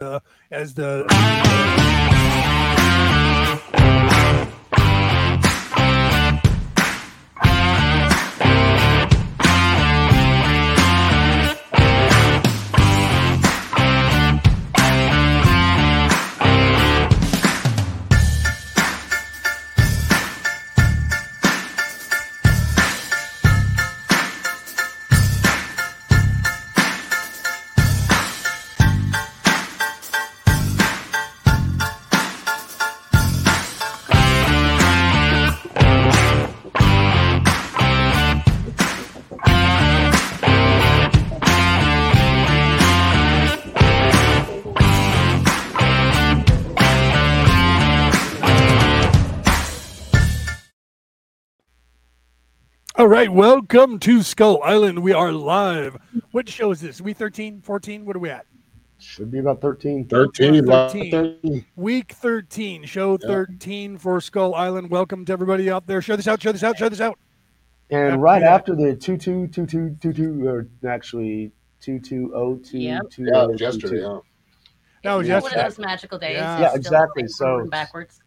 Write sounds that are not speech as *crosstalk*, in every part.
uh, as the right, welcome to Skull Island. We are live. What show is this? We 13, 14? What are we at? Should be about 13. 13, 13. 13. Week 13, show Yeah. 13 for Skull Island. Welcome to everybody out there. Show this out, show this out, show this out. And right Yeah. after the 222222, or actually 2202. Yep. Yeah, it was yesterday. Huh? That was yesterday. One of those magical days. Yeah. Yeah, exactly. So forward and it's- backwards.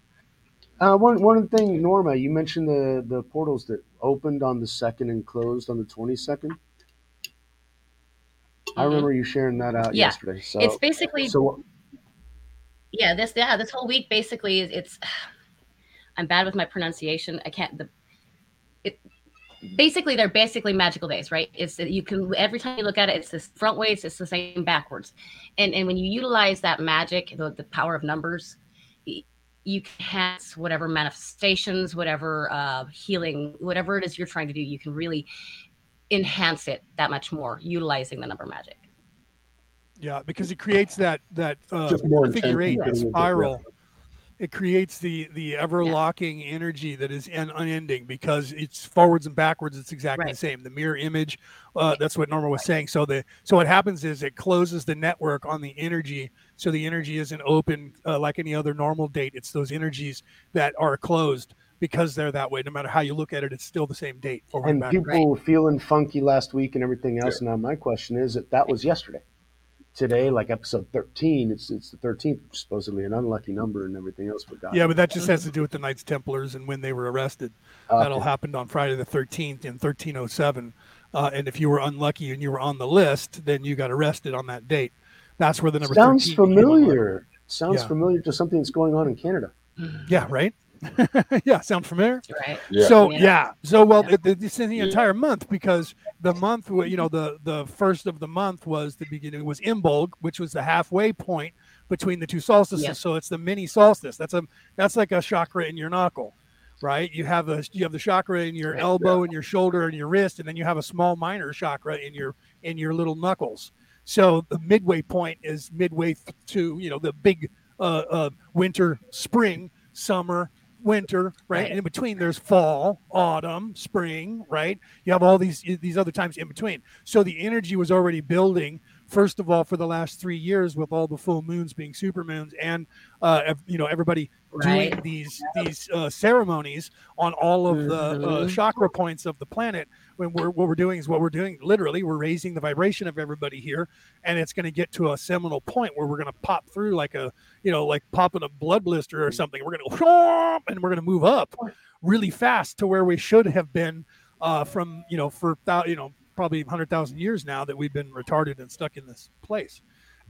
Uh, one, one thing, Norma, you mentioned the, the portals that opened on the 2nd and closed on the 22nd. I Mhm. remember you sharing that out Yeah. yesterday. So, it's basically so yeah. This yeah. This whole week basically is it's. *sighs* I'm bad with my pronunciation. I can't the. It basically they're basically magical days, right? It's that you can every time you look at it, it's this front ways, it's the same backwards, and and when you utilize that magic, the, the power of numbers, you can enhance whatever manifestations, whatever uh, healing, whatever it is you're trying to do, you can really enhance it that much more utilizing the number magic. Yeah, because it creates that that uh, figure eight, intense, that yeah. spiral. It creates the the ever locking energy that is un- unending because it's forwards and backwards. It's exactly the same. The mirror image. Uh, that's what Norma was saying. So the so what happens is it closes the network on the energy, so the energy isn't open uh, like any other normal date. It's those energies that are closed because they're that way. No matter how you look at it, it's still the same date. And people were feeling funky last week and everything else. Now, my question is that that was yesterday. Today, like episode 13, it's it's the 13th, supposedly an unlucky number and everything else. But God, Yeah, but that just has to do with the Knights Templars and when they were arrested. Okay. That all happened on Friday the 13th in 1307. Uh, and if you were unlucky and you were on the list, then you got arrested on that date. That's where the number sounds 13 came familiar. Sounds Yeah. familiar to something that's going on in Canada. Mm. Yeah, right. *laughs* yeah, sound familiar? Right. Yeah. So Yeah. yeah, so well, Yeah. it, it, it's in the entire month because the month, wa- you know, the the first of the month was the beginning was Imbolg, which was the halfway point between the two solstices. Yeah. So it's the mini solstice. That's a that's like a chakra in your knuckle, right? You have a you have the chakra in your Right. elbow and your shoulder and your wrist, and then you have a small minor chakra in your in your little knuckles. So the midway point is midway th- to you know the big uh, uh, winter, spring, summer, winter, right? And in between, there's fall, autumn, spring, right? You have all these these other times in between. So the energy was already building. First of all, for the last three years, with all the full moons being super moons, and uh, you know everybody doing Right. these these uh, ceremonies on all of the uh, Mhm. chakra points of the planet. When we're what we're doing is what we're doing. Literally, we're raising the vibration of everybody here, and it's going to get to a seminal point where we're going to pop through like a you know like popping a blood blister or something. We're going to go and we're going to move up really fast to where we should have been uh, from you know for you know probably hundred thousand years now that we've been retarded and stuck in this place,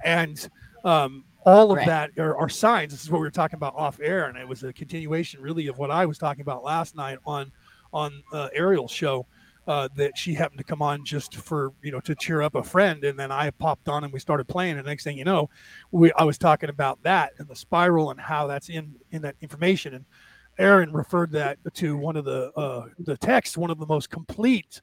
and um, all of Right. that are, are signs. This is what we were talking about off air, and it was a continuation really of what I was talking about last night on on uh, Ariel's show. Uh, that she happened to come on just for you know to cheer up a friend, and then I popped on and we started playing. And next thing you know, we I was talking about that and the spiral and how that's in in that information. And Aaron referred that to one of the uh, the texts, one of the most complete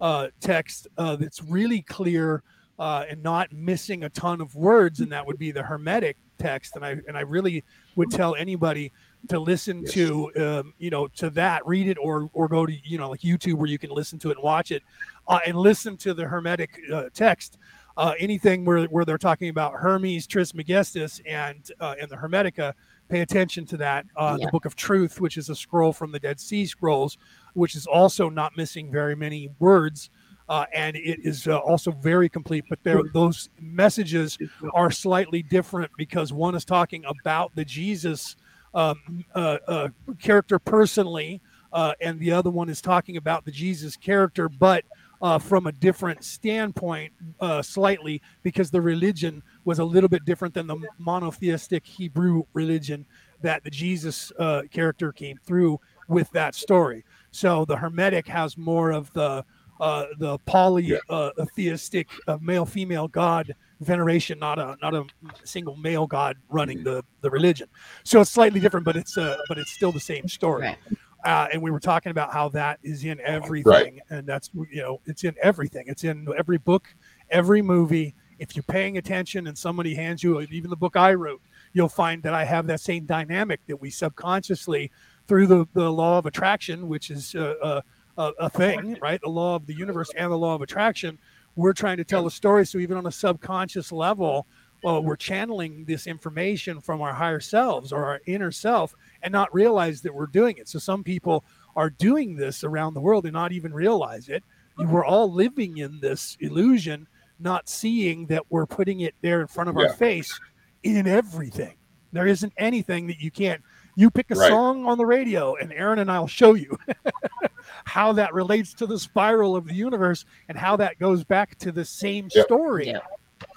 uh, text uh, that's really clear uh, and not missing a ton of words, and that would be the Hermetic text. And I and I really would tell anybody to listen Yes. to um, you know to that, read it, or or go to you know like YouTube where you can listen to it and watch it, uh, and listen to the Hermetic uh, text. Uh, anything where, where they're talking about Hermes Trismegistus and uh, and the Hermetica, pay attention to that. Uh, Yeah. The Book of Truth, which is a scroll from the Dead Sea Scrolls, which is also not missing very many words uh, and it is uh, also very complete. But there, those messages are slightly different because one is talking about the Jesus um, uh, uh, character personally, uh, and the other one is talking about the Jesus character, but uh, from a different standpoint, uh, slightly, because the religion was a little bit different than the monotheistic Hebrew religion that the Jesus uh, character came through with that story. So the Hermetic has more of the uh, the polytheistic uh, male female god veneration, not a not a single male god running the the religion. So it's slightly different, but it's uh, but it's still the same story. Right. Uh, and we were talking about how that is in everything, Right. and that's you know it's in everything. It's in every book, every movie. If you're paying attention, and somebody hands you even the book I wrote, you'll find that I have that same dynamic that we subconsciously through the, the law of attraction, which is uh, uh, a, a thing, right? The law of the universe and the law of attraction. We're trying to tell a story. So even on a subconscious level, well, we're channeling this information from our higher selves or our inner self and not realize that we're doing it. So some people are doing this around the world and not even realize it. Hmm. We're all living in this illusion, not seeing that we're putting it there in front of our face in everything. There isn't anything that you can't. You pick a Right. song on the radio, and Aaron and I'll show you *laughs* how that relates to the spiral of the universe and how that goes back to the same Yeah. story. Yeah.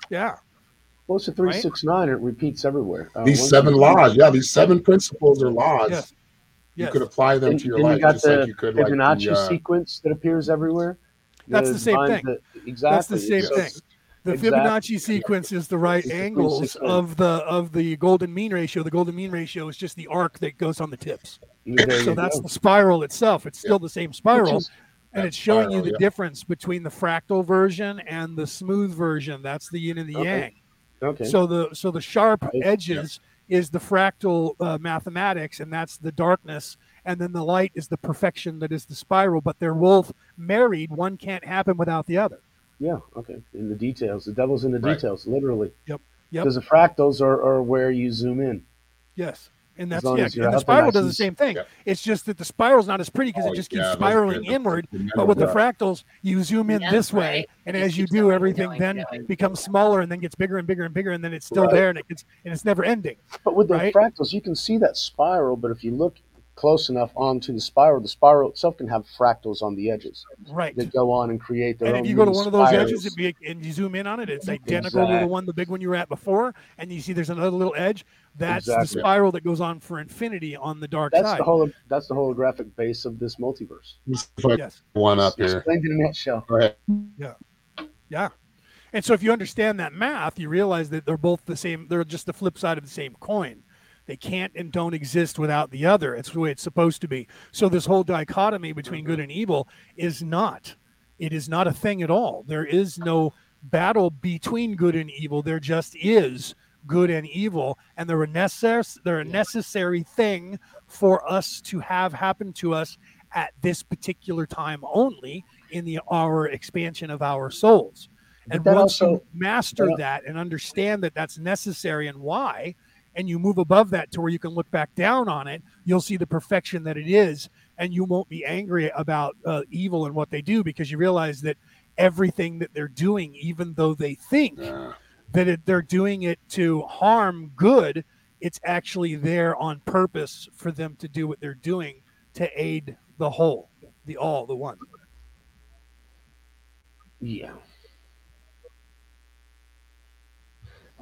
Yeah. Well, it's a three six nine. It repeats everywhere. Uh, These seven you- laws, yeah, these seven principles or laws, Yes. you Yes. could apply them And, to your and you life got just the like you could like Fibonacci the, uh, sequence that appears everywhere. That's the same thing. the- exactly. That's the same So thing. The Exactly. Fibonacci sequence is the right It's angles 360. of the of the golden mean ratio. The golden mean ratio is just the arc that goes on the tips. There So that's go. the spiral itself. It's still the same spiral, and it's showing you the yeah. difference between the fractal version and the smooth version. That's the yin and the Okay. yang. okay. So the so the sharp edges is the fractal uh, mathematics, and that's the darkness. And then the light is the perfection that is the spiral. But they're both married. One can't happen without the other. Yeah. Okay. In the details, the devil's in the Right. details, literally. Yep. Yep. Because the fractals are, are where you zoom in. Yes. And that's long yeah. And the spiral does the same thing. Yeah. It's just that the spiral's not as pretty because Oh, it just keeps yeah, spiraling are- inward. the But with the fractals, you zoom in That's this way, right. and It as you do, everything going then and going. becomes smaller and then gets bigger and bigger and bigger, and then it's still Right. there, and it gets and it's never ending. But with the Right. fractals, you can see that spiral. But if you look close enough onto the spiral, the spiral itself can have fractals on the edges Right. that go on and create their And own. if you go to one of those spirals. edges and, be, and you zoom in on it, it's identical to the one, the big one you were at before, and you see there's another little edge. That's the spiral that goes on for infinity on the dark that's side. the whole. That's the holographic base of this multiverse. Yes. one up here. Explained in a nutshell. Go ahead. Yeah. And so if you understand that math, you realize that they're both the same. They're just the flip side of the same coin. They can't and don't exist without the other. It's the way it's supposed to be. So this whole dichotomy between good and evil is not. It is not a thing at all. There is no battle between good and evil. There just is good and evil, and they're a necessary. They're a necessary thing for us to have happen to us at this particular time only in the our expansion of our souls. And once you master that and understand that that's necessary and why, and you move above that to where you can look back down on it, you'll see the perfection that it is, and you won't be angry about uh, evil and what they do because you realize that everything that they're doing, even though they think Uh, that it, they're doing it to harm good, it's actually there on purpose for them to do what they're doing to aid the whole, the all, the one. Yeah.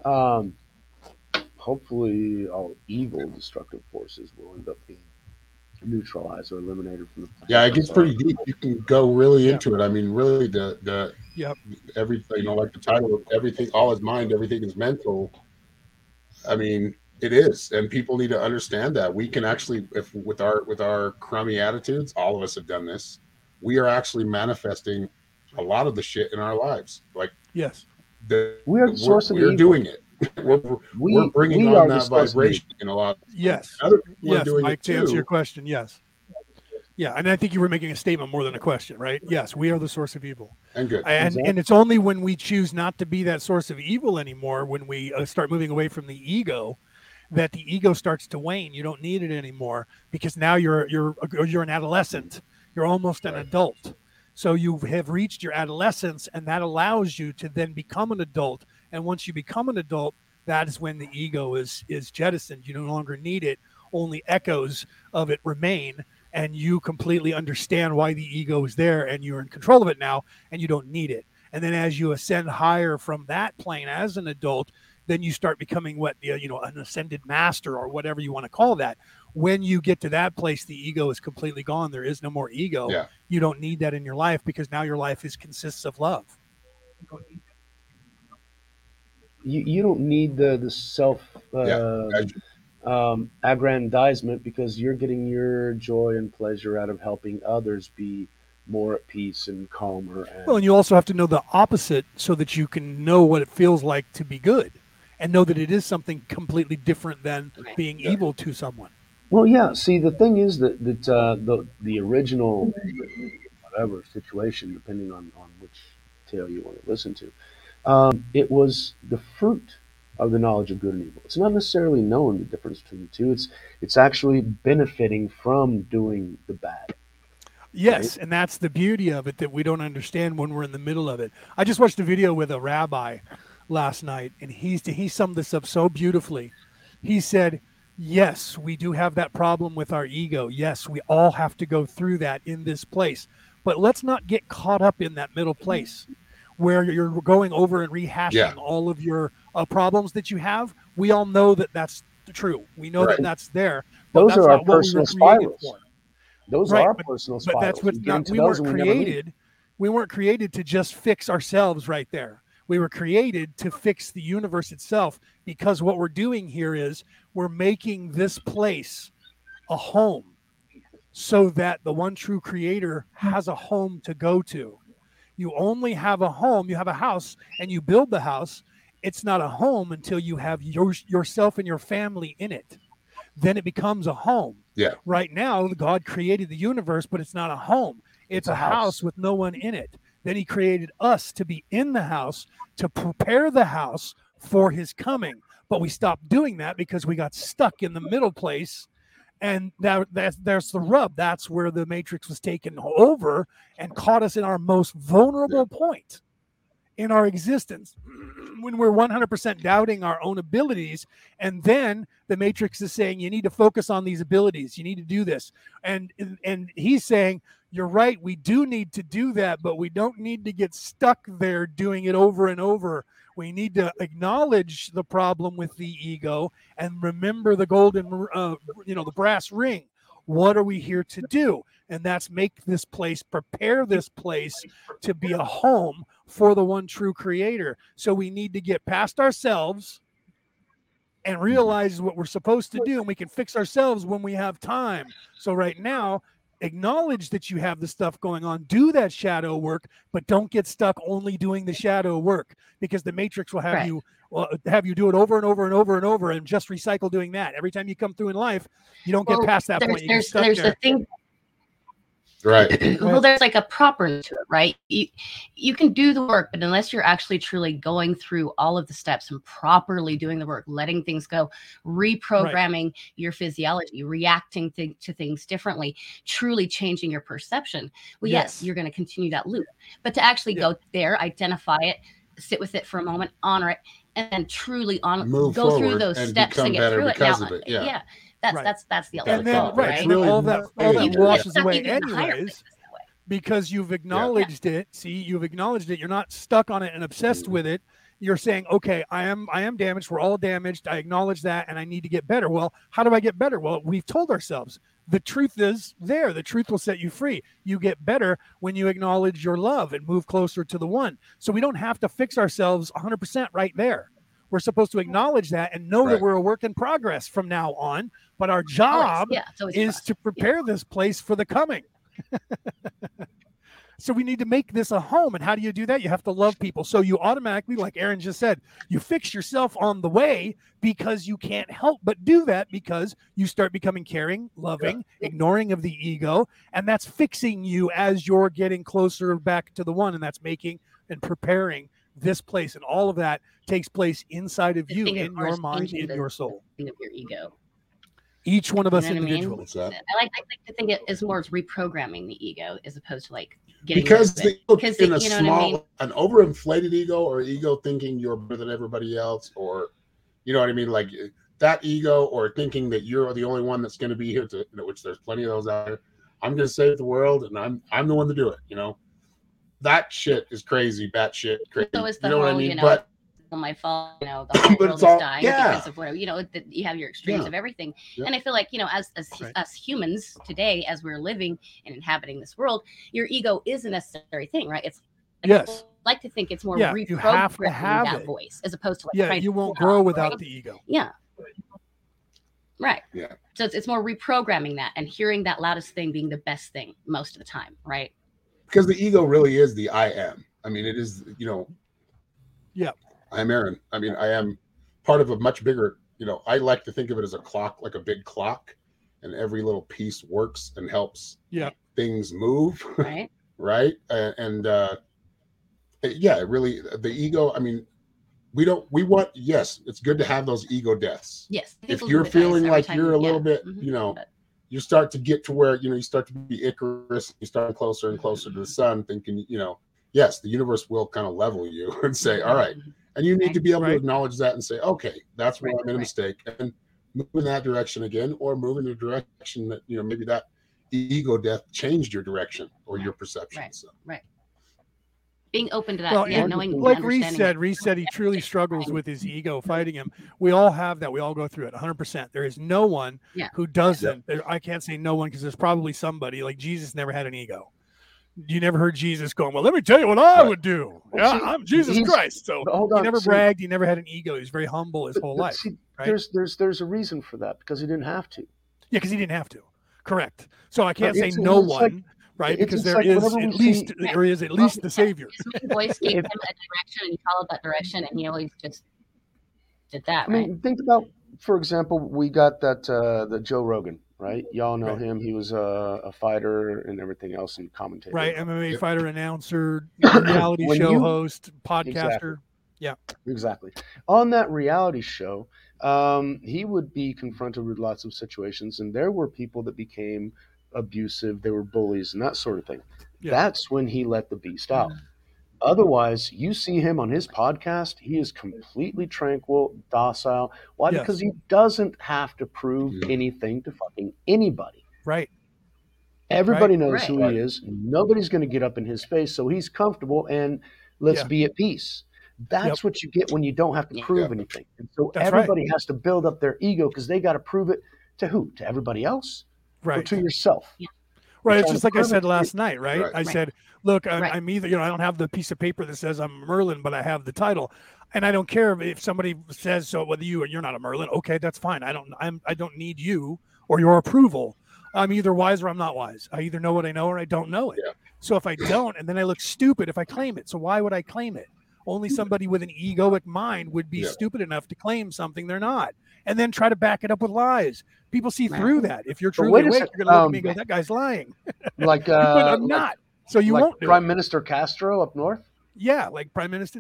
Um, hopefully, all evil destructive forces will end up being neutralized or eliminated from the planet. yeah, it gets pretty deep. You can go really Yeah. into it. I mean, really, the the Yep. everything, you know, like the title of everything, all is mind, everything is mental. I mean, it is, and people need to understand that we can actually, if with our with our crummy attitudes, all of us have done this. We are actually manifesting a lot of the shit in our lives. Like Yes. the We are the source of we're evil. doing it. We're, We, we're bringing we on the that vibration in a lot. Yes. Other people are Yes, doing Mike, it to answer your question, yes. Yeah, and I think you were making a statement more than a question, right? Yes, we are the source of evil. and good. And Exactly. and it's only when we choose not to be that source of evil anymore, when we uh, start moving away from the ego, that the ego starts to wane. You don't need it anymore because now you're you're you're an adolescent. You're almost an Right. adult. So you have reached your adolescence, and that allows you to then become an adult. And once you become an adult, that is when the ego is is jettisoned. You no longer need it. Only echoes of it remain, and you completely understand why the ego is there, and you're in control of it now, and you don't need it. And then as you ascend higher from that plane as an adult, then you start becoming what you know an ascended master or whatever you want to call that when you get to that place the ego is completely gone there is no more ego Yeah. you don't need that in your life because now your life is consists of love You you don't need the the self uh, As- um, aggrandizement because you're getting your joy and pleasure out of helping others be more at peace and calmer. And, well and you also have to know the opposite so that you can know what it feels like to be good and know that it is something completely different than being Yeah. evil to someone Well, yeah. See, the thing is that that uh, the the original whatever situation, depending on on which tale you want to listen to, um, it was the fruit of the knowledge of good and evil. It's not necessarily knowing the difference between the two. It's it's actually benefiting from doing the bad. Yes, and that's the beauty of it that we don't understand when we're in the middle of it. I just watched a video with a rabbi last night, and he's he summed this up so beautifully. He said, "Yes, we do have that problem with our ego. Yes, we all have to go through that in this place, but let's not get caught up in that middle place." Where you're going over and rehashing Yeah. all of your uh, problems that you have, we all know that that's true. We know Right. that that's there. but Those that's are our not what we were personal created spirals. for. Those Right, are but- personal But spirals. that's what We get not, into we those weren't and we created. We weren't created to just fix ourselves right there. We were created to fix the universe itself because what we're doing here is we're making this place a home so that the one true creator has a home to go to. You only have a home, you have a house, and you build the house. It's not a home until you have your, yourself and your family in it. Then it becomes a home. Yeah. Right now, God created the universe, but it's not a home. It's, It's a house. house. with no one in it. Then he created us to be in the house, to prepare the house for his coming. But we stopped doing that because we got stuck in the middle place. And that, that's, there's the rub. That's where the matrix was taken over and caught us in our most vulnerable point in our existence *clears throat* when we're 100% doubting our own abilities. And then the matrix is saying you need to focus on these abilities. You need to do this. And and he's saying you're right. We do need to do that but we don't need to get stuck there doing it over and over we need to acknowledge the problem with the ego and remember the golden uh, you know the brass ring. What are we here to do? And that's make this place prepare this place to be a home for the one true creator. So we need to get past ourselves and realize what we're supposed to do and we can fix ourselves when we have time. So right now acknowledge that you have the stuff going on do that shadow work but don't get stuck only doing the shadow work because the matrix will have Right. you well, have you do it over and over and over and over and just recycle doing that every time you come through in life you don't get past that there's point you there's stuck there's there. the thing Right. *clears throat* well there's like a proper to it right you you can do the work but unless you're actually truly going through all of the steps and properly doing the work letting things go reprogramming your physiology reacting th- to things differently truly changing your perception well yes, Yes. you're going to continue that loop but to actually Yeah. go there identify it sit with it for a moment honor it and then truly on Move go through those and steps become and get better through it because now of it, uh, yeah. That's Right. that's that's the And ultimate and then goal, right, It's and really all that all that washes away even anyways places that way. because you've acknowledged it. See you've acknowledged it. You're not stuck on it and obsessed with it. You're saying okay i am i am damaged. We're all damaged. I acknowledge that and i need to get better. Well how do i get better? Well we've told ourselves the truth is there. The truth will set you free. You get better when you acknowledge your love and move closer to the one. So we don't have to fix ourselves 100% right there we're supposed to acknowledge that and know that we're a work in progress from now on but our job yeah, is to prepare this place for the coming. *laughs* so we need to make this a home. And how do you do that? You have to love people. So you automatically, like Aaron just said, you fix yourself on the way because you can't help but do that because you start becoming caring, loving, ignoring of the ego. And that's fixing you as you're getting closer back to the one. And that's making and preparing this place. And all of that takes place inside of The you, in your mind, in your soul. thing of your ego. Each one of us You know what I mean? individually. I like I like to think it is more as reprogramming the ego as opposed to like getting because rid of it. in the- a you know what I small, mean? an overinflated ego or ego thinking you're better than everybody else, or you know what I mean, like eh, that ego or thinking that you're the only one that's going to be here to, you know, which there's plenty of those out there. I'm going to save the world, and I'm I'm the one to do it. You know, that shit is crazy, batshit crazy. So is the you know what I mean? you know, but my fault, you know, the *coughs* whole world it's is dying yeah. because of whatever, you know, the, you have your extremes Yeah. of everything. And I feel like, you know, as, as Right. us humans today, as we're living and inhabiting this world, your ego is a necessary thing, right? It's I Yes. like to think it's more Yeah, you have to have that it. voice as opposed to like Yeah, you won't grow off, without right? the ego. Yeah. Right. Yeah. So it's, it's more reprogramming that and hearing that loudest thing being the best thing most of the time, right? Because the ego really is the I am. I mean, it is, you know. Yeah. I am Aaron. I mean, I am part of a much bigger, you know, I like to think of it as a clock, like a big clock, and every little piece works and helps Yeah. things move, *laughs* Right. right? And, and uh yeah, it really the ego, I mean, we don't we want yes, it's good to have those ego deaths. yes. If you're do it, guys, feeling like you're you- a little yeah. bit, Mhm. you know, But- you start to get to where you know you start to be Icarus, you start closer and closer to the sun, thinking, you know, yes, the universe will kind of level you *laughs* and say, all right, and you need to be able Right. to acknowledge that and say, okay, that's where Right, I made a mistake, and move in that direction again, or move in the direction that you know maybe that ego death changed your direction or your perception. Right. So being open to that, Well, yeah, and knowing, Like Reese said. Reese said he truly *laughs* struggles with his ego fighting him. We all have that. We all go through it 100%. There is no one Yeah. who doesn't. There- I can't say no one because there's probably somebody like Jesus never had an ego. You never heard Jesus going, Well, let me tell you what I Right. would do. Well, Yeah, see, I'm Jesus he's- Christ. So But hold he never see, bragged. He never had an ego. He's very humble his but- whole but life. see, right? There's there's there's a reason for that because he didn't have to. Yeah, because he didn't have to. Correct. So I can't say no it's like- one, right? it's Because just there like is at least see- there is at least the savior. His voice gave *laughs* him a direction and he followed that direction and he always just did that, I right? mean, think about, for example, we got that uh, the Joe Rogan, right? Y'all know Right. him. He was a, a fighter and everything else and commentator. Right, MMA Yep. fighter, announcer, *coughs* reality show you- host, podcaster. Yeah. Exactly. On that reality show, um, he would be confronted with lots of situations, and there were people that became abusive. They were bullies and that sort of thing. Yeah. That's when he let the beast out. Mm-hmm. Otherwise, you see him on his podcast, he is completely tranquil, docile. Why? Yes. Because he doesn't have to prove Yeah. anything to fucking anybody. Right. Everybody knows Right. who he is. Nobody's going to get up in his face, so he's comfortable and let's Yeah. be at peace. That's what you get when you don't have to prove Yeah. anything. And so That's right. everybody has to build up their ego because they got to prove it to who? To everybody else or Right. to yourself? Right. You're It's just like I said to last night, right? Right. I Right. said, look, I'm, Right. I'm either, you know, I don't have the piece of paper that says I'm Merlin, but I have the title. And I don't care if- if somebody says so whether you or you're not a Merlin. Okay, that's fine. I don't I'm I don't need you or your approval. I'm either wise or I'm not wise. I either know what I know or I don't know it. Yeah. So if I don't, and then I look stupid if I claim it. So why would I claim it? Only somebody with an egoic mind would be Yeah. stupid enough to claim something they're not, and then try to back it up with lies. People see Right. through that. If you're But truly awake, sec- you're gonna look at um, me and go, "That guy's lying." *laughs* Like, but uh, I'm like, not. So you like won't do Prime it. Minister Castro up north? Yeah, like Prime Minister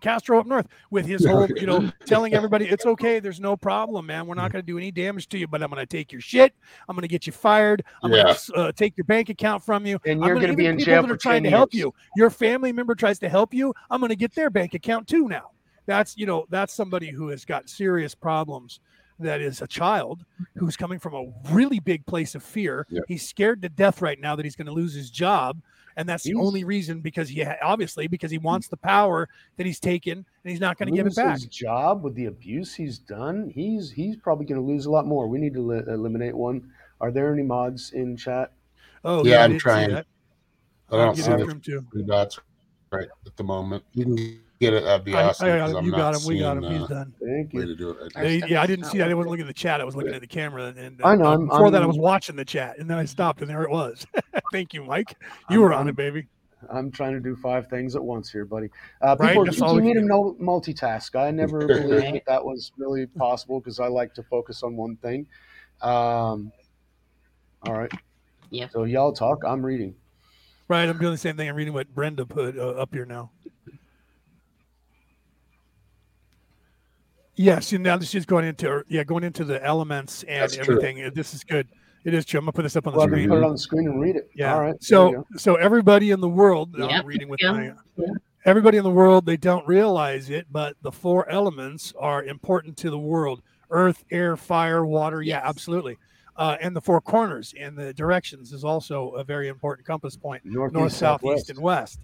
Castro up north with his *laughs* whole, you know, telling everybody it's okay, there's no problem, man. We're not going to do any damage to you, but I'm going to take your shit. I'm going to get you fired. I'm Yeah. going to uh, take your bank account from you. And you're gonna- going to be even in people jail that for are trying 10 to help years. you. Your family member tries to help you. I'm going to get their bank account too now. That's you know that's somebody who has got serious problems. That is a child who's coming from a really big place of fear. Yeah. He's scared to death right now that he's going to lose his job, and that's the only reason because he obviously because he wants the power that he's taken and he's not going to give it back. His job with the abuse he's done, he's he's probably going to lose a lot more. We need to li- eliminate one. Are there any mods in chat? Oh Yeah, I I'm trying. that. I don't see it the too. three dots right at the moment. You can get it. That'd be I, awesome. I 'cause got I'm him. You got not him. We got him. seeing, He's uh, done. Thank way you. to do it. I Our. Yeah, I didn't see that. I wasn't looking at the chat. I was looking at the camera, and, and I know, uh, I'm- before that, I was watching the chat, and then I stopped, and there it was. *laughs* Thank you, Mike. You were on it, baby. I'm trying to do five things at once here, buddy. Uh, Right, people that's are all we teaching me to can no, multitask. I never *laughs* believed that that was really possible because I like to focus on one thing. Um, all right. Yeah. So y'all talk. I'm reading. Right, I'm doing the same thing. I'm reading what Brenda put uh, up here now. Yes, and now this is going into yeah, going into the elements and That's everything. Uh, This is good. It is true. I'm gonna put this up on the Well, screen. put it on the screen and read it. Yeah. All right. So so everybody in the world, I'm reading with Yeah. my Yeah. everybody in the world, they don't realize it, but the four elements are important to the world: earth, air, fire, water. Yeah, absolutely. Uh, and the four corners and the directions is also a very important compass point: Northeast, north, south, southwest. east, and west.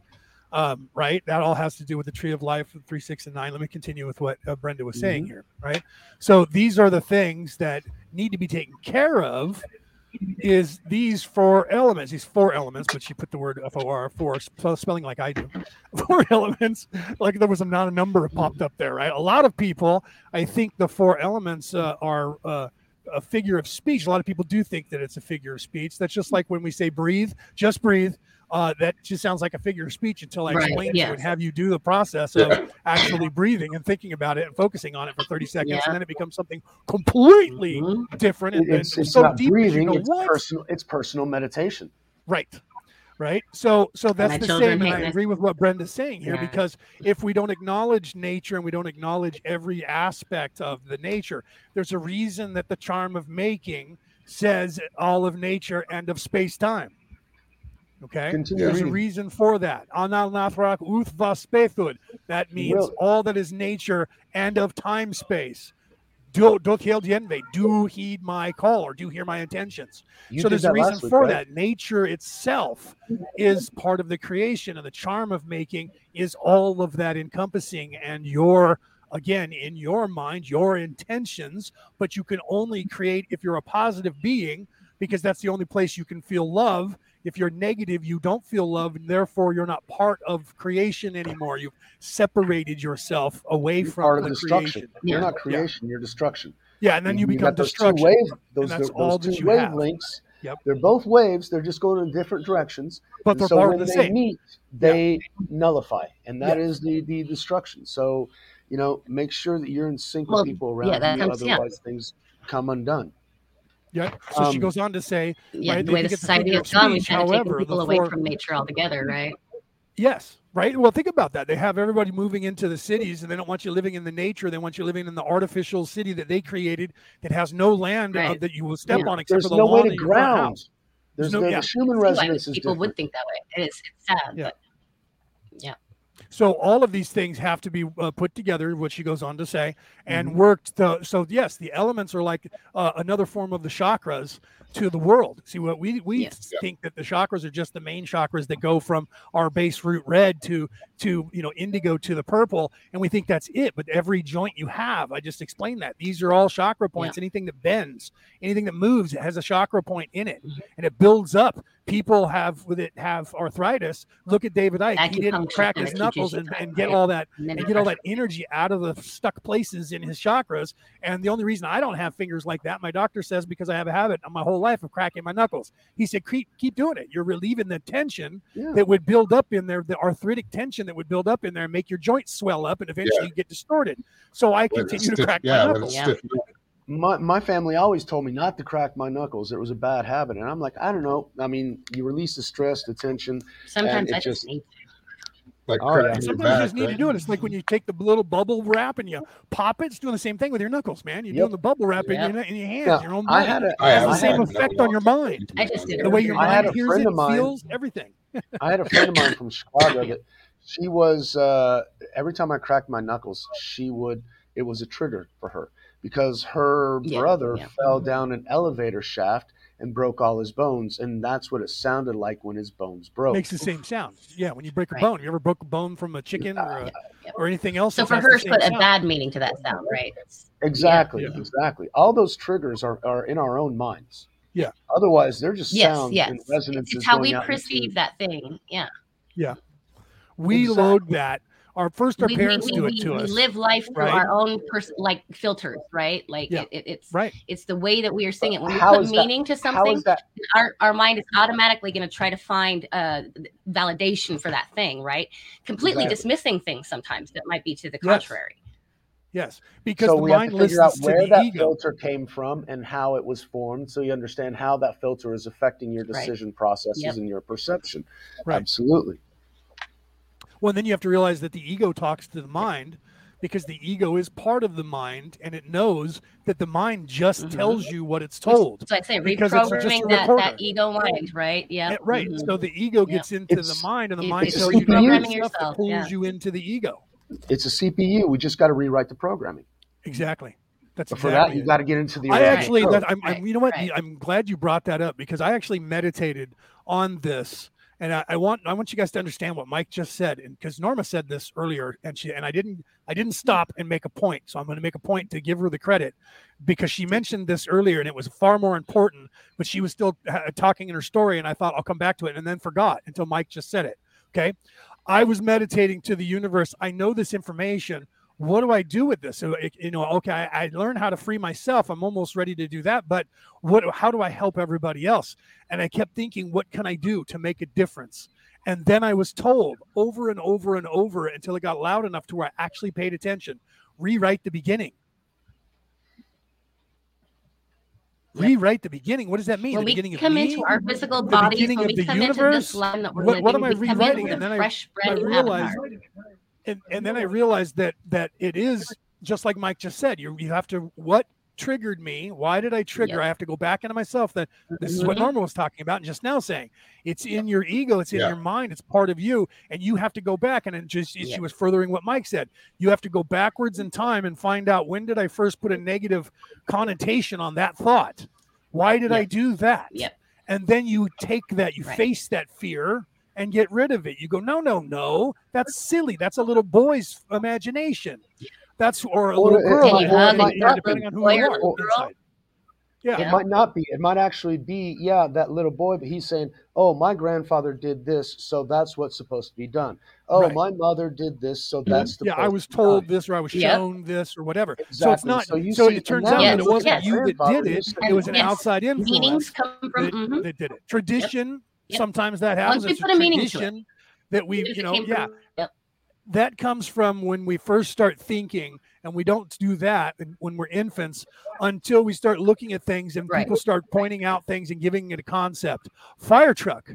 Um, right. That all has to do with the tree of life, three, six, and nine. Let me continue with what uh, Brenda was saying Mhm. here. Right. So these are the things that need to be taken care of is these four elements, these four elements, but she put the word F O R four spell- spelling like I do. *laughs* Four elements, like there was a, not a number popped up there, right? A lot of people, I think the four elements uh, are uh, a figure of speech. A lot of people do think that it's a figure of speech. That's just like when we say breathe, just breathe. Uh, that just sounds like a figure of speech until I Right, explain to you and have you do the process of *laughs* actually breathing and thinking about it and focusing on it for 30 seconds. Yeah. And then it becomes something completely Mhm. different and, and It's, it's so not deep that you breathing. know It's what? personal. It's personal meditation. Right. Right. So so that's the same. And I agree with what Brenda's saying here Yeah. because if we don't acknowledge nature and we don't acknowledge every aspect of the nature, there's a reason that the charm of making says all of nature and of space time. Okay. Continue There's a reason for that. Anal nathrak uthva spethud. That means all that is nature and of time space. Do do hiel dienve. Do heed my call or do hear my intentions You so there's a reason week, for right? that. Nature itself is part of the creation, and the charm of making is all of that encompassing. And your, again, in your mind, your intentions, but you can only create if you're a positive being, because that's the only place you can feel love. If you're negative, you don't feel love, and therefore you're not part of creation anymore. You've separated yourself away You're from part of the the destruction. creation. You're not creation. You're destruction. Yeah, and then you, become got those destruction. Two wave, those that's those all two that you have. wavelengths. Yep. They're both waves. They're just going in different directions. But And they're so part when of the they same. meet, they nullify, and that Yeah. is the the destruction. So, you know, make sure that you're in sync Well, with people around yeah, you. comes- yeah. Otherwise, things come undone. Yeah. So she Um, goes on to say, Yeah, Right, the way the think it's a society has of gone, we've speech, kind of taken people away four- from nature altogether, right? Yes, right. Well, think about that. They have everybody moving into the cities, and they don't want you living in the nature. They want you living in the artificial city that they created that has no land uh, that you will step Yeah. on except There's for the no lawn way of to your front ground. house. There's no- the, yeah. the human See why resonance is people different. would think that way. And it's, it's sad. Yeah. But yeah. So all of these things have to be uh, put together, what she goes on to say, and Mhm. worked. To, so yes, the elements are like uh, another form of the chakras to the world. See what we we Yes. Think that the chakras are just the main chakras that go from our base root red to to you know indigo to the purple, and we think that's it. But every joint you have, I just explained that these are all chakra points. Anything that bends, anything that moves, it has a chakra point in it, Mhm. and it builds up. People have with it have arthritis. Look at David Icke. He didn't crack his knuckles and, and get all that And get all that energy out of the stuck places in his chakras. And the only reason I don't have fingers like that, my doctor says, because I have a habit my whole life of cracking my knuckles. He said, keep keep doing it. You're relieving the tension Yeah. that would build up in there, the arthritic tension that would build up in there and make your joints swell up and eventually get distorted. So I When continue to crack yeah, my when knuckles. It's Yeah. stiff. my my family always told me not to crack my knuckles. It was a bad habit, and I'm like, I don't know. I mean, you release the stress, the tension. Sometimes it I just just- need like Oh, yeah. cracking your Sometimes you just need to do it. It's like when you take the little bubble wrap and you pop it. It's doing the same thing with your knuckles, man. You're Yep. doing the bubble wrap Yep. in, your, in your hands, Yeah, your own I had a It I has have the same had- effect on your mind. I just did it The way your I had mind a hears friend it, of mine- feels everything. *laughs* I had a friend of mine from Chicago that she was uh, every time I cracked my knuckles, she would it was a trigger for her because her Yeah, brother yeah. fell down an elevator shaft and broke all his bones, and that's what it sounded like when his bones broke. makes the same sound. Yeah, when you break a Right. bone, you ever broke a bone from a chicken or, a, Yep. or anything else? So for her, same put a bad meaning to that sound, right? It's, Exactly, Yeah. exactly. All those triggers are, are in our own minds. Yeah. Otherwise, they're just yes, sounds yes. and It's, resonances. it's how going we out perceive that thing. Yeah. Yeah. we Exactly. load that. Our first, our we, parents we, do we, it to we us. live life through right? our own pers- like filters, right? Like Yeah. it, it, it's Right. it's the way that we are seeing it. When we How put is that- meaning to something, our, our mind is automatically going to try to find uh, validation for that thing, right? Completely Exactly. dismissing things sometimes that might be to the contrary. Yes, because so the we have mind to figure out where that ego. filter came from and how it was formed, so you understand how that filter is affecting your Right. decision processes Yep. and your perception. Right. Absolutely. Well, then you have to realize that the ego talks to the mind because the ego is part of the mind and it knows that the mind just Mhm. tells you what it's told. So I say Because it's just a reprogramming that, that ego mind, right? Yeah. Right. Mhm. So the ego Yeah. gets into the mind and the mind it's tells you to do stuff that yourself, pulls yeah. you into the ego. It's a CPU. We just got to rewrite the programming. Exactly. That's But for exactly that, you it. got to get into the. I actually, that, I'm, I'm, you know what? right. I'm glad you brought that up because I actually meditated on this, and I, I want I want you guys to understand what Mike just said, and because Norma said this earlier, and she and I didn't I didn't stop and make a point, so I'm going to make a point to give her the credit because she mentioned this earlier, and it was far more important, but she was still uh, talking in her story, and I thought I'll come back to it, and then forgot until Mike just said it. Okay, I was meditating to the universe. I know this information what do I do with this? So, you know, okay, I, I learned how to free myself. I'm almost ready to do that, but what? How do I help everybody else? And I kept thinking, what can I do to make a difference? And then I was told over and over and over until it got loud enough to where I actually paid attention. Rewrite the beginning. Yep. Rewrite the beginning. What does that mean? When the we beginning of come me? into our physical the bodies, beginning when of we come into universe? this line that we're What- what am I rewriting? And then I- fresh, I new realized. And, and then I realized that that it is just like Mike just said. You you have to what triggered me? Why did I trigger? Yep. I have to go back into myself. That this is what Mhm. Norma was talking about, and just now saying it's in your ego, it's in Yeah. your mind, it's part of you, and you have to go back. And it just she was furthering what Mike said. You have to go backwards in time and find out when did I first put a negative connotation on that thought. Why did I do that? Yep. And then you take that, you Right. face that fear and get rid of it. You go, no, no, no, that's silly. That's a little boy's imagination. That's or a Or little girl. And you or, hug you and know, depending on who you are little girl. inside. Yeah. It might not be. It might actually be, yeah, that little boy, but he's saying, oh, my grandfather did this, so that's what's supposed to be done. Oh, Right. my mother did this, so that's the yeah, I was told this, or I was Yep. shown this, or whatever. So it's Exactly. not. So So, see- it turns out now that it wasn't look at you that did it. It was an Yes. outside Meanings come from. that, mhm. that did it. Tradition. Yep. Sometimes that happens. we It's put a meaning to it. tradition that we, you know, yeah. from- Yep. that comes from when we first start thinking and we don't do that when we're infants until we start looking at things and Right. people start pointing out things and giving it a concept fire truck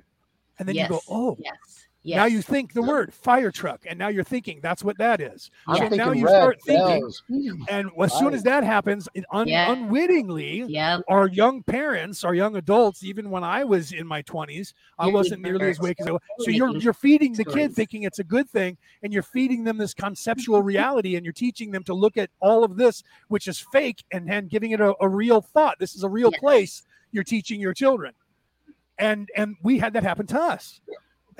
and then yes. you go oh yes. Yes. now you think the word fire truck and now you're thinking that's what that is I'm so now you red start thinking bells. and as soon as that happens un- Yeah. unwittingly Yep. our young parents, our young adults, even when I was in my 20s, I You're wasn't nearly as awake as I was. So you're you're feeding the kid thinking it's a good thing, and you're feeding them this conceptual *laughs* reality, and you're teaching them to look at all of this, which is fake, and then giving it a, a real thought. This is a real Yes. place. You're teaching your children, and and we had that happen to us,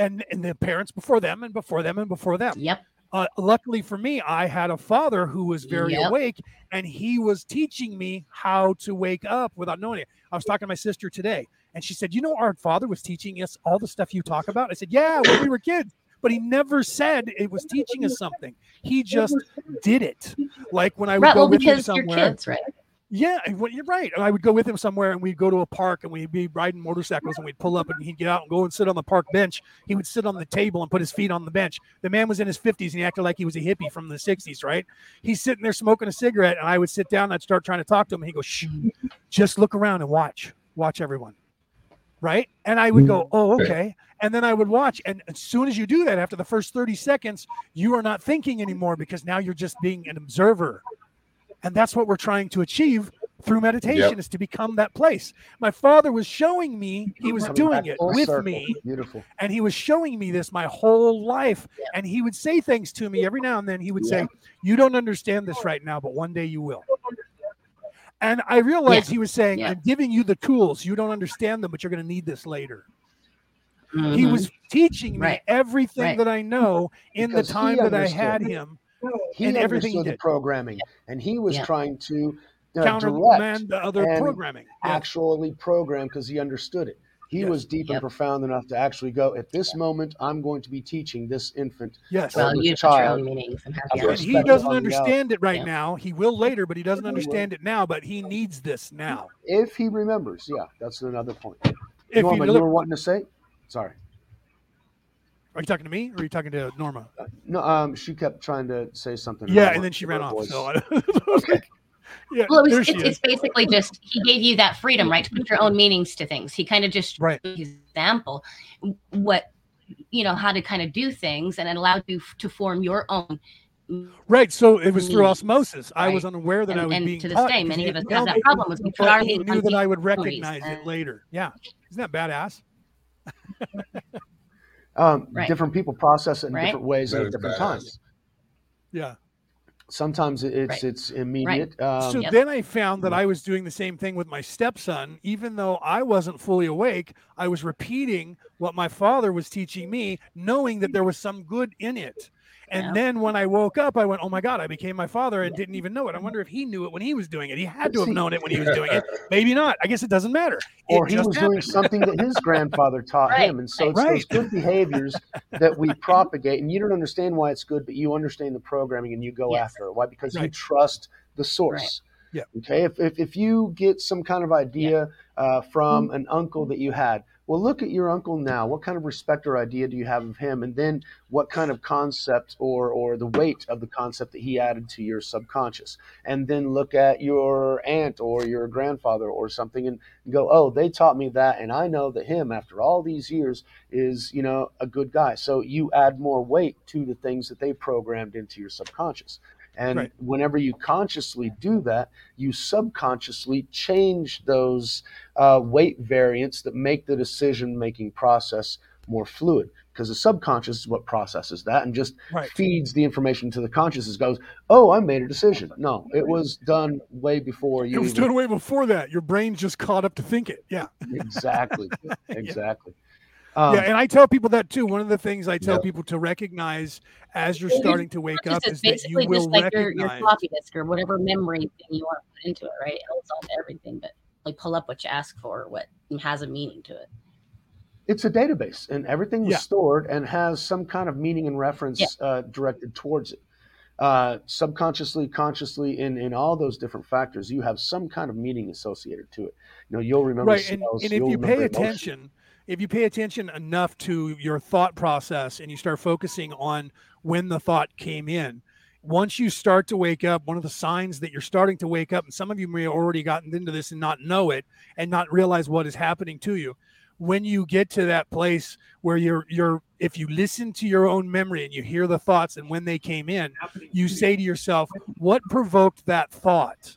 and and the parents before them, and before them, and before them Yep. uh, luckily for me, I had a father who was very Yep. awake, and he was teaching me how to wake up without knowing it. I was talking to my sister today, and she said, "You know, our father was teaching us all the stuff you talk about." I said, "Yeah, when we were kids." But he never said it was teaching us something. He just did it. Like when I would Right. go Well, with him because somewhere. kids, right? Yeah, you're right. And I would go with him somewhere, and we'd go to a park, and we'd be riding motorcycles, and we'd pull up, and he'd get out and go and sit on the park bench. He would sit on the table and put his feet on the bench. The man was in his 50s, and he acted like he was a hippie from the 60s, right? He's sitting there smoking a cigarette, and I would sit down, and I'd start trying to talk to him, and he'd go, "Shh, just look around and watch, watch everyone." Right? And I would go, mm-hmm. "Oh, okay." And then I would watch, and as soon as you do that, after the first 30 seconds, you are not thinking anymore because now you're just being an observer and that's what we're trying to achieve through meditation Yep. is to become that place my father was showing me he was Coming doing it with circle. me Beautiful. and he was showing me this my whole life and he would say things to me every now and then he would say you don't understand this right now but one day you will and i realized he was saying Yeah. i'm giving you the tools you don't understand them but you're going to need this later he Mhm. was teaching me Right. everything Right. that i know in Because the time that i had him He And everything he understood the did. programming, and he was Yeah. trying to uh, countermand the other programming Yeah. actually program because he understood it. He Yes. was deep and profound enough to actually go, at this moment, I'm going to be teaching this infant. yes Well, Well, the you put your child- own meanings and have Of your and course, own- he doesn't on the out. understand it right Yeah. now. He will later, but he doesn't understand it now. But he needs this now. If he remembers, yeah, that's another point. If he you look, were wanting to say? Sorry. Are you talking to me or are you talking to Norma? No, um, she kept trying to say something. Yeah, and then she ran off. voice. So I *laughs* *laughs* was like, yeah, Well, it was, it's, it's basically just he gave you that freedom, right, to put your own meanings to things. He kind of just Right. gave his example, what you know, how to kind of do things, and it allowed you f- to form your own Right. So it was through Me, osmosis. I was unaware that I was and being to this taught day, many of us didn't have that problem. Was we put our knew that I would recognize memories, it later. Yeah. Isn't that badass? *laughs* Um, Right. Different people process it in Right. different ways That and at different badass. times. Yeah. Sometimes it's Right. it's immediate. Um, So Yep. then I found that I was doing the same thing with my stepson. Even though I wasn't fully awake, I was repeating what my father was teaching me, knowing that there was some good in it. And Yeah. then when I woke up, I went, "Oh my God! I became my father and didn't even know it." I wonder if he knew it when he was doing it. He had to have known it when he was doing it. *laughs* Maybe not. I guess it doesn't matter. or It he was doing something that his grandfather taught Right, him. And so right. it's those good behaviors that we *laughs* propagate. And you don't understand why it's good, but you understand the programming and you go Yes. after it. Why? Because you trust the source. Yeah. Okay. If, if, if you get some kind of idea uh, from Mm-hmm. an uncle that you had, well, look at your uncle now. What kind of respect or idea do you have of him? And then what kind of concept or, or the weight of the concept that he added to your subconscious? And then look at your aunt or your grandfather or something and go, oh, they taught me that. And I know that him, after all these years, is, you know, a good guy. So you add more weight to the things that they programmed into your subconscious. And Right. whenever you consciously do that, you subconsciously change those uh, weight variants that make the decision making process more fluid. Because the subconscious is what processes that and just Right. feeds the information to the consciousness. Goes, oh, I made a decision. No, it was done way before you. It was even- done way before that. Your brain just caught up to think it. Yeah. exactly, *laughs* exactly. Um, yeah, and I tell people that too. One of the things I tell Yeah. people to recognize as you're starting to wake up Conscious is that you basically will just like your, your floppy disk or whatever memory thing you want to put into it, right? It holds on to everything, but like pull up what you ask for, what has a meaning to it. it's a database, and everything was Yeah. stored and has some kind of meaning and reference uh, directed towards it. Uh, subconsciously, consciously, in in all those different factors, you have some kind of meaning associated to it. You know, you'll remember right, and, smells, and if you'll pay remember emotion. attention, if you pay attention enough to your thought process and you start focusing on when the thought came in, once you start to wake up, one of the signs that you're starting to wake up, and some of you may have already gotten into this and not know it and not realize what is happening to you. When you get to that place where you're you're if you listen to your own memory and you hear the thoughts and when they came in, you say to yourself, what provoked that thought?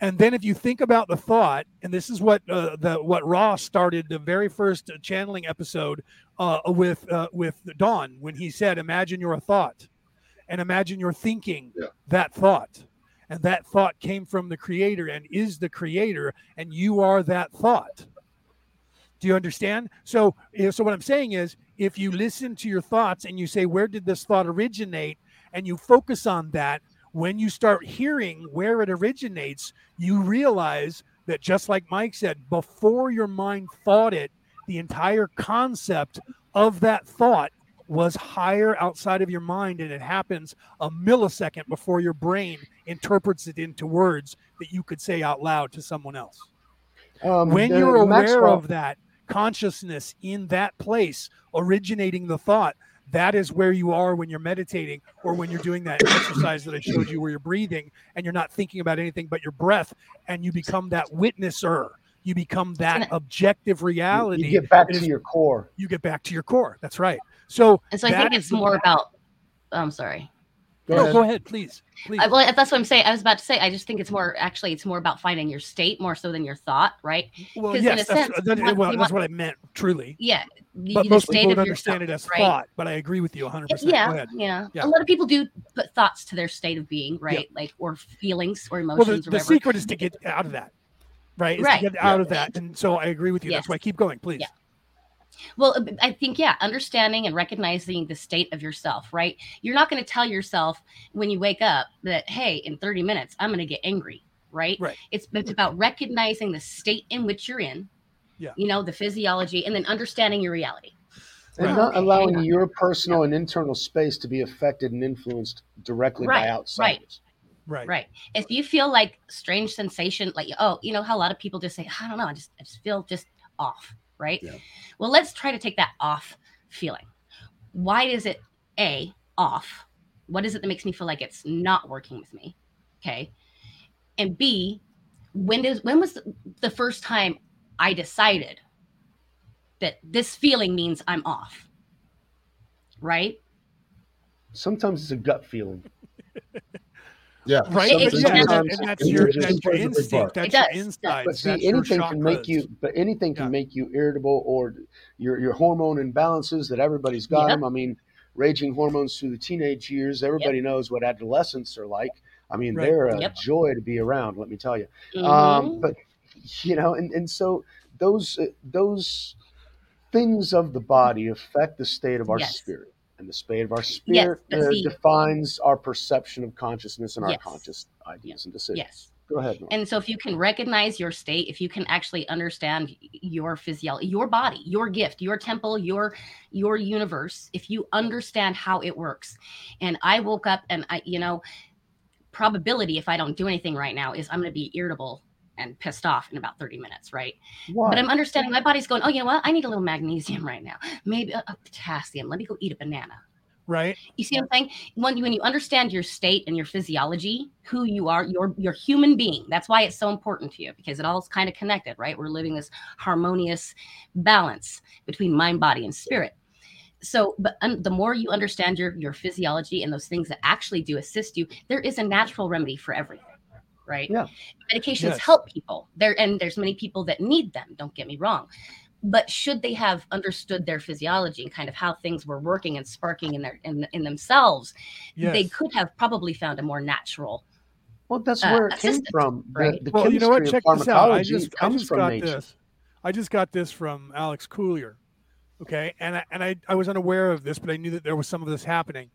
And then if you think about the thought, and this is what uh, the what Ross started the very first channeling episode uh, with uh, with Dawn when he said, "Imagine you're a thought, and imagine you're thinking Yeah. that thought, and that thought came from the Creator and is the Creator, and you are that thought." Do you understand? So, so what I'm saying is, if you listen to your thoughts and you say, "Where did this thought originate?" and you focus on that, when you start hearing where it originates, you realize that just like Mike said, before your mind thought it, the entire concept of that thought was higher outside of your mind, and it happens a millisecond before your brain interprets it into words that you could say out loud to someone else. Um, when you're aware Maxwell- of that consciousness in that place originating the thought that is where you are when you're meditating or when you're doing that exercise that i showed you where you're breathing and you're not thinking about anything but your breath and you become that witnesser you become that objective reality you get back that to your core. you get back to your core that's right so And so I think it's more about. Oh, I'm sorry. Go no, ahead. go ahead please please I, well, that's what I'm saying. I was about to say. I just think it's more actually. It's more about finding your state more so than your thought, right? well 'cause in yes a that's, sense, that- want- well, that's want- what i meant truly Yeah. the- but the most state people of would understand yourself, it as right? thought but i agree with you 100% Yeah, go yeah, Yeah. A lot of people do put thoughts to their state of being, right? Like or feelings or well emotions the, or the secret is to get out of that right is Right. to get out of that and so i agree with you that's Yes. why keep going please Yeah. Well, uh, I think yeah, understanding and recognizing the state of yourself, right? You're not going to tell yourself when you wake up that hey, in 30 minutes I'm going to get angry, right? Right. It's it's about recognizing the state in which you're in. Yeah. You know, the physiology and then understanding your reality. And Right. not allowing hang your personal and internal space to be affected and influenced directly Right, by outsiders. Right. Right Right. If you feel like strange sensation, like oh, you know how a lot of people just say, I don't know, I just I just feel just off, right? Yeah. Well, let's try to take that off feeling. Why is it a off? What is it that makes me feel like it's not working with me? Okay. And B, when does when was the, the first time I decided that this feeling means I'm off? Right? Sometimes it's a gut feeling. Yeah. right? It- it Yeah, and, and that's it your that's your plays a big instinct. That's It your does. insides. But see, that's anything can make you. But anything can Yeah. make you irritable, or your your hormone imbalances that everybody's got Yep. them. I mean, raging hormones through the teenage years. Everybody knows what adolescents are like. I mean, Right. they're a Yep. joy to be around. Let me tell you. Mhm. Um, but you know, and and so those uh, those things of the body affect the state of our Yes. spirit, and the state of our spirit but uh, defines our perception of consciousness and our conscious ideas and decisions. yes. Go ahead. Norm. And so if you can recognize your state, if you can actually understand your physiology, your body, your gift, your temple, your your universe, if you understand how it works. And I woke up and I, you know, probability if I don't do anything right now is I'm going to be irritable and pissed off in about 30 minutes, right? But I'm understanding my body's going, "Oh, you know what? I need a little magnesium right now. Maybe a, a potassium. Let me go eat a banana." right? You see what I'm saying? When you, when you understand your state and your physiology, who you are, your your human being. That's why it's so important to you because it all's kind of connected, right? We're living this harmonious balance between mind, body, and spirit. So, but un- the more you understand your your physiology and those things that actually do assist you, there is a natural remedy for everything, right? Yeah. Medications Yes. help people. There and there's many people that need them. Don't get me wrong, but should they have understood their physiology and kind of how things were working and sparking in their in, in themselves, Yes. they could have probably found a more natural. Well, that's uh, where it came from. Right? the well, you know what? Check this out. I pharmacology just I just from got nature. this. I just got this from Alex Collier. Okay, and I, and I I was unaware of this, but I knew that there was some of this happening.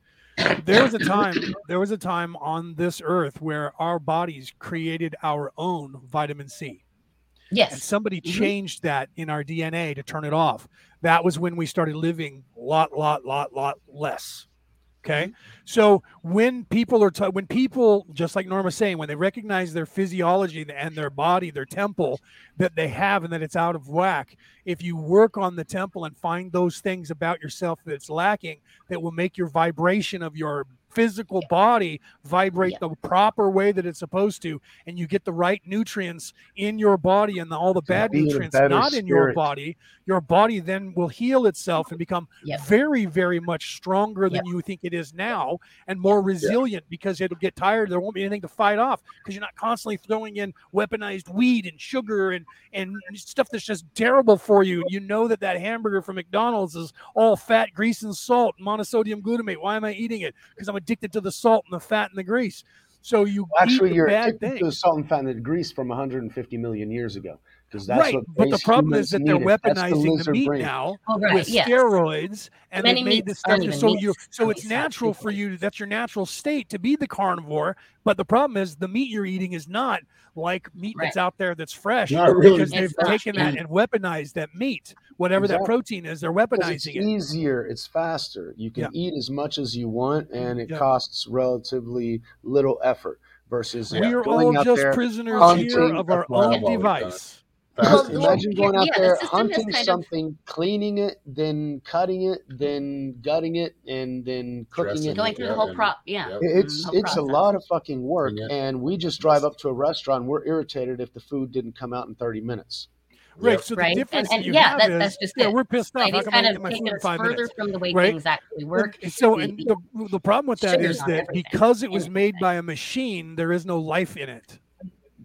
There was a time there was a time on this earth where our bodies created our own vitamin C. and Yes. somebody Mhm. changed that in our DNA to turn it off. That was when we started living lot, lot, lot, lot less. Okay, mm-hmm. so when people are t- when people just like Norma's saying, when they recognize their physiology and their body, their temple that they have, and that it's out of whack, if you work on the temple and find those things about yourself that's lacking, that will make your vibration of your physical body vibrate Yeah. the proper way that it's supposed to, and you get the right nutrients in your body and the, all the bad be nutrients not in your body, your body then will heal itself and become Yep. very, very much stronger than you think it is now and more resilient because it'll get tired. There won't be anything to fight off because you're not constantly throwing in weaponized weed and sugar and, and stuff that's just terrible for you. You know that that hamburger from McDonald's is all fat, grease, and salt, monosodium glutamate. Why am I eating it? Because I'm addicted to the salt and the fat and the grease. So you Actually, eat the you're addicted to the salt and fat and grease from 150 million years ago. Because that's Right, what but the problem is that they're needed. Weaponizing the, lizard meat brain. now Oh, right. with yes. steroids, and Many they made meats this stuff. even So you, so it's natural for substances. you. That's your natural state to be the carnivore. But the problem is the meat you're eating is not like meat that's out there that's fresh Not really. because they've It's not, taken that yeah. and weaponized that meat, whatever that protein is. They're Because it's weaponizing it. easier, it's faster. You can Yeah. eat as much as you want, and it Yeah. costs relatively little effort versus Yeah. We are going all just there. prisoners here of our That's what I've own device. Fast Well, Imagine cheap. going out yeah, there system is hunting kind of- something, cleaning it, then cutting it, then gutting it, and then cooking Dressing it. Going through the whole and- prop. Yeah. Yep. It's the whole it's a lot of fucking work, Yeah. and we just drive up to a restaurant. We're irritated if the food didn't come out in 30 minutes. Right. Yep. So the Right. difference And, that and you yeah, have that, is, that's just yeah, it. we're pissed off. How Society's kind of get my food in us five further minutes? from the way Right. things actually work. And so, The- and the- the, the problem with that Sugar's is on that everything. because it was made by a machine, there is no life in it.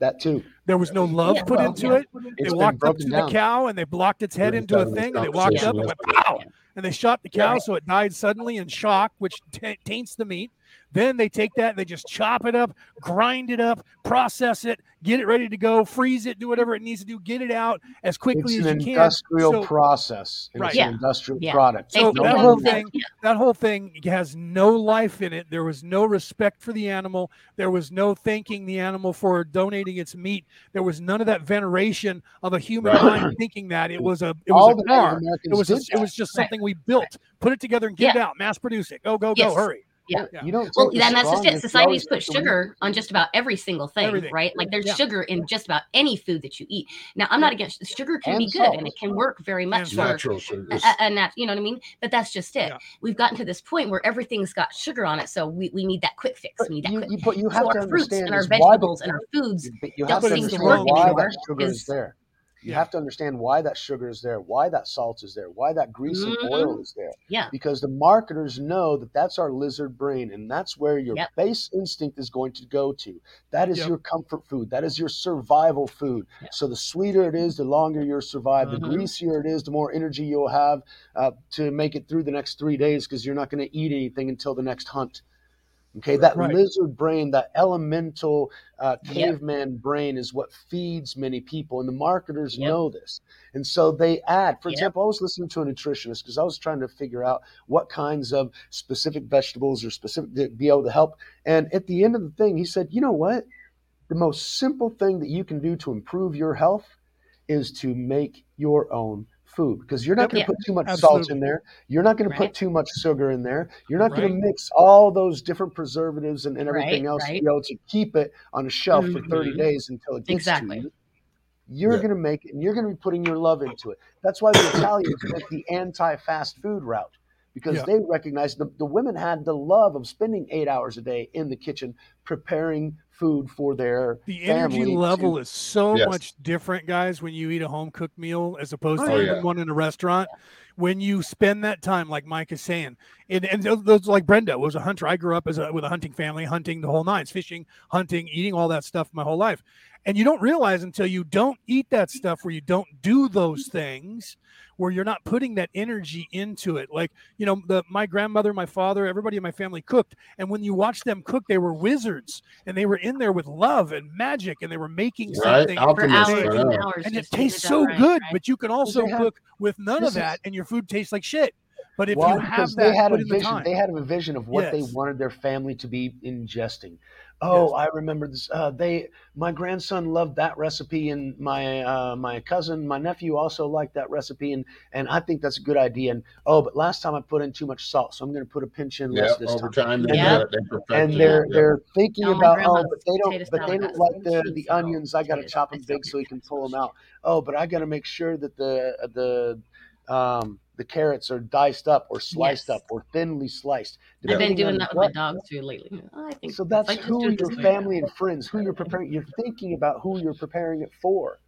That too. There was no love Yeah, put well, into yeah. it. It's They walked up to down. the cow and they blocked its head We into a thing and they walked up and went pow and they shot the cow so it died suddenly in shock, which ta taints the meat. Then they take that and they just chop it up, grind it up, process it, get it ready to go, freeze it, do whatever it needs to do, get it out as quickly It's as an you can. industrial So- process. and Right. It's Yeah. industrial Yeah. product. So They- that whole thing, yeah. that whole thing has no life in it. There was no respect for the animal. There was no thanking the animal for donating its meat. There was none of that veneration of a human Right. mind thinking that it was a it All was the a Native car. It was a, it was just something we built. Put it together and get it out. Mass produce it. Go go Yes. go. Hurry. Yeah. Yeah. You don't. Well, then that's just it. strongest, you Society's put take the sugar on just about every single thing, Everything. right? Like there's Yeah. sugar in just about any food that you eat. Now, I'm not against sugar can And be good and it can work very much And for Natural sugars. a, a nat- you know what I mean? But that's just it. Yeah. We've gotten to this point where everything's got sugar on it, so we, we need that quick fix. But We need that you, quick. you, but you So have to our fruits understand and our is why vegetables and our foods you- you don't have to seem to understand work why anymore sugar is is- there. You Yeah. have to understand why that sugar is there, why that salt is there, why that grease and oil is there. Yeah. Because the marketers know that that's our lizard brain, and that's where your Yep. base instinct is going to go to. That is Yep. your comfort food. That is your survival food. Yep. So the sweeter it is, the longer you'll survive. The Mhm. greasier it is, the more energy you'll have uh, to make it through the next three days because you're not going to eat anything until the next hunt. Okay, that Right. lizard brain, that elemental uh, Yep. caveman brain is what feeds many people, and the marketers Yep. know this. And so they add, for Yep. example, I was listening to a nutritionist because I was trying to figure out what kinds of specific vegetables or specific to be able to help. And at the end of the thing, he said, you know what? The most simple thing that you can do to improve your health is to make your own food because you're not Yep. going Yeah. to put too much salt in there. You're not going to put too much sugar in there. You're not going to mix all those different preservatives and, and everything Right, else to be able to keep it on a shelf for 30 Mhm. days until it gets Exactly. to you. You're Yeah. going to make it and you're going to be putting your love into it. That's why the Italians took the anti fast food route because Yeah. they recognized the, the women had the love of spending eight hours a day in the kitchen preparing food for their The energy level to- is so Yes. much different, guys, when you eat a home cooked meal as opposed oh, to Oh, even yeah. one in a restaurant. When you spend that time, like Mike is saying, and, and those, those like Brenda was a hunter. I grew up as a, with a hunting family, hunting the whole nines, fishing, hunting, eating all that stuff my whole life. And you don't realize until you don't eat that stuff where you don't do those things, where you're not putting that energy into it. Like, you know, the my grandmother, my father, everybody in my family cooked. And when you watch them cook, they were wizards and they were in there with love and magic and they were making Right? something For Alchemist. hours and hours. and it just to get tastes so right, good, right? but you can also they have- cook with none of that is- and your food tastes like shit. But if Why? you have that, they had put a in the vision. time. They had a vision of what they wanted their family to be ingesting. Oh, I remember this. Uh, they, my grandson loved that recipe, and my uh, my cousin, my nephew also liked that recipe, and and I think that's a good idea. And oh, but last time I put in too much salt, so I'm going to put a pinch in Yeah, less this over time. time they Yeah. got it. They perfected And it. they're Yeah. they're thinking my about oh, grandma's but they don't, but they salad don't got like some the cheese the and onions. I got to potatoes. chop I them still big do so we that. can It's pull them out. Oh, but I got to make sure that the the um the carrots are diced up or sliced Yes. up or thinly sliced. I've been doing that with what- my dogs too lately. Oh, I think So that's I just who your this way. family and friends, who you're preparing. You're thinking about who you're preparing it for,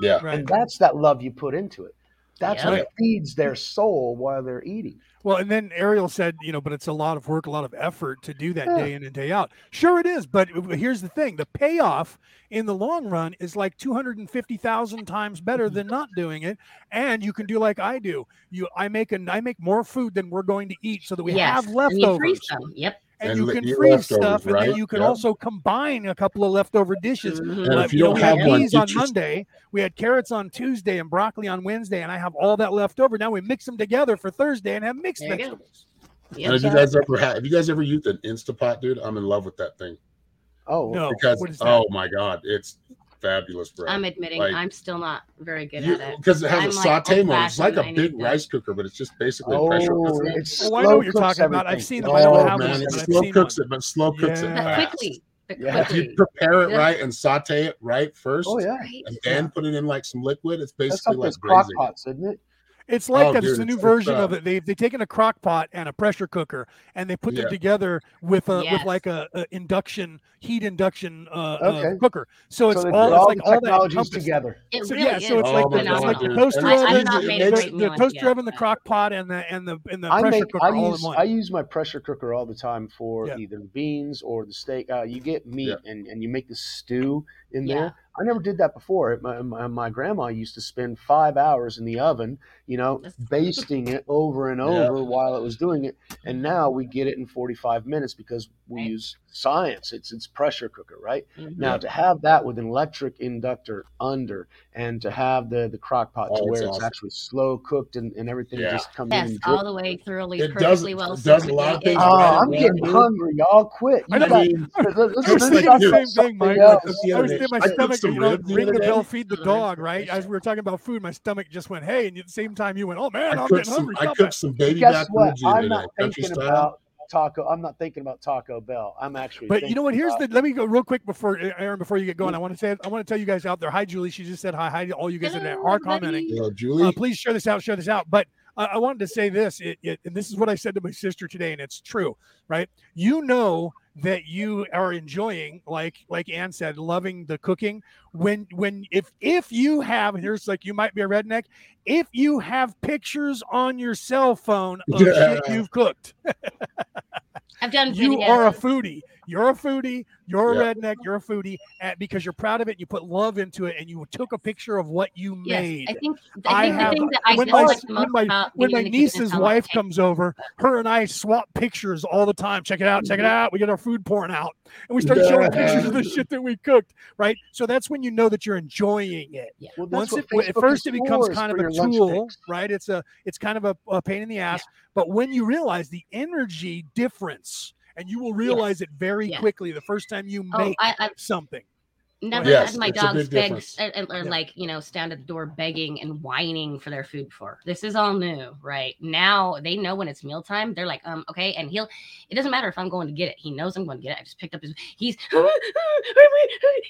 Yeah. right. and that's that love you put into it. That's Yeah. what feeds their soul while they're eating. Well, and then Ariel said, you know, but it's a lot of work, a lot of effort to do that Yeah. day in and day out. Sure, it is. But here's the thing the payoff in the long run is like 250,000 times better than not doing it. And you can do like I do. You, I make a, I make more food than we're going to eat so that we yes. have And leftovers. you freeze them. Yep. And, And you can freeze leftovers, stuff, and then you can Yep. also combine a couple of leftover dishes. Mhm. And if you you know, don't we have had one, peas on get your- Monday, we had carrots on Tuesday, and broccoli on Wednesday, and I have all that left over. Now we mix them together for Thursday and have mixed There you go. vegetables. And Yep. have you guys ever had? Have you guys ever used an Instapot, dude? I'm in love with that thing Oh, No, because what is that? oh my god, it's fabulous, bro. I'm admitting Like- I'm still not very good You- at it. because it has I'm a like saute mode. It's like old-fashioned. a I big need to- rice cooker, but it's just basically a oh, pressure oh, cooker. it's Oh, slow I know what you're cooks talking about. I've seen them. I Oh don't have man, it but I've slow cooks one. it, but slow cooks it Yeah. But fast. quickly. Yeah. If you prepare it Yeah. right and saute it right oh, first, Oh yeah, and then put it in like some liquid, it's basically like like those crock pots, isn't it? It's like Oh, that. It's a new it's- version it's, of uh, it. They've they've taken a crock pot and a pressure cooker, and they put Yeah. them together with a with like a, a induction heat induction uh, Okay. uh, cooker. So it's so they all put it's like the all that technologies together. It So, really yeah, is. so it's Oh like the, it's God, like the dude. toaster I, it's I've oven, easy. It made a makes- great the, the toaster yet, oven, the crock pot, and the and the and the I pressure make cooker I all use in one. I use my pressure cooker all the time for Yeah. either the beans or the steak. Uh, you get meat Yeah. and, and you make the stew in Yeah. there. I never did that before. My, my, my grandma used to spend five hours in the oven, you know, *laughs* basting it over and Yeah. over while it was doing it. And now we get it in 45 minutes because we Right. use science. It's it's pressure cooker, right? Mhm. Now to have that with an electric inductor under and to have the the crock pot to Oh, where it's it's awesome. actually slow cooked and, and everything Yeah. just comes in Yes, and all the way thoroughly, It does- perfectly well. it does a lot of things Oh, ah, right. I'm Yeah, getting dude. hungry. Y'all quit. You I know. got- I mean, *laughs* let's- let's- I was thinking like, the same thing, Mike. else. That's I was day. thinking my I stomach, you know, ribs the ring the bell, feed the dog, right? As we were talking about food, my stomach just went, hey, and at the same time you went, oh man, I I'm getting hungry. I cooked some baby back what? ribs the I'm not country thinking style. about taco. I'm not thinking about Taco Bell. I'm actually. But you know what? Here's the. Let me go real quick before Aaron. Before you get going, I want to say. I want to tell you guys out there. Hi, Julie. She just said hi. Hi to all you guys that Hello, are everybody. commenting. You know, Uh, Julie. please share this out. Share this out. But I I wanted to say this, it, it, and this is what I said to my sister today, and it's true, right? You know that you are enjoying like like Ann said loving the cooking. When when if if you have here's like you might be a redneck if you have pictures on your cell phone of shit you've cooked *laughs* I've done you videos. are a foodie you're a foodie you're a Yeah. redneck you're a foodie and because you're proud of it you put love into it and you took a picture of what you yes, made I think I I have- the thing that I when my, when my, when my in the kitchen is niece's how long it wife takes. comes over, her and I swap pictures all the time. Check it out, check it Mm-hmm. out. We get our food pouring out, and we start showing pictures of the shit that we cooked. Right, so that's when you know that you're enjoying it. Well, Once what it, at first it becomes kind of a tool, right? It's a it's kind of a, a pain in the ass. But when you realize the energy difference, and you will realize it very Yeah. quickly the first time you Oh, make I, I've something. never Yes, had my dogs beg difference. and, and- or Yeah. like you know stand at the door begging and whining for their food before. This is all new, right? Now they know when it's mealtime. They're like, um, okay, and he'll. It doesn't matter if I'm going to get it. He knows I'm going to get it. I just picked up his. He's. *laughs*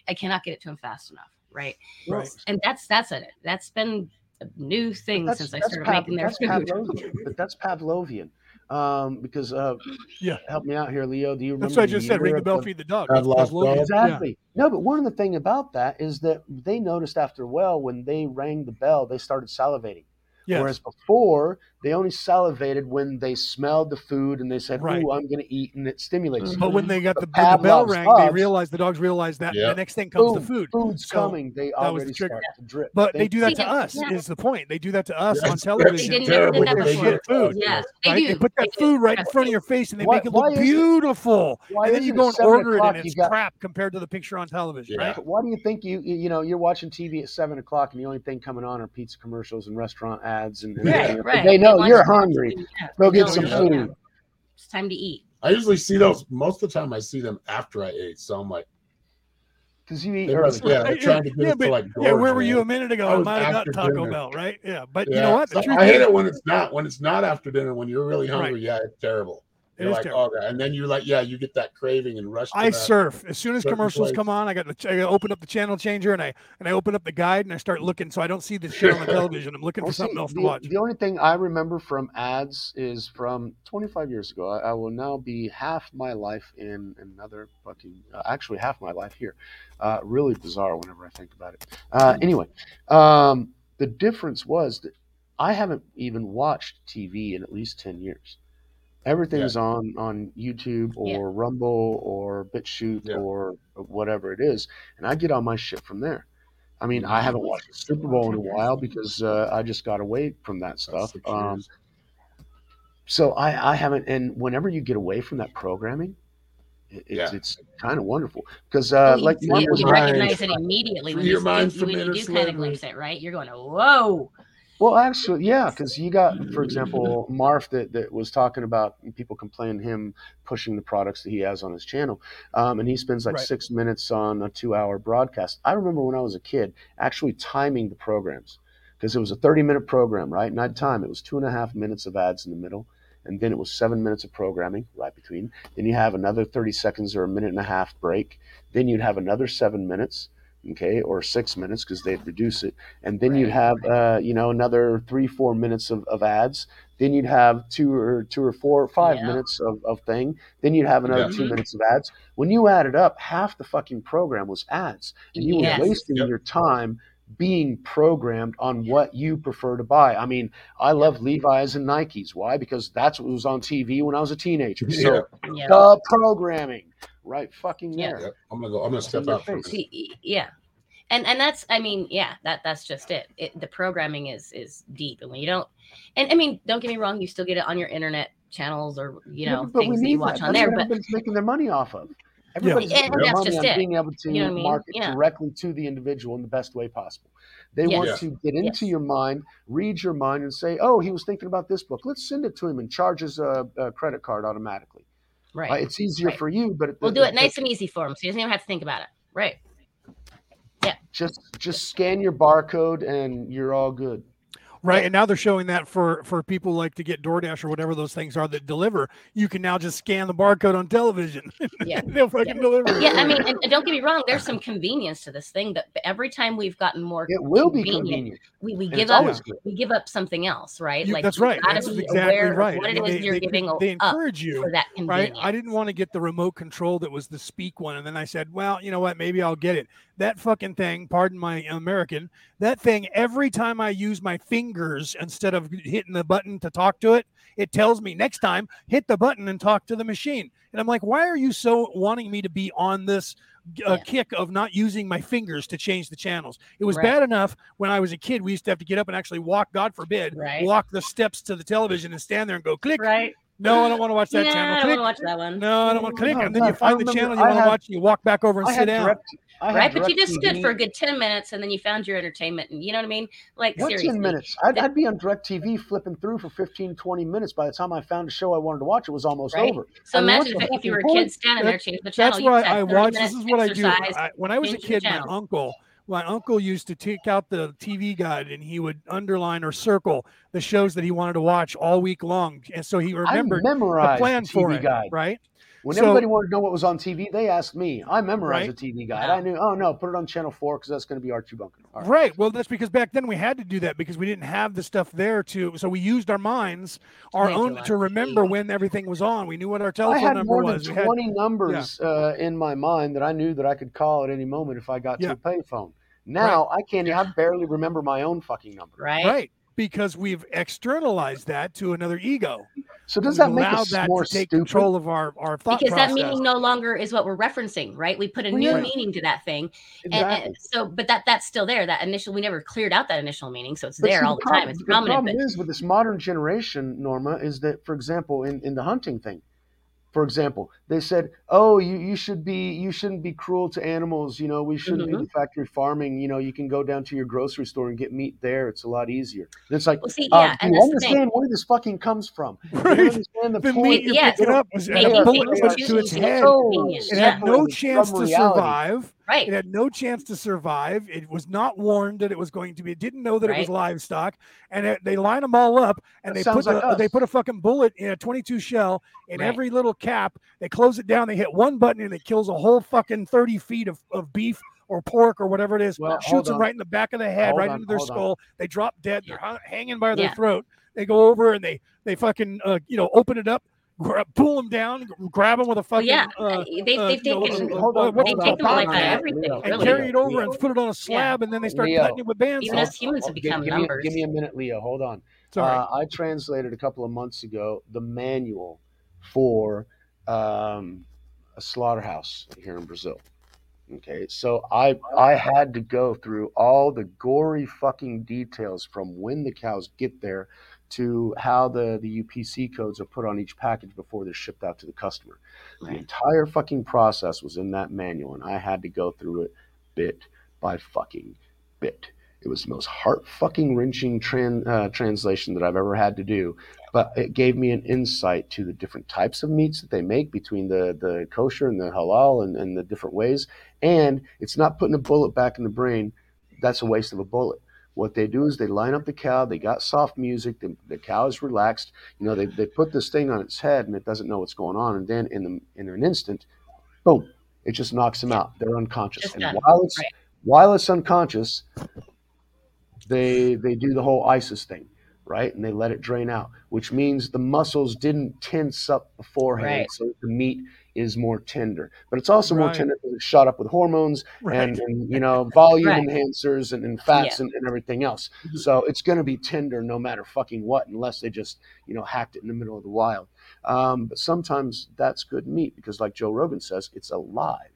I cannot get it to him fast enough, right? Right. And that's that's it. That's been a new thing since I started Pav- making their that's food. *laughs* Pavlovian. But that's Pavlovian. Um, because uh, Yeah. help me out here, Leo. Do you remember? That's what I just said. year Ring the bell, feed the dog. I've lost Pavlovian. dog. Exactly. No, but one of the thing about that is that they noticed after a while when they rang the bell, they started salivating. Yes. Whereas before, they only salivated when they smelled the food and they said, Right. "Ooh, I'm going to eat," and it stimulates. Mhm. But when they got But the, the bell Pavlov's rang, they realized the dogs realized that Yeah. the next thing comes the food. Food's So, coming. They was the already trigger. start to drip. But they do that to us. yeah. Is the point? They do that to us Yes, on they television. didn't- terrible they did what they before. did. Food. Yeah, they right? do. They put that They do. food right in front of your face and they Why- make it look beautiful. why and then you go and order it o'clock and you crap compared to the picture on television, right? Why do you think you you you know you're watching TV at seven o'clock and the only thing coming on are pizza commercials and restaurant ads and, and Right, right. they know want you're hungry. Yeah, Go get know some food. yeah, It's time to eat. I usually see those most of the time. I see them after I ate, so I'm like, Because you eat early. yeah, they're trying to get yeah, us to, but- like, yeah, where were you a minute ago? I I was might have got after Taco dinner. Bell, right? Yeah, but you know what? The So truth I hate it when it's not. When it's not after dinner, when you're really hungry, Right. yeah, it's terrible. It You're like, terrible. oh, God. and then you're like, yeah, you get that craving and rush. I that. surf as soon as commercials place. come on. I got the I open up the channel changer and I and I open up the guide and I start looking so I don't see the shit on the *laughs* television. I'm looking Well, for something see, else to watch. the only thing I remember from ads is from 25 years ago. I, I will now be half my life in another fucking, uh, actually half my life here. Uh, really bizarre whenever I think about it. Uh, anyway, um, the difference was that I haven't even watched TV in at least 10 years. Everything's on on YouTube or Yeah. Rumble or BitChute Yeah. or whatever it is, and I get all my shit from there. I mean, I haven't watched the Super Bowl in a while because uh, I just got away from that stuff. Um, so I, I haven't, and whenever you get away from that programming, it, it's, Yeah. it's kind of wonderful because, uh, you, like you, Mark you recognize it immediately when Free you, your mind when from you do kind of slavery. glimpse it, right? You're going, whoa. Well, actually, yeah, because you got, for *laughs* example, Marf that, that was talking about people complaining him pushing the products that he has on his channel, um, and he spends like Right. six minutes on a two-hour broadcast. I remember when I was a kid actually timing the programs because it was a thirty-minute program, right? And I'd time it was two and a half minutes of ads in the middle, and then it was seven minutes of programming right between. Then you have another thirty seconds or a minute and a half break. Then you'd have another seven minutes. Okay, or six minutes because they'd reduce it and then you'd Right. have uh, you know another three four minutes of, of ads then you'd have two or two or four or five Yeah. minutes of, of thing then you'd have another Yeah. two minutes of ads when you added up half the fucking program was ads and you Yes. were wasting Yep. your time being programmed on what you prefer to buy i mean i love levi's and nikes why because that's what was on tv when i was a teenager *laughs* so Yeah. the programming right fucking Yeah. there Yep. I'm gonna go. I'm gonna step your out from See, yeah. And and that's I mean, yeah, that that's just it. it. The programming is is deep. And when you don't and I mean, don't get me wrong, you still get it on your internet channels or you know, but- but things that you watch that. on That's there. what But everybody's making their money off of. Everybody's And making that's money just on it. being able to You know what I mean? market Yeah. directly to the individual in the best way possible. They Yes. want Yeah. to get into Yes. your mind, read your mind, and say, "Oh, he was thinking about this book. Let's send it to him and charge his uh, uh, credit card automatically." right. Right? It's easier Right. for you, but it, we'll do it nice and easy for him, so he doesn't even have to think about it. Right. Yeah. Just just scan your barcode and you're all good. Right? And now they're showing that for for people like to get DoorDash or whatever those things are that deliver. You can now just scan the barcode on television. *laughs* Yeah. They'll fucking deliver. Yeah, I mean, and, and don't get me wrong. There's some convenience to this thing, but every time we've gotten more, It will be convenient, convenient. we, we give up. We give up something else, right? You- like that's right. gotta That's exactly right. What I it mean, is they, you're they, giving they up encourage you. for that right? I didn't want to get the remote control that was the speak one, and then I said, "Well, you know what? Maybe I'll get it." That fucking thing, pardon my American, that thing. Every time I use my fingers instead of hitting the button to talk to it, it tells me next time hit the button and talk to the machine. And I'm like, why are you so wanting me to be on this? uh, Yeah. kick of not using my fingers to change the channels. It was Right. bad enough when I was a kid. We used to have to get up and actually walk, God forbid, Right. walk the steps to the television and stand there and go click. right? No, I don't want to watch that yeah, channel. I don't Click. want to watch that one. No, I don't want to click. No, and then you no, I find the channel you I want to watch, and you walk back over and I sit down. direct, Right, but you direct just stood for a good ten minutes, and then you found your entertainment, and you know what I mean? Like What seriously, 10 minutes? I'd, I'd be on DirecTV flipping through for 15, 20 minutes. By the time I found a show I wanted to watch, it was almost Right. over. So I imagine if, if you were a kid point? standing there changing the channel. That's why I 30 watch. This is what I do. when I was a kid, my uncle, my uncle used to take out the TV guide and he would underline or circle the shows that he wanted to watch all week long, and so he remembered the plan the TV for it. guide. Right? When So- everybody wanted to know what was on TV, they asked me. I memorized Right. the TV guide. Yeah. I knew, oh no, put it on channel four because that's going to be Archie Bunker. All right. Right. Well, that's because back then we had to do that because we didn't have the stuff there to. So we used our minds, our Wait own, to remember see. when everything was on. We knew what our I telephone had number more than was. We had, 20 numbers uh, in my mind that I knew that I could call at any moment if I got Yeah. to a payphone. Now I can't. I barely remember my own fucking number. right? right. Because we've externalized that to another ego. So does We've that make allowed us that more to take stupid? control of our our thought Because that meaning no longer is what we're referencing, right? We put a Well, new yeah. meaning to that thing, Exactly. and so, but that that's still there. That initial, we never cleared out that initial meaning, so it's But there see, all the prob- time. It's the prominent. problem But is with this modern generation, Norma, is that, for example, in, in the hunting thing, for example, they said, "Oh, you, you should be you shouldn't be cruel to animals. You know, we shouldn't Mm-hmm. do factory farming. You know, you can go down to your grocery store and get meat there. It's a lot easier." And it's like, well, see, uh, yeah, do and you that's the thing. understand where this fucking comes from? *laughs* Right. you understand the, The point? meat you're picking up was had a bullet things put too to its head. It had no chance to survive. Right? It had no chance to survive. It was not warned that it was going to be. It didn't know that it was livestock. And it, they line them all up, and That they put like the, they put a fucking bullet in a 22 shell in Right. every little cap. They close it down. They hit one button, and it kills a whole fucking 30 feet of, of beef or pork or whatever it is. Well, shoots them right in the back of the head, Hold right on, into their hold on. skull. They drop dead. They're hanging by their Yeah. throat. They go over and they they fucking uh, you know open it up, gra- pull them down, grab them with a Well, fucking yeah, uh, they, uh, they've you taken uh, hold uh, on, they it hold take called? them away on, by Leo, everything, Leo, and really. carry it over Leo. and put it on a slab, and then they start Leo. cutting it with bandsaws. even us humans have become give, me, numbers. give me a minute, Leo. Hold on. Sorry. Uh, I translated a couple of months ago the manual for um, a slaughterhouse here in Brazil. Okay, so I I had to go through all the gory fucking details from when the cows get there to how the the UPC codes are put on each package before they're shipped out to the customer. The entire fucking process was in that manual, and I had to go through it bit by fucking bit. It was the most heart fucking wrenching tran- uh, translation that I've ever had to do, but it gave me an insight to the different types of meats that they make between the, the kosher and the halal and, and the different ways. And it's not putting a bullet back in the brain. That's a waste of a bullet. What they do is they line up the cow. They got soft music. The, the cow is relaxed. You know, they, they put this thing on its head and it doesn't know what's going on. And then in the in an instant, boom, it just knocks them out. They're unconscious. Just and done. while it's Right. while it's unconscious, they they do the whole ISIS thing, right? And they let it drain out, which means the muscles didn't tense up beforehand, Right. so the meat is more tender. But it's also more tender because it's shot up with hormones Right. and, and you know volume Right. enhancers and, and fats and, and everything else. Mhm. So it's going to be tender no matter fucking what, unless they just you know hacked it in the middle of the wild. Um, but sometimes that's good meat because, like Joe Rogan says, it's alive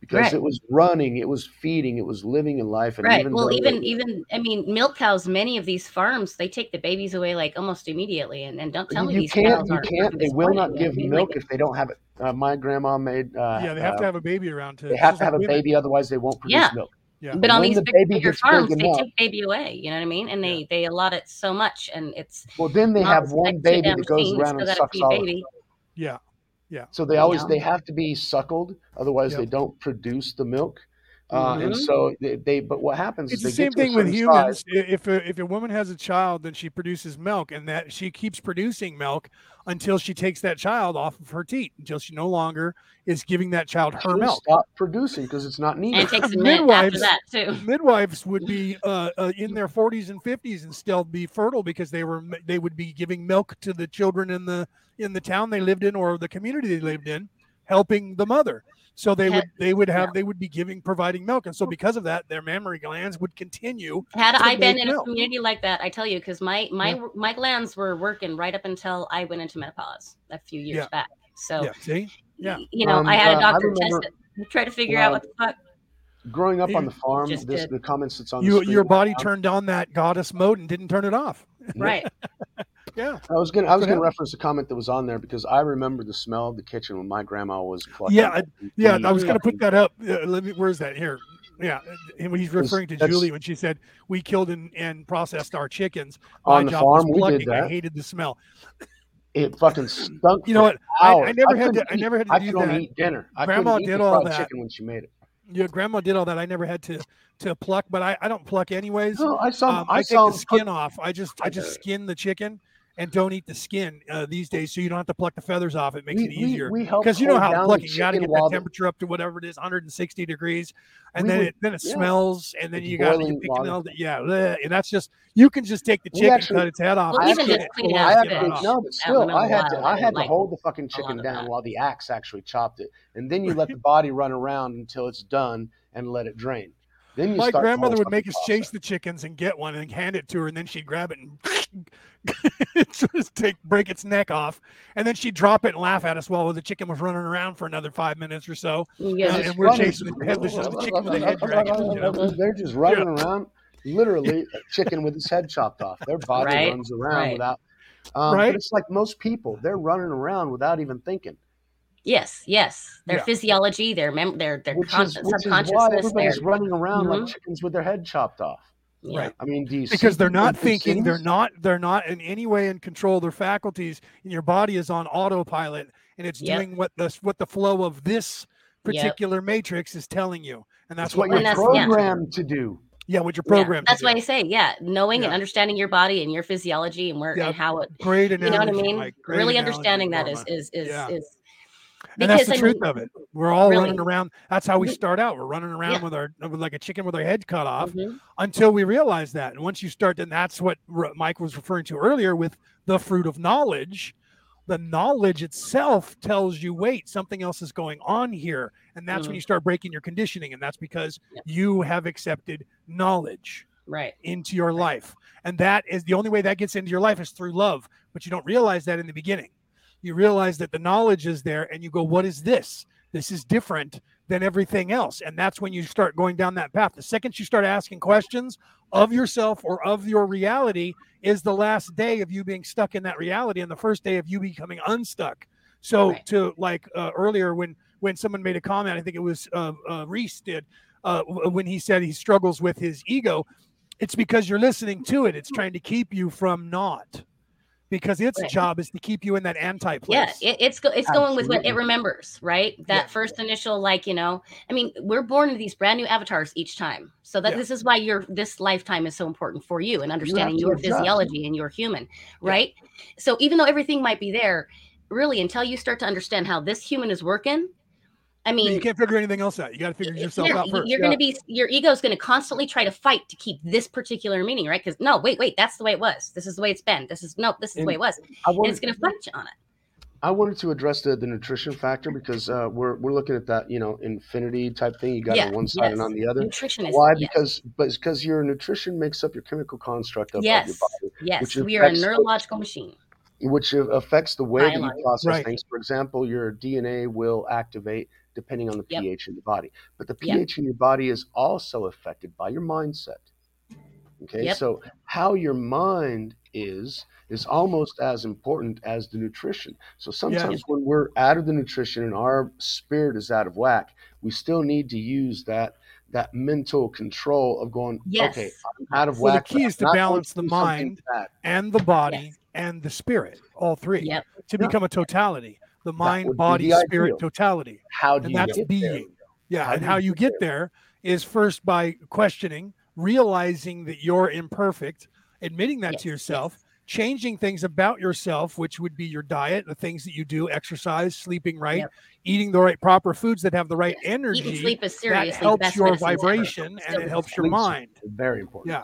because Right. it was running, it was feeding, it was living in life. And right even well even it- even i mean milk cows many of these farms they take the babies away like almost immediately and, and don't tell you, me you these can't, cows you can't. They will morning. not I give mean, milk like, if they don't have it. Uh, my grandma made. Uh, yeah, they have uh, to have a baby around to. They have to have a women. baby, otherwise they won't produce Yeah. milk. Yeah. but on these the big, baby bigger gets big farms they enough- take baby away you know what i mean and they they allot it so much and it's Well, then they have one baby down that goes around and sucks all of it. baby. Yeah. So they always know? they have to be suckled, otherwise they don't produce the milk. Uh, and Mhm. so they, they, but what happens It's is the same get to a thing with humans. size- If a, if a woman has a child, then she produces milk, and that she keeps producing milk until she takes that child off of her teat, until she no longer is giving that child her she'll milk. stop producing because it's not needed. And it takes *laughs* a after Midwives- that too. Midwives would be *laughs* uh, uh, in their 40s and 50s and still be fertile because they were they would be giving milk to the children in the in the town they lived in or the community they lived in, helping the mother. So they Had- would they would have they would be giving providing milk, and so because of that, their mammary glands would continue. Had to I been make in a community like that, I tell you, because my my Yeah. my glands were working right up until I went into menopause a few years Yeah. back. So Yeah, see, Yeah. you know, Um, I had a a I doctor remember- test it, try to figure out uh, what the fuck. Growing up on the farm, this the comments that's on the you screen your body now- turned on that goddess mode and didn't turn it off. Right. *laughs* Yeah, I was gonna I was Go gonna ahead. reference a comment that was on there because I remember the smell of the kitchen when my grandma was plucking. Yeah, I- yeah. I was going to put that up. Uh, let me. Where's that? Here. Yeah, and he's referring to that's- Julie when she said we killed and, and processed our chickens. On the job was farm, we did plucking. I that. hated the smell. It fucking stunk. You know what? I, I hours. never had couldn't to. I never had to I do could only that. eat dinner. I Grandma couldn't eat did all fried that. chicken when she made it. Your grandma did all that. I never had to to pluck, but I, I don't pluck anyways. No, I saw. Um, I, I, saw take the skin off. I just I just skin the chicken and don't eat the skin uh, these days, so you don't have to pluck the feathers off. It makes we, it easier. We, we because you know how down the plucking you got to chicken get that while the- temperature up to whatever it is 160 degrees and We then would- it then it yeah. smells and then It's you got to pick water. all yeah bleh, and that's just you can just take the chicken actually- cut its head off Well, even skin just it, cleaning pull out it, I get had it to, off. no, but still, I had to, I I had to like hold the fucking chicken down while the axe actually chopped it, and then you let the *laughs* body run around until it's done and let it drain. Then you my start grandmother would make us chase the chickens and get one and hand it to her and then she'd grab it and *laughs* just take break its neck off and then she'd drop it and laugh at us while the chicken was running around for another five minutes or so Yeah, Uh, and we're chasing the headless of the chicken with the head *laughs* dragging you know? They're just running around, literally a chicken with its head chopped off. Their body Right, runs around right. without. Um, Right. But it's like most people; they're running around without even thinking, yes, yes. Their Yeah. physiology, their mem, their their which con- is, which is why subconsciousness, their everybody's running around Mhm. like chickens with their head chopped off. Yeah. Right. I mean, do you see because they're not do thinking they're not they're not in any way in control of their faculties and your body is on autopilot and it's Yep. doing what the what the flow of this Yep. particular matrix is telling you and that's, That's what we're you're And that's- yeah. programmed to do. yeah what you're Yeah, programmed That's to why do. I say, yeah, knowing and understanding your body and your physiology and where Yeah. and how it, great you know what I mean. Really analogy, understanding that is is is Yeah. is and that's the I truth mean, of it we're all really. running around that's how we Mhm. start out we're running around Yeah. with our with like a chicken with our head cut off mhm, until we realize that. And once you start, then that's what Mike was referring to earlier with the fruit of knowledge. The knowledge itself tells you, wait, something else is going on here. And that's when Mhm. you start breaking your conditioning. And that's because Yeah. you have accepted knowledge right. into your life. And that is the only way that gets into your life is through love. But you don't realize that in the beginning. You realize that the knowledge is there and you go, what is this? This is different than everything else. And that's when you start going down that path. The second you start asking questions of yourself or of your reality is the last day of you being stuck in that reality and the first day of you becoming unstuck. So Right. to like uh, earlier when when someone made a comment, I think it was uh, uh, Reese did uh, when he said he struggles with his ego. It's because you're listening to it. It's trying to keep you from not, because its Right. job is to keep you in that anti place. Yeah, it, it's go, it's going with what it remembers, right? That Yeah. first initial, like you know, I mean, we're born into these brand new avatars each time, so that Yeah. this is why your this lifetime is so important for you and understanding to your adjust. physiology and your human, right? So even though everything might be there, really, until you start to understand how this human is working, I mean, you can't figure anything else out. You got to figure yourself out first. You're going to be your ego is going to constantly try to fight to keep this particular meaning, right? Because no, wait, wait, that's the way it was. This is the way it's been. This is no, this is the way it was, I and wanted, it's going to fight you on it. I wanted to address the, the nutrition factor because uh, we're we're looking at that you know infinity type thing. You got Yeah, on one side and on the other. Nutrition is Why? yes. Because but it's because your nutrition makes up your chemical construct of, of your Yes, body, yes, which we are a affects- neurological machine. which affects the way that you process Right. things. For example, your DNA will activate depending on the Yep. pH in the body, but the Yep. pH in your body is also affected by your mindset. Okay, Yep. so how your mind is is almost as important as the nutrition. So sometimes when we're out of the nutrition and our spirit is out of whack, we still need to use that that mental control of going, Yes. okay, I'm out of Well, the whack. but key is to balance the mind and the body Yes. and the spirit, all three, Yep. to Yeah. become a totality. The mind, would be body, the spirit ideal. totality. How do And you that's get there? being. Yeah, How and how you you get get there is first by questioning, realizing that you're imperfect, admitting that Yes, to yourself, changing things about yourself, which would be your diet, the things that you do, exercise, sleeping right, Yep. eating the right proper foods that have the right Yes. energy. Eat and sleep is that seriously the helps your medicine ever. vibration and it helps your mind. Very important. Yeah.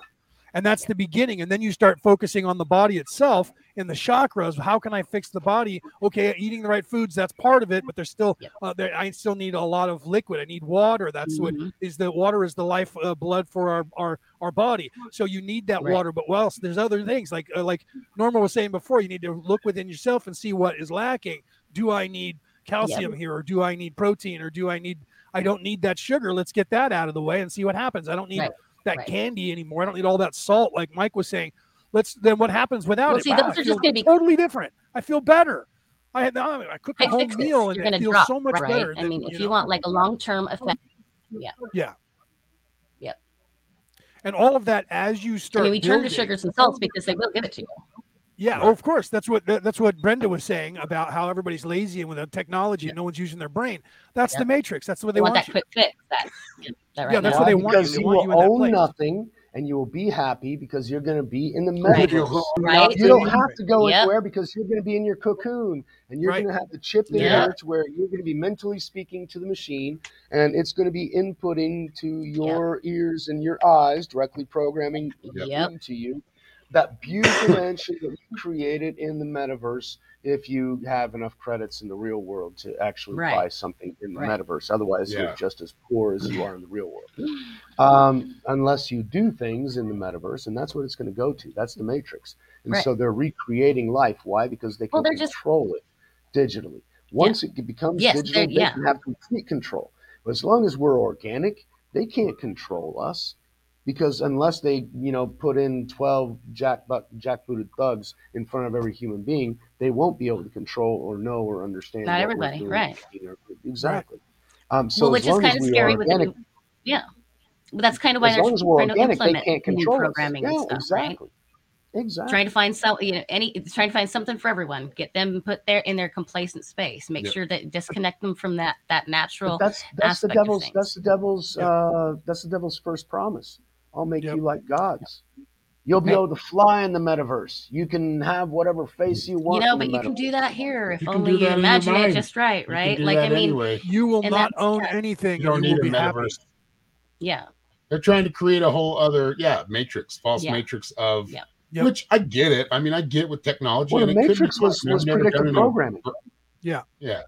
And that's the beginning. And then you start focusing on the body itself in the chakras. How can I fix the body? Okay, eating the right foods, that's part of it, but there's still, uh, there, I still need a lot of liquid. I need water. That's what Mhm. is the water is the life uh, blood for our, our, our body. So you need that Right. water. But well. There's other things like, uh, like Norma was saying before, you need to look within yourself and see what is lacking. Do I need calcium here or do I need protein or do I need, I don't need that sugar. Let's get that out of the way and see what happens. I don't need Right. That Right. candy anymore. I don't need all that salt, like Mike was saying. Let's then what happens without Well, it? see, Wow, those are just gonna be- totally different. I feel better. I had I, I cook a home meal and it feels drop, so much right? better. I than, mean, if you know, want like a long term effect, yeah, yeah, Yep. and all of that as you I start. mean, we turn to sugars and salts because they will give it to you. Yeah, Right. of course. That's what that, that's what Brenda was saying about how everybody's lazy and with the technology and no one's using their brain. That's Yeah. the matrix. That's what They they want want. that you. quick fix. That, that right Yeah, that's now. what they Why? want you. Because They you want will you own place. nothing and you will be happy because you're going to be in the Right. metaverse. Right. You don't have to go Yep. anywhere because you're going to be in your cocoon and you're Right. going to have the chip in Yeah. there to where you're going to be mentally speaking to the machine and it's going to be inputting to your ears and your eyes, directly programming Yep. into you that beautiful *coughs* dimension that you created in the metaverse if you have enough credits in the real world to actually Right. buy something in the Right. metaverse. Otherwise, Yeah. you're just as poor as you are in the real world. *gasps* Um, unless you do things in the metaverse, and that's what it's going to go to. That's the matrix. And Right. so they're recreating life. Why? Because they can Well, they're just- control it digitally. Once it becomes Yes, digital, they're- they yeah. can have complete control. But as long as we're organic, they can't control us because unless they, you know, put in 12 jackbutt, jackbooted thugs in front of every human being, they won't be able to control or know or understand. Not everybody, right. Exactly. Um, so well, as which is long kind as of we scary with organic, the, yeah. But that's kind of why as they're long as we're trying to organic, they can't new control us. programming Yeah, and stuff, right? exactly. Exactly. Trying to find some, you know, any trying to find something for everyone. Get them put there in their complacent space. Make Yep. sure that disconnect them from that that But natural. that's that's the devil's that's the devil's Yeah. uh that's the devil's first promise. I'll make Yep. you like gods. You'll be able to fly in the metaverse. You can have whatever face you want. You know, but the you can do that here if You only you that imagine it just right, right? Like I mean, anyway. You will not own yeah. anything. You don't and need you a will be happy. metaverse. yeah, They're trying to create a whole other, yeah, matrix, false Yeah. matrix of, Yeah. Yep. which I get it. I mean, I get with technology. Well, and the it could be Matrix was was never predictive done any- programming. Yeah. Yeah.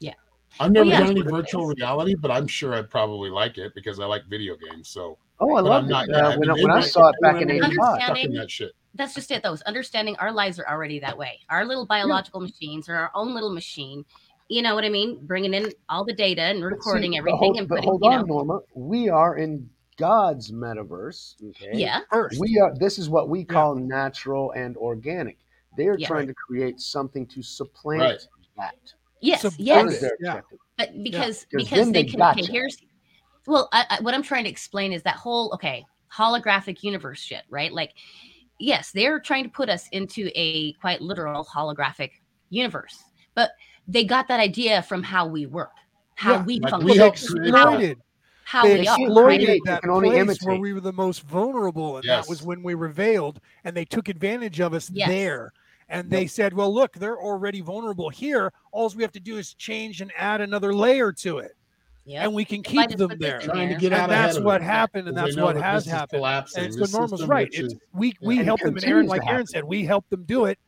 Yeah. I've never yeah. done any virtual reality, but I'm sure I'd probably like it because I like video games. So Oh, I But loved I'm not- Uh, when, I- when I saw it back in everyone '85. stuck in Understanding- that shit. that's just it. Those understanding our lives are already that way. Our little biological machines are our own little machine. You know what I mean? Bringing in all the data and But see, recording but everything hold- and but putting, hold you on, know, Norma. We are in God's metaverse. Okay. yeah, First. We are. This is what we call natural and organic. They are Yeah. trying to create something to supplant Right. that. yes, Subvert yes. Yeah. objective. But because 'Cause because they they can. gotcha. Okay, here's well, I, I, what I'm trying to explain is that whole okay holographic universe shit, right? Like, yes, they're trying to put us into a quite literal holographic universe, but they got that idea from how we work, how Yeah. we Like, function, we They help how, exploited. how they we are. exploited right? that can only place where we were the most vulnerable, and that was when we were veiled, and they took advantage of us Yes. there. And they said, "Well, look, they're already vulnerable here. All we have to do is change and add another layer to it, Yep. and we can keep them put there." Trying to get And ahead that's of what it. happened, and Because that's what that has happened. collapsing. And so This Norma's right. It's is- we we And it helped them, and Aaron, like Aaron said, we help them do it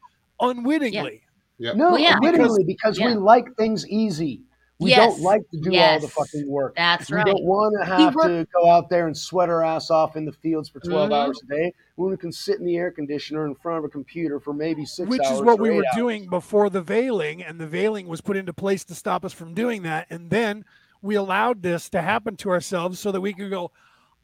unwittingly. Yep. No, Well, yeah, unwittingly, because, yeah. we like things easy. We Yes, don't like to do all the fucking work. That's we right. We don't want to have work- to go out there and sweat our ass off in the fields for 12 Mhm. hours a day when we can sit in the air conditioner in front of a computer for maybe six which hours. is what we were hours. doing before the veiling and the veiling was put into place to stop us from doing that and then we allowed this to happen to ourselves so that we could go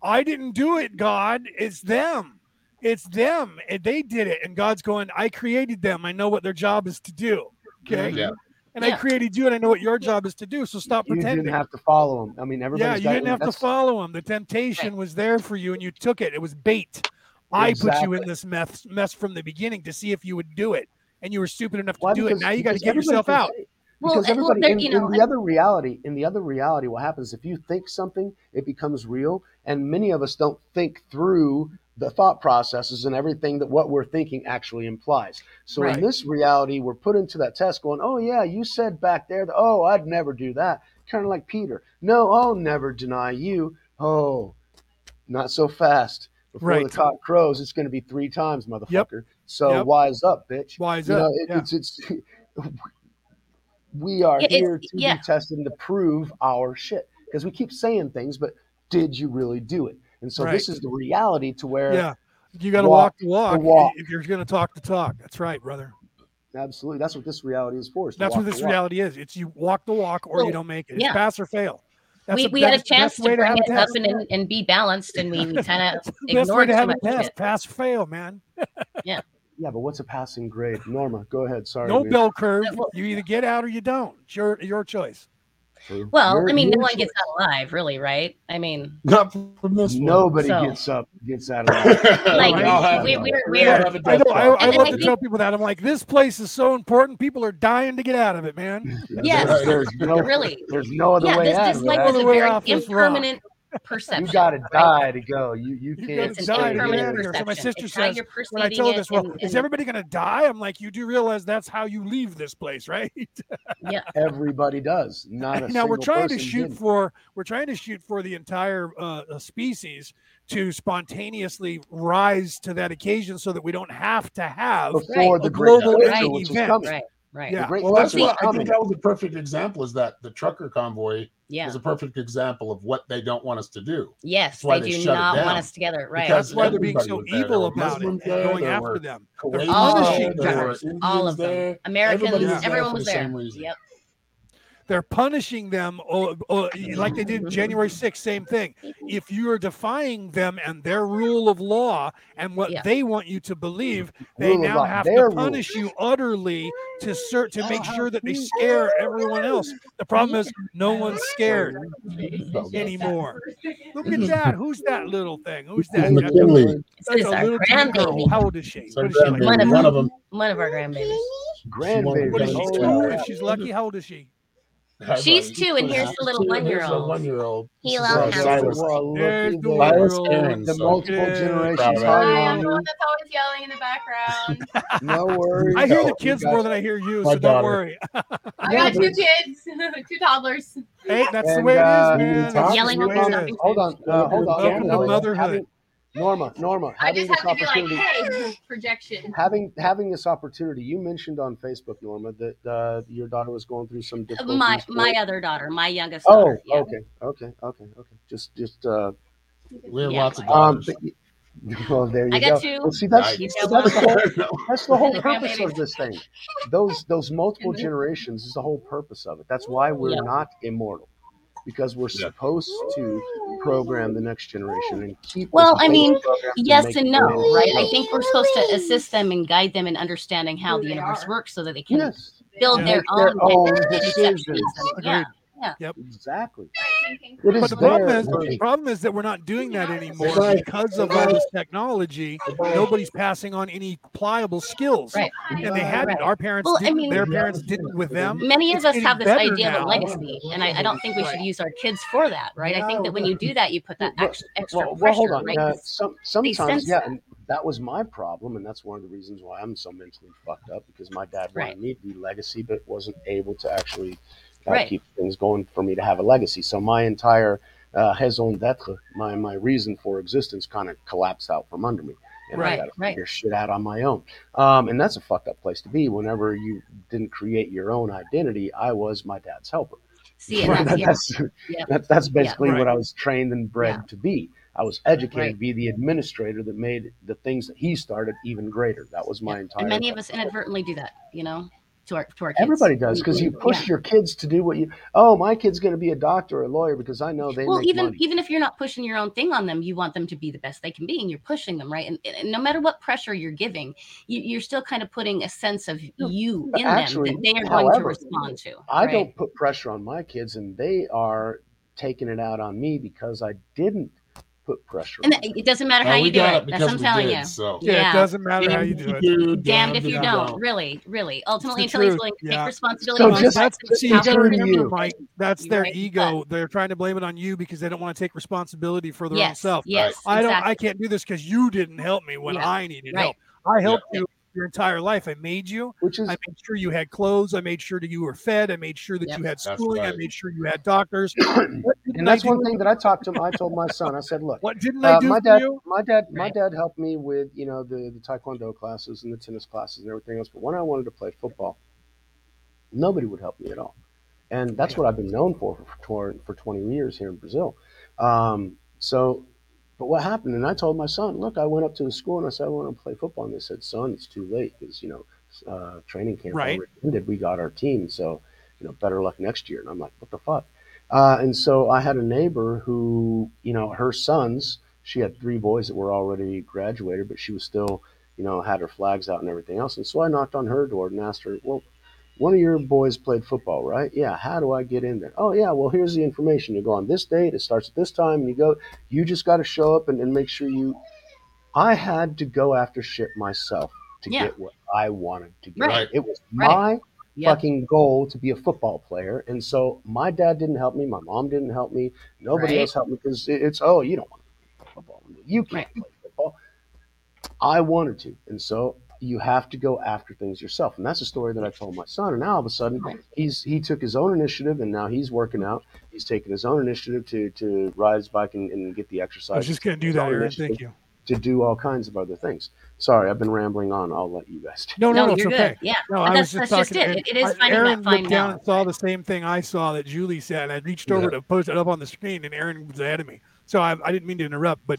i didn't do it god. It's them. It's them. And they did it. And god's going i created them. I know what their job is to do. Okay? Yeah. and i created you and i know what your job is to do so stop You pretending You didn't have to follow them. I mean, everybody. yeah you got- didn't have to follow them the temptation was there for you and you took it. It was bait. I put you in this mess mess from the beginning to see if you would do it. And you were stupid enough to Why? do it. Now you got to get yourself out. say- Well, because uh, well, everybody in, you know, in the other reality in the other reality what happens if you think something it becomes real and many of us don't think through the thought processes and everything that what we're thinking actually implies so Right. in this reality we're put into that test going oh yeah you said back there that oh i'd never do that kind of like peter no i'll never deny you oh not so fast before Right. the cock crows it's going to be three times motherfucker so Yep. wise up bitch Wise you up. know, it, yeah. it's it's *laughs* we are Yeah, here to yeah. be tested to prove our shit because we keep saying things, but did you really do it? And so this is the reality to where yeah. You got to walk walk the walk, if you're going to talk the talk. That's right, brother. absolutely that's what this reality is for. is That's what this reality is. It's you walk the walk or you don't make it. It's yeah. pass or fail. That's we, the we had a chance to bring have a it up and, and, and be balanced, and we, we kind of Best way ignored to so have a test. Pass fail, man. Yeah, *laughs* but what's a passing grade? Norma, go ahead. Sorry. No dude. bell curve. You either get out or you don't. It's your your choice. True. Well, You're- I mean, no you're one gets out alive, really, right? I mean, Not from this. Nobody So- gets up, gets out of that. *laughs* like Right. we, we are, We we're, all have a I death know. I. I love and to I tell people that. I'm like, this place is so important. People are dying to get out of it, man. Yes. There's, there's no, really, there's no other yeah, way this, out this of it. life is a very off this rock. impermanent perception. You got to right? die to go. You you You can't. gotta It's die to get impermanent here. So my sister It's says, you're When I told it. this, well, and- is everybody going to die? I'm like, you do realize that's how you leave this place, right? *laughs* yeah, Everybody does. Not a now we're trying to shoot didn't. for we're trying to shoot for the entire uh, species to spontaneously rise to that occasion so that we don't have to have before Right. the A global right event. right, right. Yeah. The great Well, that's filter what I think that was a perfect example. Is that the trucker convoy Yeah. is a perfect example of what they don't want us to do. Yes, That's why they they do not want down. us together. Right. Because that's why they're being so was there. There evil about it Muslims and there, going after them. Kuwaitis All punishing there, there them. All of them. there. Americans, Everybody everyone was the there. Yep. They're punishing them oh, oh, like they did mm-hmm. January 6th, same thing. Mm-hmm. If you are defying them and their rule of law and what Yeah. they want you to believe, they Rule now have to punish you utterly to cert to make sure that they scare everyone else. The problem is no one's scared anymore. Look at mm-hmm. that. Who's that little thing? Who's that? It's McKinley. That's a little teen girl. grandbaby. How old is she? So What is she like? One of one them. of them. One of our grandbabies. Grandbaby. What is she? Two? yeah. If she's lucky, how old is she? *laughs* She's two, and here's the little one-year-old. One year old. Hello, Well, Silas. well, There's look the Silas one-year-old. Aaron. the multiple Yeah. generations. Proud of Hi, I'm the one that's always yelling in the background. *laughs* No worries. I hear the kids more than I hear you, so don't worry. *laughs* I got two kids, two toddlers. Hey, that's the way it uh, man. Yelling way over it stuff. is. Hold on, uh, hold on. Welcome to motherhood. Having- Norma, Norma, I having this have to be like, opportunity, hey, projection. having having this opportunity. You mentioned on Facebook, Norma, that uh, your daughter was going through some difficulties. My with- my other daughter, my youngest Oh, daughter. yeah. okay, okay, okay, okay. Just, just. uh We have Yeah. lots of Um. daughters. but- *laughs* well, there you I go. got two. Well, see, that's Nice. that's the whole *laughs* that's the whole purpose of this thing. Those those multiple *laughs* generations is the whole purpose of it. That's why we're Yeah. not immortal, because we're Yeah. supposed to program the next generation and keep. Well, I mean, basic program to Yes and no, right? I think we're supposed to assist them and guide them in understanding how the universe works so that they can Yes, build Yeah. their Make their own, own perceptions. Decisions. Yeah. exactly. It But is the problem there is, the problem is that we're not doing that anymore Right. because of all this technology. Nobody's passing on any pliable skills, Right. and they hadn't. Right. Our parents, Well, I didn't, mean- their parents didn't with them. Many It's of us have this idea now. of legacy, and I, I don't think we should use our kids for that, right? I think that when you do that, you put that Well, extra, extra well, well, pressure, hold on. right? Uh, 'Cause some, sometimes, yeah, that. and that was my problem, and that's one of the reasons why I'm so mentally fucked up because my dad wanted Right. me to be legacy, but wasn't able to actually uh, Right. keep things going for me to have a legacy. So my entire uh, raison d'être, my my reason for existence, kind of collapsed out from under me, and I Right, got to right. figure shit out on my own. Um, and that's a fucked up place to be. Whenever you didn't create your own identity, I was my dad's helper. see, and that's, *laughs* yeah, that's, Yeah. that's that's basically Right. what I was trained and bred Yeah. to be. I was educated Right. to be the administrator that made the things that he started even greater. That was my yeah. entire. and many of us inadvertently do that, you know, to our to our kids. Everybody does because you push Yeah. your kids to do what you. Oh, my kid's going to be a doctor or a lawyer because I know they well make even money. even if you're not pushing your own thing on them you want them to be the best they can be and you're pushing them right and, and no matter what pressure you're giving you, you're still kind of putting a sense of you uh, in actually, them that they are going to respond to I right? don't put pressure on my kids, and they are taking it out on me because I didn't put pressure. And on it doesn't matter how we you do it. it That's what I'm telling did. you. So Yeah, Yeah. it doesn't matter how you do it. Damned if you yeah. don't. Really, really. Ultimately, It's the until he's truth. willing to Yeah. take responsibility. So for just- that's actions, see, you gotta between hurt remember, you. Mike. That's You're their right, ego. They're trying to blame it on you because they don't want to take responsibility for their own Yes, self. yes, I don't. exactly. I can't do this because you didn't help me when Yeah, I needed right. help. I helped you your entire life. I made you. which is I made sure you had clothes. I made sure that you were fed. I made sure that Yep. you had That's schooling. I made sure you had doctors. *clears throat* And that's one thing that I talked to him. I told my son. I said, look. What didn't I Uh, do my for dad, you? my dad, my dad helped me with you know the the taekwondo classes and the tennis classes and everything else. But when I wanted to play football, nobody would help me at all, and that's what I've been known for for for 20 years here in Brazil. Um, so, but what happened? And I told my son, look, I went up to the school and I said I want to play football, and they said, son, it's too late because you know uh, training camp Right. already ended. We got our team, so you know better luck next year. And I'm like, what the fuck? Uh, and so I had a neighbor who, you know, her sons, she had three boys that were already graduated, but she was still, you know, had her flags out and everything else. And so I knocked on her door and asked her, well, one of your boys played football, right? Yeah. How do I get in there? Oh, yeah. Well, here's the information. You go on this date. It starts at this time. And you go, you just got to show up and, and make sure you. I had to go after shit myself to Yeah. get what I wanted to get. Right. It was Right. my Yep. fucking goal to be a football player. And so my dad didn't help me. My mom didn't help me. Nobody Right. else helped me because it's, oh, you don't want to play football. You can't play football. I wanted to. And so you have to go after things yourself. And that's a story that I told my son. And now all of a sudden, he's he took his own initiative and now he's working out. He's taking his own initiative to, to ride his bike and, and get the exercise. I was just going to do that, own Aaron. Thank you. To do all kinds of other things. Sorry, I've been rambling on. I'll let you guys. No, no, No, no, it's you're okay. good. Yeah. No, But I was just that's just talking. it. It- it is I- finding Aaron fine looked down balance, and saw the same thing I saw that Julie said. and I reached over Yeah. to post it up on the screen, and Aaron was ahead of me. So I, I didn't mean to interrupt, but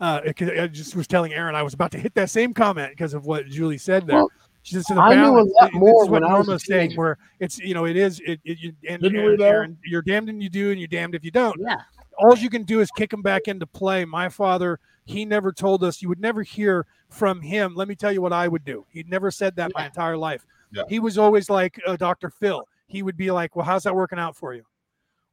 uh, it, I just was telling Aaron I was about to hit that same comment because of what Julie said there. Well, she just said the I knew a balance. lot more this is what when I was Norma's saying, where it's you know it is it, it you, and, and? Aaron, you're damned if you do and you're damned if you don't Yeah. all you can do is kick him back into play. My father, he never told us you would never hear from him. Let me tell you what I would do. He never said that my entire life. Yeah. He was always like uh, Dr. Phil. He would be like, "Well, how's that working out for you?"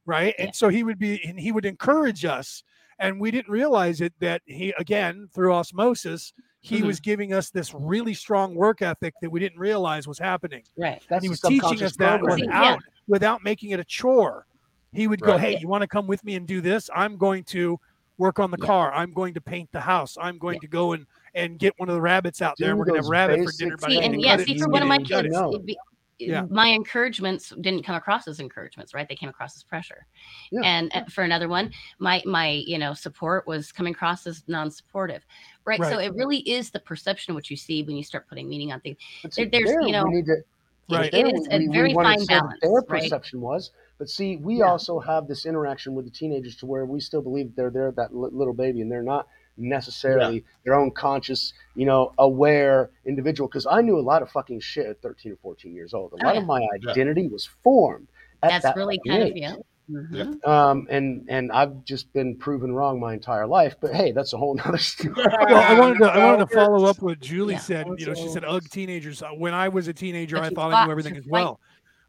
Right? Yeah. And so he would be, and he would encourage us. And we didn't realize it that he, again, through osmosis, he Mhm. was giving us this really strong work ethic that we didn't realize was happening Right. That's he was teaching us that programming. Yeah. without without making it a chore. He would go, "Hey, Yeah. you want to come with me and do this? I'm going to work on the Yeah. car. I'm going to paint the house. I'm going Yeah. to go and and get one of the rabbits out there. We're going to have those rabbit for dinner. But I See, didn't and things cut yeah, see, for one of my kids, it'd be- Yeah. my encouragements didn't come across as encouragements, right? They came across as pressure. Yeah. And uh, for another one, my my you know support was coming across as non-supportive, right? So it really is the perception of what you see when you start putting meaning on things. There- there's, there you know, to, Right. It, it is a very fine to say that balance, Their right? perception was, but see, we Yeah. also have this interaction with the teenagers to where we still believe they're they're that little baby and they're not necessarily their own conscious, you know, aware individual. Because I knew a lot of fucking shit at 13 or 14 years old. A Oh, lot yeah. of my Yeah. identity was formed at That's that really fucking kind of age. yeah. Mhm. Um, and and I've just been proven wrong my entire life. But hey, that's a whole nother story. *laughs* Well, I wanted to I wanted to follow up what Julie Yeah. said. You know, she said, "Ugh, teenagers." Uh, When I was a teenager, I thought I knew everything as well.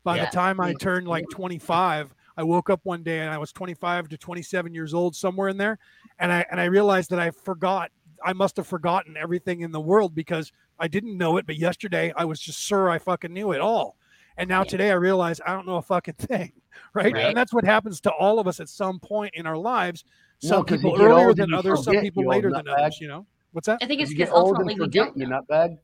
By Yeah. the time I turned like 25, I woke up one day and I was 25 to 27 years old, somewhere in there, and I and I realized that I forgot. I must have forgotten everything in the world because I didn't know it. But yesterday, I was just sure I fucking knew it all. And now Yeah. today, I realize I don't know a fucking *laughs* thing, right? Right. And that's what happens to all of us at some point in our lives. No, Some 'cause people earlier than others, some people later than nutbag. others. You know what's that? I think it's you because old and ultimately we forget, don't you're not bad.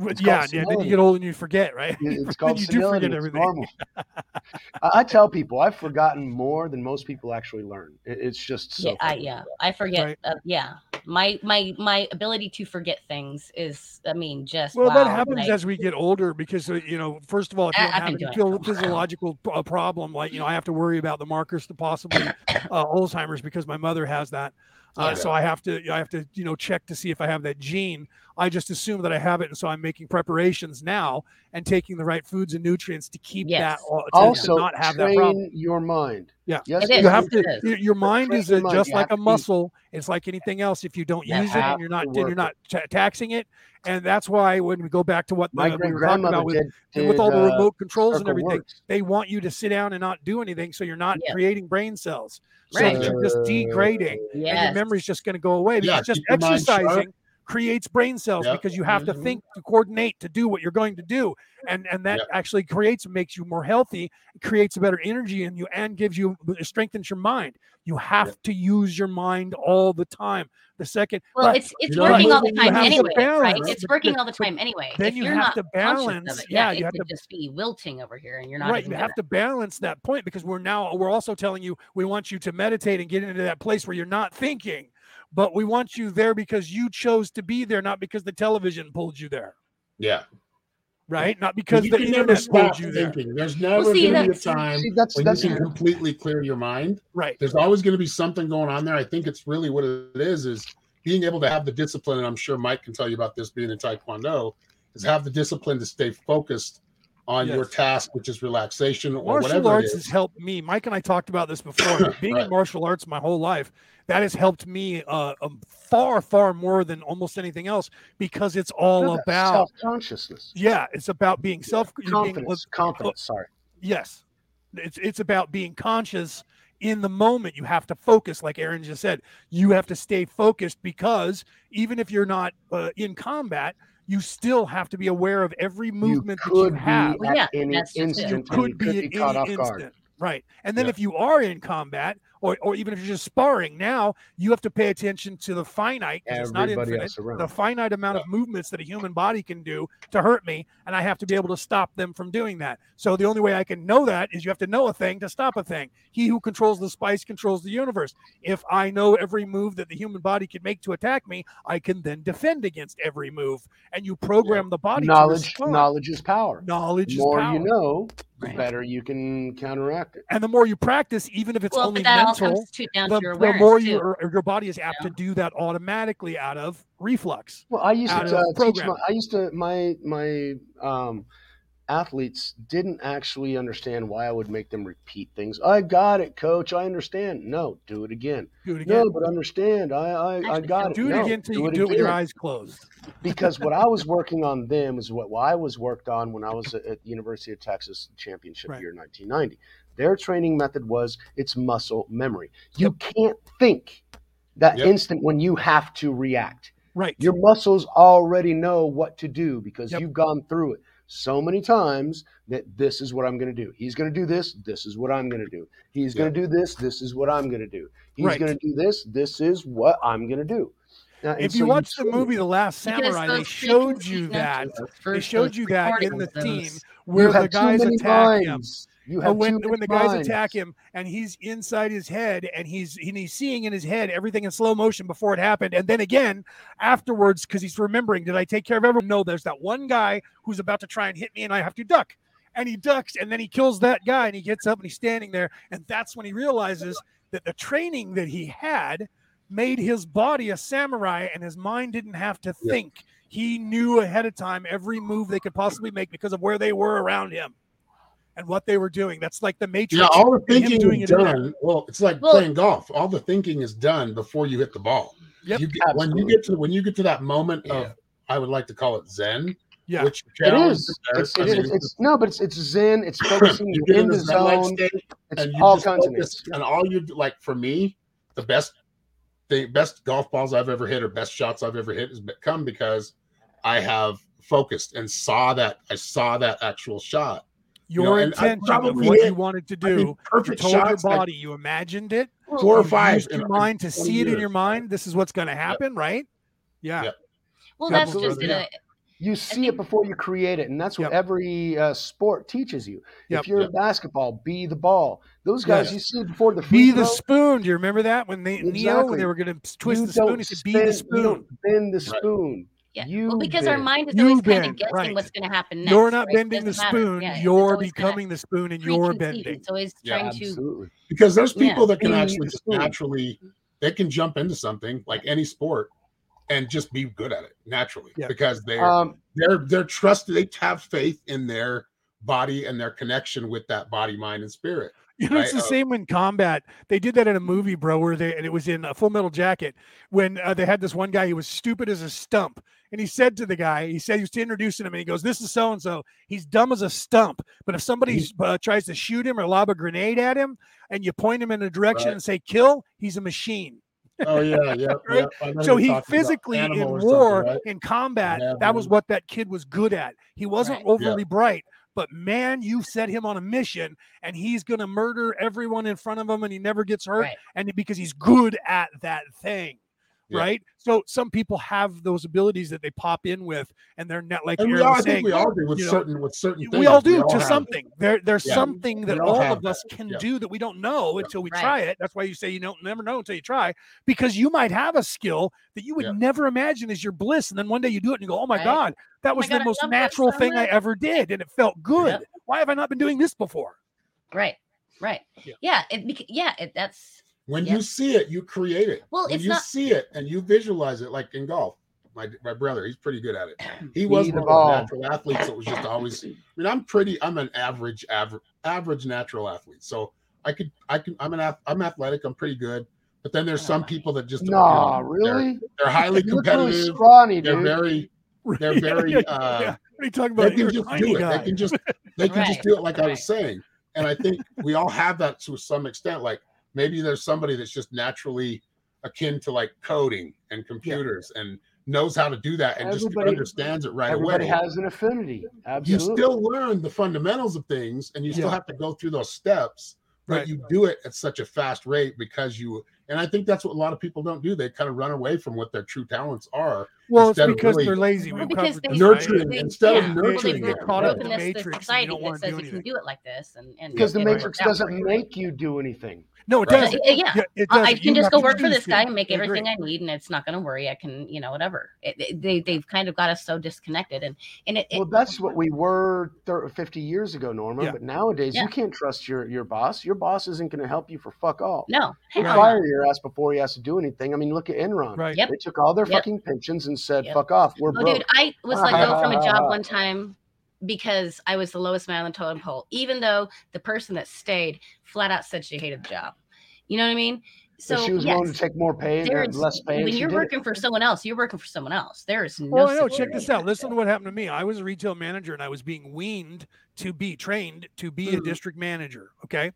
Well, It's yeah, yeah. Then you get old and you forget, right? It's *laughs* called you do senility. forget It's everything. normal. *laughs* I, I tell people I've forgotten more than most people actually learn. It's just so. yeah, I, yeah, I forget. Right. Uh, yeah, my my my ability to forget things is, I mean, just Well, wow, that happens like- as we get older because uh, you know, first of all, if you I- don't I've have been any doing it phil- for a while. physiological p- uh, problem, like you know, I have to worry about the markers to possibly *coughs* uh, Alzheimer's because my mother has that. Uh, Yeah. So I have to, I have to, you know, check to see if I have that gene. I just assume that I have it, and so I'm making preparations now and taking the right foods and nutrients to keep Yes. that, to, to Also, not have that train problem. your mind. Yeah. Yes, It is. you have to It is. your, your mind is a, mind. just You like a to be- muscle it's like anything else if you don't You use it and you're not and you're not ta taxing it and that's why when we go back to what My the, we were talking about with, did, with all the uh, remote controls and everything works. they want you to sit down and not do anything so you're not Yeah. creating brain cells so Right. you're just degrading and your Yes. memory's just going to go away Yeah, because just keep your mind sharp. exercising creates brain cells Yep. because you have to Mhm. think to coordinate to do what you're going to do and and that Yep. actually creates makes you more healthy creates a better energy in you and gives you strengthens your mind you have Yep. to use your mind all the time the second Well, but it's it's You know, working all the time have to anyway, right? It's working all the time anyway. then if you you're have not to balance- it, yeah, yeah, you it have could to- just be wilting over here, and you're not right you gonna- have to balance that point because we're now we're also telling you we want you to meditate and get into that place where you're not thinking but we want you there because you chose to be there not because the television pulled you there Yeah. right not because you the can never internet pulled stop you there. There's never see, going to be a time See, that's when that's you can completely clear your mind. right There's always going to be something going on there. I think it's really what it is is being able to have the discipline, and I'm sure Mike can tell you about this being in Taekwondo, is have the discipline to stay focused on your task, which is relaxation or martial whatever Martial arts has helped me. Mike and i talked about this before. *coughs* Being in martial arts my whole life that has helped me uh, um, far far more than almost anything else because it's all about self consciousness, yeah it's about being self you're being, confidence, confidence. Sorry, yes. It's it's about being conscious in the moment. You have to focus like aaron just said. You have to stay focused because even if you're not uh, in combat you still have to be aware of every movement that you be have Well, at yeah, any that's just it. instant, you could you be could at be caught any off guard. instant right and then Yeah. if you are in combat or, or even if you're just sparring now you have to pay attention to the finite 'cause it's not Everybody infinite else around. the finite amount of movements that a human body can do to hurt me and i have to be able to stop them from doing that so the only way i can know that is you have to know a thing to stop a thing he who controls the spice controls the universe if i know every move that the human body can make to attack me i can then defend against every move and you program the body knowledge, respond. knowledge is power. knowledge The more is power. you know, the Right. better you can counteract it. and the more you practice even if it's well, only but that all mental comes down the, to your the more too. you your body is apt to do that automatically out of reflux Well, I used to uh, teach program. my, I used to my my um, athletes didn't actually understand why I would make them repeat things. I got it, coach. I understand. No, do it again. do it again No, but understand. I I, I Actually, got it. do it No, again until you can do it with your eyes closed *laughs* because what I was working on them is what I was worked on when I was at, at the University of Texas championship Right. year 1990. Their training method was it's muscle memory. You can't think that Yep. instant when you have to react. right Your muscles already know what to do because Yep. you've gone through it so many times that this is what I'm going to do. He's going to do this. This is what I'm going to do. He's going to do this. This is what I'm going to do. He's Right. going to do this. This is what I'm going to do. Now, and if so you watch the movie it. The Last Samurai, they showed you that. They showed you that in the recordings, team those- where the guys many attack him. You Uh, have when when the guys minds. attack him and he's inside his head and he's and he's seeing in his head everything in slow motion before it happened and then again afterwards because he's remembering did I take care of everyone? No, there's that one guy who's about to try and hit me and I have to duck. And he ducks and then he kills that guy and he gets up and he's standing there and that's when he realizes that the training that he had made his body a samurai and his mind didn't have to Yeah. think. He knew ahead of time every move they could possibly make because of where they were around him and what they were doing. That's like the Matrix. Yeah, all the thinking doing is it done. Well, it's like Well- playing golf. All the thinking is done before you hit the ball. Yep, you get, when you get to when you get to that moment Yeah. of I would like to call it Zen. Yeah. Which It challenge is. there. It's, I it mean, is. It's, no, but it's it's zen. It's *coughs* focusing. you You're in in the the zone. state, It's and all kinds of focus, things. and all you do- like for me, the best the best golf balls I've ever hit or best shots I've ever hit has come because I have focused and saw that I saw that actual shot. Your know, intention of probably what you wanted to I mean, do. You perfect told your shots, like body, you imagined it. four or five used your mind to 20 see it in your mind. This is what's going to happen, right? Yeah. Yep. Well, Couple that's of just other- in yeah. a, You see it before you create it, and that's what Yep. every uh, sport teaches you. Yep. If you're Yep. in basketball, be the ball. Those guys, Yes. you see it before the free Be the spoon. Do you remember that when they Neo when they were going to twist you the spoon? don't He said, "Be the spin- You don't spoon." bend the Right. Spoon. yeah. You well, because our mind is You always kind of guessing right. what's going to happen next. You're not right? Bending the spoon. Yeah, you're becoming the spoon, and you're bending. It's always Yeah, trying to. Absolutely. because there's Yeah. people that can actually just naturally they can jump into something like any sport and just be good at it naturally Yeah. because they're Um, they're they're trusted they have faith in their body and their connection with that body mind and spirit You know, it's the uh, same in combat. They did that in a movie, bro, where they and it was in a Full Metal Jacket when uh, they had this one guy. He was stupid as a stump, and he said to the guy, he said he was introducing him, and he goes, "This is so and so. He's dumb as a stump, but if somebody uh, tries to shoot him or lob a grenade at him, and you point him in a direction Right. and say kill, he's a machine." Oh yeah, *laughs* yeah. Right? yeah. So he physically in animal or something, war, right? in combat, Yeah, that was what that kid was good at. He wasn't Right. overly bright, but man, you set him on a mission, and he's gonna murder everyone in front of him, and he never gets hurt, Right. and because he's good at that thing. Yeah. Right. So some people have those abilities that they pop in with, and they're not like And we all, was I think we all do with you know, certain with certain things. we all do to have- something. There, there's Yeah. something that all all of us that. can Yeah. do that we don't know until we Right. try it. That's why you say you don't never know until you try, because you might have a skill that you would Yeah. never imagine is your bliss, and then one day you do it and you go, "Oh my Right. god, that oh my was God, the I most natural thing I ever did, and it felt good. Yep. Why have I not been doing this before?" Right. Right. Yeah. Yeah. It. Yeah. It. That's. When Yeah. you see it, you create it. Well, when it's you not- see it and you visualize it, like in golf. My, my brother, he's pretty good at it. *clears throat* He was the one of ball. those natural athletes that was just always. I mean, I'm pretty. I'm an average, average, average natural athlete. So I could, I can. I'm an. ath- I'm athletic. I'm pretty good. But then there's some people that just. Nah, you know, really? They're, they're *laughs* highly You look really competitive. scrawny, They're dude. very. They're *laughs* very. uh, yeah. What are you talking they about? You're can just do it. guy. They can just they *laughs* can just do it like I was saying. And I think we all have that to some extent. Like maybe there's somebody that's just naturally akin to like coding and computers and knows how to do that and just understands it right Everybody away. has an affinity. Absolutely. you still learn the fundamentals of things and you still Yeah. have to go through those steps, but Right. you do it at such a fast rate because you and I think that's what a lot of people don't do. They kind of run away from what their true talents are. Well, it's instead of because really- they're lazy. Well, We've because they, Nurturing they- instead of yeah, nurturing well, they it, caught up up in in the this, this matrix society that says you can do it like this, and and Because the Matrix doesn't make you do anything. No, it Right. doesn't. Uh, yeah. it I- I doesn't. can You just go work for this guy and make everything I need, and it's not going to worry. I can, you know, whatever. It, it- they they've kind of got us so disconnected, and and it, it Well, that's what we were thir 50 years ago, Norma. Yeah. But nowadays, Yeah. you can't trust your, your boss. Your boss isn't going to help you for fuck all. no, He'll hell fire your ass before he has to do anything. I mean, look at Enron. Right. Yep. They took all their Yep. fucking pensions and said, Yep. fuck off. We're Oh, broke. dude, I was let go from a job one *laughs* time because I was the lowest man on the totem pole, even though the person that stayed flat out said she hated the job. You know what I mean? So So she was yes, willing to take more pay, there or less pay. when you're did it. working for someone else, you're working for someone else. There is no. Well, no, check this out. Listen to what happened to me. I was a retail manager and I was being weaned to be trained to be a Mhm. district manager. Okay.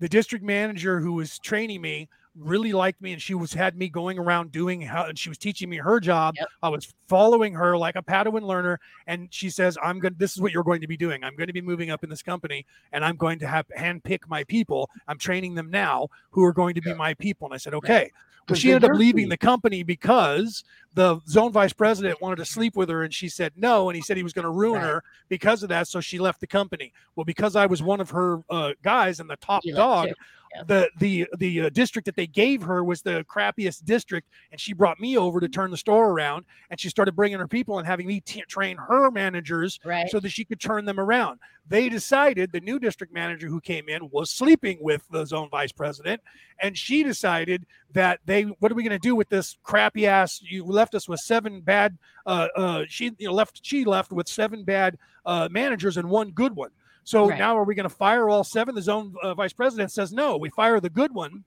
The district manager who was training me really liked me and she was had me going around doing how and she was teaching me her job. Yep. I was following her like a Padawan learner. And she says, I'm going to this is what you're going to be doing. I'm going to be moving up in this company and I'm going to have handpick my people. I'm training them now who are going to be Yeah. my people. And I said, okay. Well, she ended up leaving you. the company because the zone vice president wanted to sleep with her and she said no and he said he was going to ruin Right. her because of that so she left the company well because i was one of her uh, guys and the top left dog. Yeah. the the the uh, district that they gave her was the crappiest district and she brought me over to turn the store around and she started bringing her people and having me t- train her managers Right. so that she could turn them around. They decided the new district manager who came in was sleeping with the zone vice president, and she decided that they what are we going to do with this crappy ass? You left us with seven bad. Uh, uh, she you know, left. She left with seven bad uh, managers and one good one. So Right. now are we going to fire all seven? The zone uh, vice president says no. We fire the good one.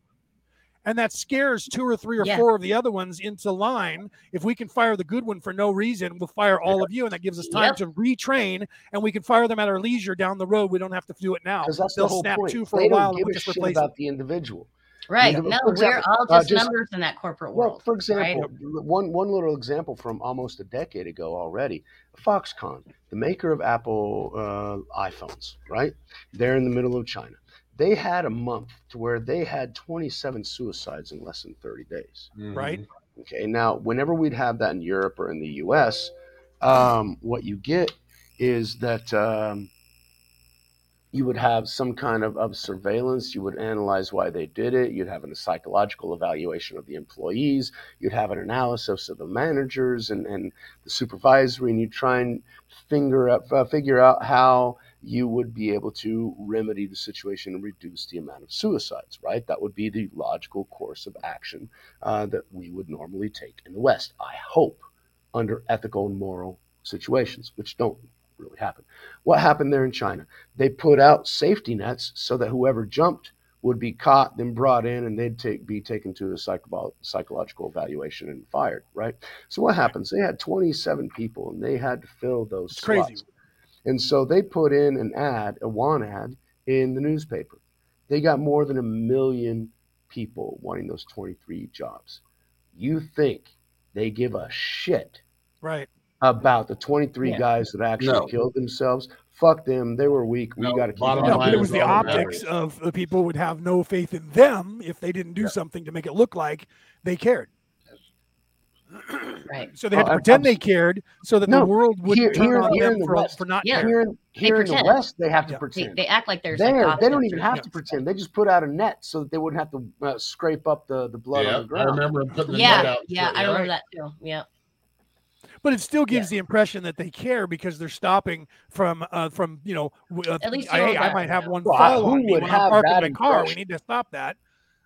And that scares two or three or Yeah. four of the other ones into line. If we can fire the good one for no reason, we'll fire all of you, and that gives us time Yep. to retrain, and we can fire them at our leisure down the road. We don't have to do it now. Because that's They'll the whole snap point. two for they a while, don't and give we'll a just shit replace about the individual. Right. For No, we're example, all uh, just, just- numbers in that corporate world. Well, world. for right? example, one one little example from almost a decade ago already, Foxconn, the maker of Apple uh, iPhones, right? They're in the middle of China. They had a month to where they had 27 suicides in less than 30 days. Right. Okay, now whenever we'd have that in Europe or in the U.S., um, what you get is that um, you would have some kind of, of surveillance. You would analyze why they did it. You'd have a psychological evaluation of the employees. You'd have an analysis of the managers and, and the supervisory, and you try and figure out, uh, figure out how you would be able to remedy the situation and reduce the amount of suicides, right? That would be the logical course of action uh, that we would normally take in the West. I hope under ethical and moral situations, which don't really happened. What happened there in China? They put out safety nets so that whoever jumped would be caught, then brought in, and they'd take, be taken to a psycho- psychological evaluation and fired. Right. So what happens? They had 27 people, and they had to fill those. It's crazy. And so they put in an ad, a want ad, in the newspaper. They got more than a million people wanting those 23 jobs. You think they give a shit Right. About the 23 Yeah. guys that actually No. killed themselves? Fuck them. They were weak. We No, got to keep bottom No, them. but it was the optics matters. of the people would have no faith in them if they didn't do Yeah. something to make it look like they cared. Right. So they had Oh, to I'm- pretend I'm- they cared, so that No, the world wouldn't here- turn here- on here in them the for, West- for not Yeah. caring. Here, in, the. West, they have to Yeah. Pretend. they act like they're there, they don't even or have to pretend. They just put out a net so that they wouldn't have to uh, scrape up the, the blood on Yeah, the I remember him putting the net Yeah, out. yeah, for- I remember right. that too. Yeah, But it still gives the impression that they care because they're stopping from uh, from you know. Uh, At least I, hey, know I might have one Well, I- fall who on me would when I'm parking my car. We need to stop that.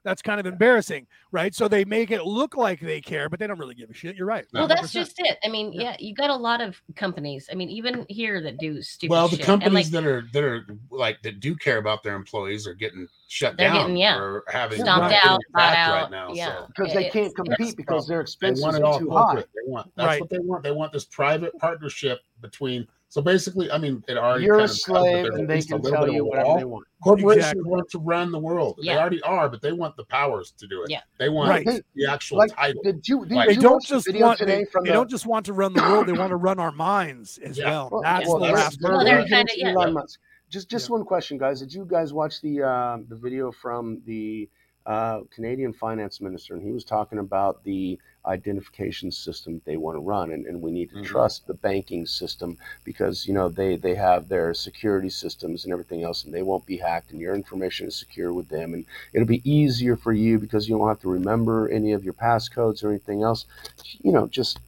That's kind of embarrassing, right? So they make it look like they care, but they don't really give a shit. You're right. well, 100%. that's just it. I mean, Yeah. yeah. you got a lot of companies. I mean, even here that do stupid. Well, the shit. companies like, that are that are like that do care about their employees are getting shut They're down getting, yeah, or having stomped getting out, bought out, right now. yeah. So because they can't compete because their they expenses want it are all too corporate. high. They want that's Right. what they want. They want this private partnership between. So basically, I mean, it already You're kind a of does, but slave, there's and they can tell you whatever law. they want. Corporations Exactly. want to run the world. They already are, but they want the powers to do it. Yeah. They want Right. Hey, the actual like, title. Did you, did Like- They don't watch the just want today they, from they the don't just want to run the world; they want to run our minds as Yeah. well. Well, That's well, the last they're Well, hurdle. they're kinda- yeah. Elon Musk. Just just Yeah. one question, guys. Did you guys watch the uh, the video from the uh, Canadian finance minister? And he was talking about the identification system they want to run, and, and we need to Mhm. trust the banking system because you know they they have their security systems and everything else, and they won't be hacked, and your information is secure with them, and it'll be easier for you because you won't have to remember any of your passcodes or anything else. You know, just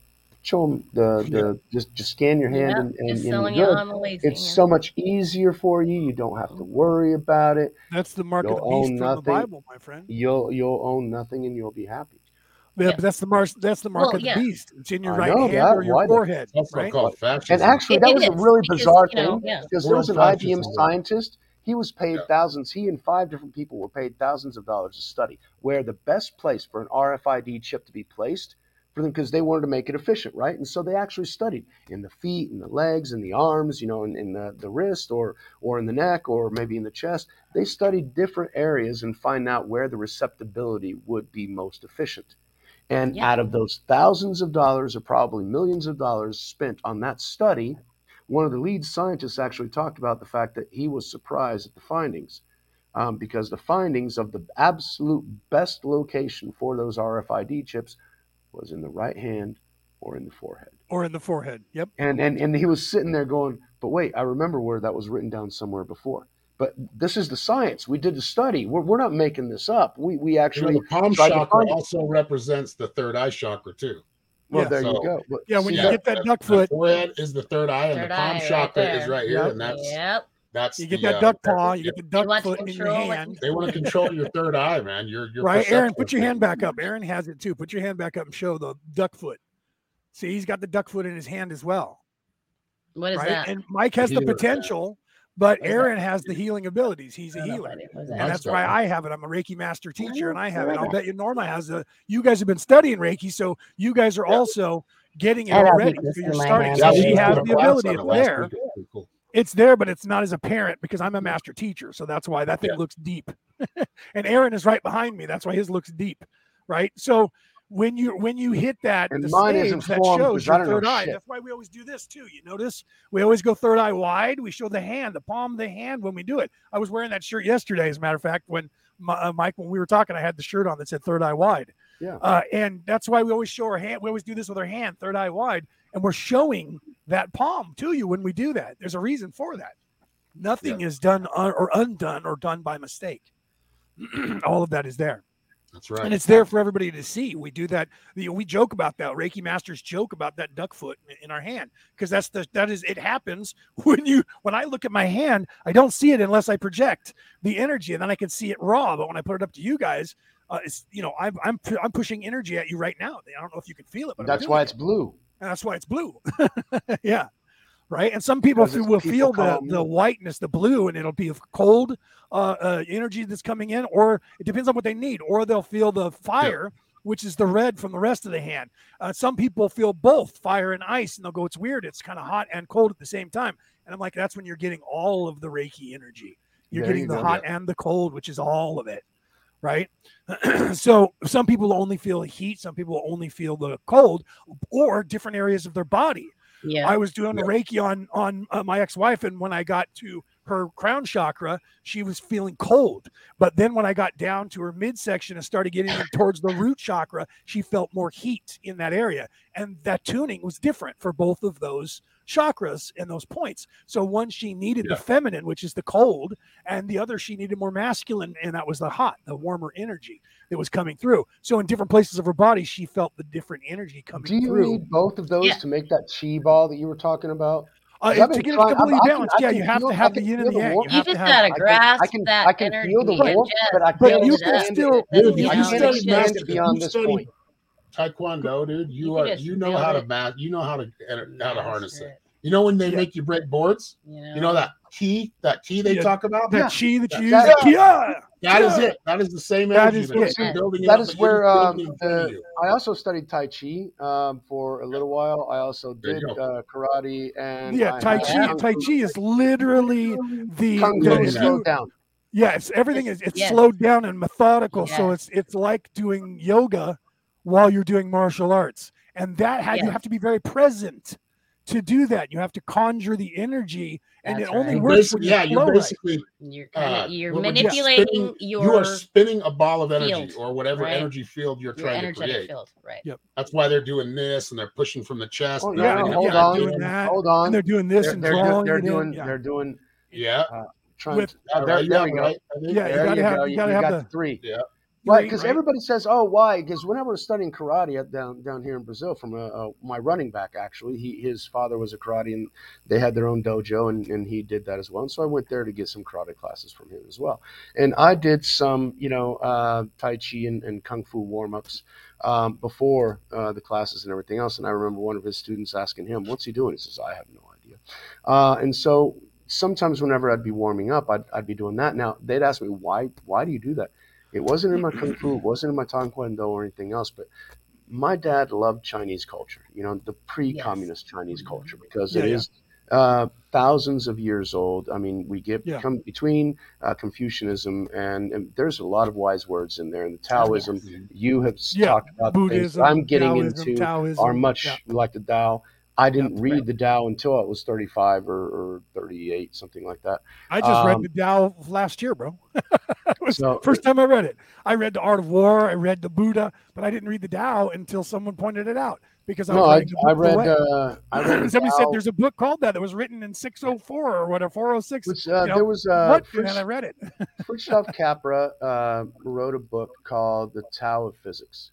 show them the, the just just scan your hand yeah, and, and, just and you're you good on the it's yeah. so much easier for you. You don't have to mm-hmm. worry about it. That's the mark You'll the beast own from the nothing. Bible, my friend. You'll you'll own nothing and you'll be happy. Yeah, Yeah. but that's the mark. That's the mark Well, of the yeah. beast. It's in your I right know hand that. or your Why the- forehead, It's also right? called fascism. And actually, It- that it was a really because, bizarre you know, thing yeah. because there was an IBM scientist. He was paid Yeah. thousands. He and five different people were paid thousands of dollars to study where the best place for an RFID chip to be placed for them because they wanted to make it efficient, right? And so they actually studied in the feet and the legs and the arms, you know, in, in the, the wrist or or in the neck or maybe in the chest. They studied different areas and find out where the receptibility would be most efficient. And Yeah. out of those thousands of dollars or probably millions of dollars spent on that study, one of the lead scientists actually talked about the fact that he was surprised at the findings um, because the findings of the absolute best location for those RFID chips was in the right hand or in the forehead. or in the forehead. Yep. And, and, and he was sitting there going, but wait, I remember where that was written down somewhere before. But this is the science. We did the study. We're, we're not making this up. We, we You know, actually, the palm chakra also represents the third eye chakra too. well, Yeah. there you go. But Yeah, when see, you Yeah, get that duck The foot, forehead is the third eye, and Third the palm eye right chakra is right here, Yep. and that's Yep. That's you get the, that uh, duck that- paw, you yeah, get the duck foot in your hand. They want to *laughs* control your third eye, man. Your your Right, Aaron, put your hand back up. Aaron has it too. Put your hand back up and show the duck foot. See, he's got the duck foot in his hand as well. What is right? that? And Mike has the Healer, potential, but Aaron has the healing abilities. He's a healer. what it is. What is And that's That's why. I have it. I'm a Reiki master teacher, and I have it. I'll bet you Norma has the. You guys have been studying Reiki, so you guys are Yeah. also getting it I don't already. So you're starting. hand. So Yeah, she has the ability. on It's there. week. It was pretty cool. It's there, but it's not as apparent because I'm a master teacher. So that's why that thing Yeah. looks deep. *laughs* and Aaron is right behind me. That's why his looks deep. Right. So when you when you hit that And the mine stage, isn't that shows your third eye. shit. That's why we always do this too. You notice we always go third eye wide. We show the hand, the palm of the hand when we do it. I was wearing that shirt yesterday, as a matter of fact, when my, uh, Mike, when we were talking, I had the shirt on that said third eye wide. Yeah. Uh, and that's why we always show our hand. We always do this with our hand, third eye wide, and we're showing that palm to you when we do that. There's a reason for that. Nothing is done un- or undone or done by mistake. *clears throat* All of that is there That's right. and it's there for everybody to see. We do that. You know, we joke about that. Reiki masters joke about that duck foot in- our hand because that's the that is it happens *laughs* when you when I look at my hand, I don't see it unless I project the energy, and then I can see it raw. But when I put it up to you guys, uh, it's you know I'm I'm I'm pushing energy at you right now. I don't know if you can feel it, but That's why it. it's blue. And that's why it's blue. *laughs* yeah. right? And some people feel, will people feel the the whiteness, the blue, and it'll be a cold uh, uh, energy that's coming in, or it depends on what they need, or they'll feel the fire, which is the red from the rest of the hand. Uh, some people feel both fire and ice, and they'll go, "It's weird. It's kind of hot and cold at the same time." And I'm like, "That's when you're getting all of the Reiki energy. You're There getting you the go. hot and the cold, which is all of it." Right. *clears throat* so some people only feel the heat, some people only feel the cold, or different areas of their body. Yeah. I was doing Yeah. Reiki on on uh, my ex-wife, and when I got to her crown chakra, she was feeling cold. But then when I got down to her midsection and started getting towards the root chakra, she felt more heat in that area, and that tuning was different for both of those chakras and those points. So one she needed Yeah. the feminine, which is the cold, and the other she needed more masculine, and that was the hot, the warmer energy that was coming through. So in different places of her body, she felt the different energy coming through. Do you through. need both of those Yeah. to make that chi ball that you were talking about? Uh, 'Cause I've to been get it trying- completely I- I balanced, I yeah, you have feel- to have the yin feel and the the yang. You You have just gotta I can- grasp I can, that I can energy feel the and warmth, but I But can't you build it can up. understand still- it. Dude, you if I can can't still- understand just- it beyond you this study point. Taekwondo, dude. You You are you know feel how to it. math. You know how to how to harness Master it. You know when they Yeah. make you break boards. You know, You know that key, that key they Yeah. talk about. that Yeah. chi that you That- use. Yeah. That is it. That is the same That energy. is man. it. You're building it That up, is but you're where um, building it in front of the. I also studied Tai Chi um, for a little while. I also did uh, karate and Yeah, I Tai Chi. Tai Chi is literally the, the Fu Yeah. if slowed you, down. yes, everything is it's Yes. slowed down and methodical. So it's it's like doing yoga while you're doing martial arts, and that had you have to be very present to do that. You have to conjure the energy, and That's it only right. works Basi- when you yeah, you're right. basically You're kind uh, of you're what would you- manipulating spinning- your you are spinning a ball of energy field, or whatever right? energy field you're your trying to create. field, right? Yeah. That's why they're doing this and they're pushing from the chest. Oh, yeah, they're no, bringing hold it on, doing that, hold on. and they're doing this They're, and they're, drawing they're it in. doing. Yeah. They're doing. Yeah, Trying. With- to, uh, there, right, you there got we it go. right. I think. Yeah, you there gotta you have- go. you You, gotta you have the- the three. Yeah. Right, because right. everybody says, "Oh, why?" Because when I was studying karate down down here in Brazil, from a, a, my running back, actually, he his father was a karate, and they had their own dojo, and, and he did that as well. And so I went there to get some karate classes from him as well. And I did some, you know, uh, tai chi and, and kung fu warm ups um, before uh, the classes and everything else. And I remember one of his students asking him, "What's he doing?" He says, "I have no idea." Uh, and so sometimes whenever I'd be warming up, I'd, I'd be doing that. Now they'd ask me, "Why? Why do you do that?" It wasn't in my kung fu, it wasn't in my taekwondo or anything else, but my dad loved Chinese culture, you know, the pre-communist Chinese culture, because it Yeah, yeah. uh, thousands of years old. I mean, we get Yeah. come between uh, Confucianism and, and there's a lot of wise words in there. And the Taoism, you have Yeah, talked about Buddhism, I'm getting Taoism, into Taoism, are much yeah. like the Tao. I didn't read the Tao until I was 35 or, or 38, something like that. I just read Um, the Tao last year, bro. *laughs* it was So- first time I read it. I read the Art of War. I read the Buddha, but I didn't read the Tao until someone pointed it out because I No, I, I read. Uh, I read. *laughs* Somebody said there's a book called that that was written in 604 or whatever, 406. which, uh, you know, there was uh, what? Fritz- And I read it. *laughs* Fritjof Capra uh, wrote a book called The Tao of Physics.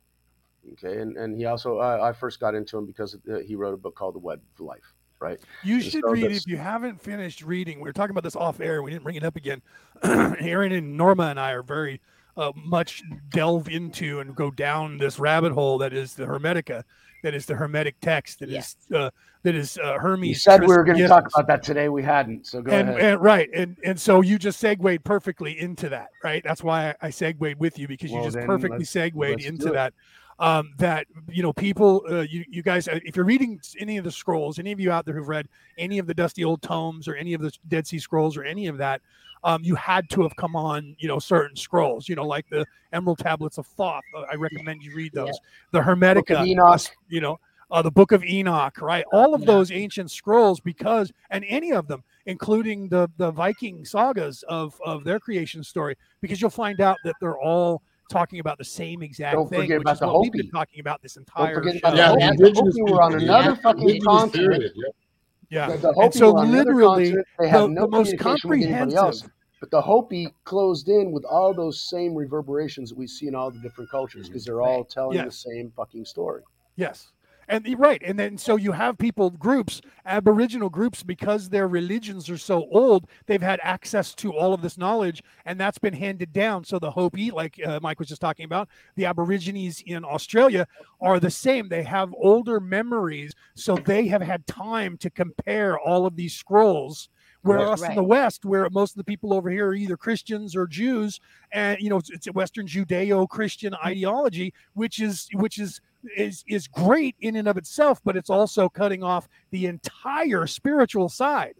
Okay, and, and he also uh, I first got into him because uh, he wrote a book called The Web of Life. Right. You And should so read it if you haven't finished reading. We were talking about this off air. We didn't bring it up again. *clears throat* Aaron and Norma and I are very uh, much delve into and go down this rabbit hole that is the Hermetica, that is the Hermetic text, that is uh, that is uh, Hermes. You said we were going to talk about that today. We hadn't. So go and, ahead. and right and and so you just segued perfectly into that right that's why i, I segued with you because you just perfectly let's- segued let's into that. it. That um that you know people uh, you you guys uh, if you're reading any of the scrolls any of you out there who've read any of the dusty old tomes or any of the dead sea scrolls or any of that um, you had to have come on, you know, certain scrolls, you know, like the Emerald Tablets of Thoth. Uh, I recommend you read Yeah. those. The Book Hermetica, Enoch. you know, uh, the Book of Enoch, right? All of Yeah. those ancient scrolls, because and any of them, including the the Viking sagas of of their creation story, because you'll find out that they're all talking about the same exact Don't thing, which about is the what we've been Hopi. talking about this Don't entire forget show. about Yeah, the the Hopi. indigenous The were on another yeah. fucking indigenous continent. yeah. yeah. The, the Hopi so were on literally. They had the- no the most communication with anybody else. But the Hopi closed in with all those same reverberations that we see in all the different cultures mm-hmm. because they're all telling the same fucking story. Yes. And right, and then so you have people groups, Aboriginal groups, because their religions are so old, they've had access to all of this knowledge, and that's been handed down. So the Hopi, like uh, Mike was just talking about, the Aborigines in Australia are the same. They have older memories, so they have had time to compare all of these scrolls. Where Right. us in the West, where most of the people over here are either Christians or Jews, and you know it's, it's a Western Judeo-Christian mm-hmm. ideology, which is which is is is great in and of itself, but it's also cutting off the entire spiritual side